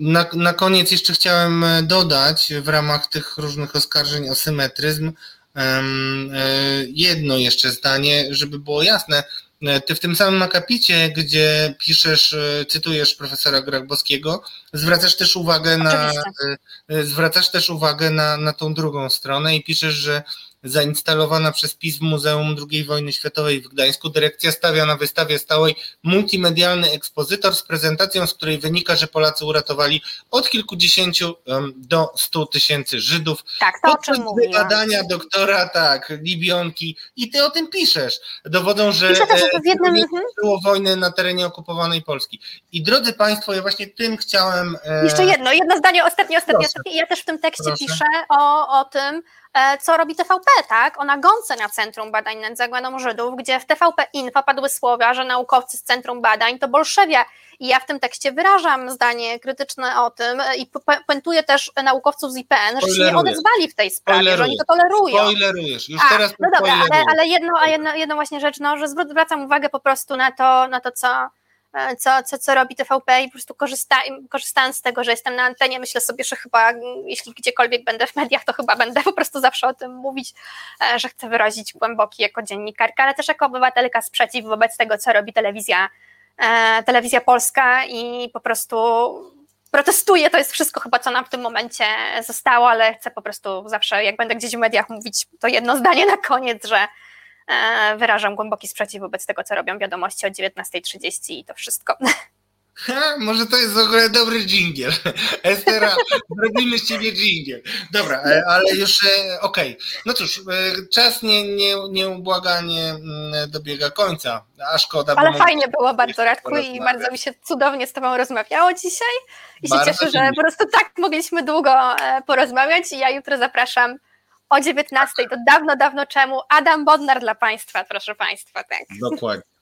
Na, na koniec jeszcze chciałem e, dodać w ramach tych różnych oskarżeń o symetryzm um, jedno jeszcze zdanie, żeby było jasne. Ty w tym samym akapicie, gdzie piszesz, cytujesz profesora Grabowskiego, zwracasz też uwagę na zwracasz też uwagę na, na tą drugą stronę i piszesz, że zainstalowana przez PiS w Muzeum II Wojny Światowej w Gdańsku. Dyrekcja stawia na wystawie stałej multimedialny ekspozytor z prezentacją, z której wynika, że Polacy uratowali od kilkudziesięciu do stu tysięcy Żydów. Tak, to o czym mówiłam. badania doktora, tak, Libionki i ty o tym piszesz. Dowodzą, że Piszę też, że w jednym... nie mhm. było wojny na terenie okupowanej Polski. I drodzy Państwo, ja właśnie tym chciałem... E, Jeszcze jedno, jedno zdanie, ostatnie, ostatnie. ostatnie. Ja też w tym tekście Proszę. piszę o, o tym, E, co robi TVP, tak? O nagonce na Centrum Badań nad Zagładą Żydów, gdzie w TVP Info padły słowa, że naukowcy z Centrum Badań to bolszewia. I ja w tym tekście wyrażam zdanie krytyczne o tym i puentuję też naukowców z IPN, że się nie odezwali w tej sprawie, że oni to tolerują. Spoilerujesz, już A, teraz No dobra, ale, ale jedno, a jedno, jedno właśnie rzecz, no, że zwracam uwagę po prostu na to, na to co e, co, co, co robi TVP i po prostu korzysta, korzystając z tego, że jestem na antenie, myślę sobie, że chyba jeśli gdziekolwiek będę w mediach, to chyba będę po prostu zawsze o tym mówić, e, że chcę wyrazić głęboki jako dziennikarka, ale też jako obywatelka sprzeciw wobec tego, co robi telewizja, telewizja polska i po prostu protestuję, to jest wszystko chyba, co nam w tym momencie zostało, ale chcę po prostu zawsze, jak będę gdzieś w mediach mówić, to jedno zdanie na koniec, że e, wyrażam głęboki sprzeciw wobec tego, co robią wiadomości o 19.30 i to wszystko. Ha, może to jest w ogóle dobry dżingiel. Estera, zrobimy z ciebie dżingiel. Dobra, e, ale już e, okej. Okay. No cóż, e, czas nie, nie, nieubłaganie mm, dobiega końca, a szkoda. Ale fajnie było bardzo, Radku, i bardzo mi się cudownie z tobą rozmawiało dzisiaj. I się cieszę, że po prostu tak mogliśmy długo porozmawiać i ja jutro zapraszam o 19 to dawno, dawno czemu Adam Bodnar dla Państwa, proszę Państwa, tak. Dokładnie.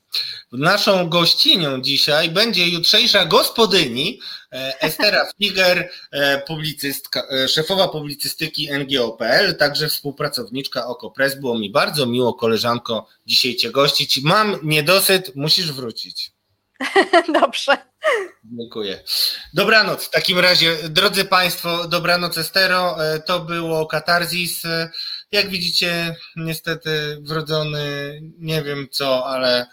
Naszą gościnią dzisiaj będzie jutrzejsza gospodyni e, Estera Figer, e, publicystka, e, szefowa publicystyki NGO.pl, także współpracowniczka OKO.press. Było mi bardzo miło, koleżanko, dzisiaj Cię gościć. Mam niedosyt, musisz wrócić. Dobrze. Dziękuję. Dobranoc. W takim razie, drodzy Państwo, dobranoc Estero. To było Katarzis. Jak widzicie, niestety wrodzony, nie wiem co, ale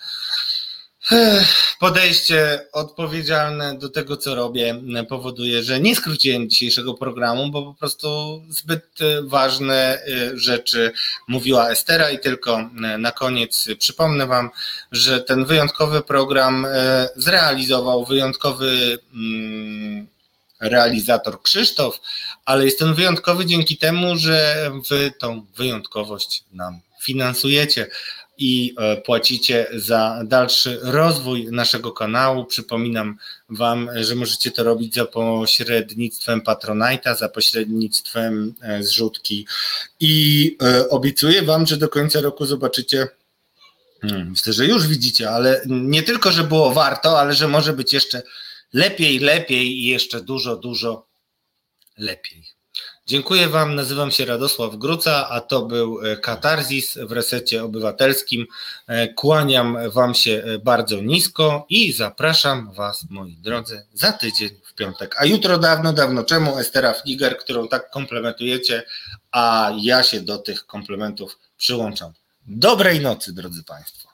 podejście odpowiedzialne do tego, co robię, powoduje, że nie skróciłem dzisiejszego programu, bo po prostu zbyt ważne y, rzeczy mówiła Estera i tylko y, na koniec przypomnę Wam, że ten wyjątkowy program zrealizował wyjątkowy mm, realizator Krzysztof, ale jest on wyjątkowy dzięki temu, że Wy tą wyjątkowość nam finansujecie i e, płacicie za dalszy rozwój naszego kanału. Przypominam Wam, że możecie to robić za pośrednictwem Patronite'a, za pośrednictwem e, zrzutki i e, obiecuję Wam, że do końca roku zobaczycie. Hmm, myślę, że już widzicie, ale nie tylko, że było warto, ale że może być jeszcze lepiej, lepiej i jeszcze dużo, dużo lepiej. Dziękuję Wam, nazywam się Radosław Gruca, a to był e, Katarzis w resecie obywatelskim. E, kłaniam Wam się e, bardzo nisko i zapraszam Was, moi drodzy, za tydzień w piątek. A jutro dawno, dawno czemu Estera Fliger, którą tak komplementujecie, a ja się do tych komplementów przyłączam. Dobrej nocy, drodzy Państwo.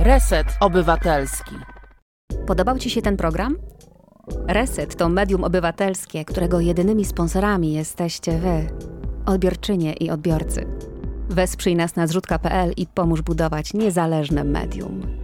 Reset Obywatelski. Podobał Ci się ten program? Reset to medium obywatelskie, którego jedynymi sponsorami jesteście Wy, odbiorczynie i odbiorcy. Wesprzyj nas na zrzutka.pl i pomóż budować niezależne medium.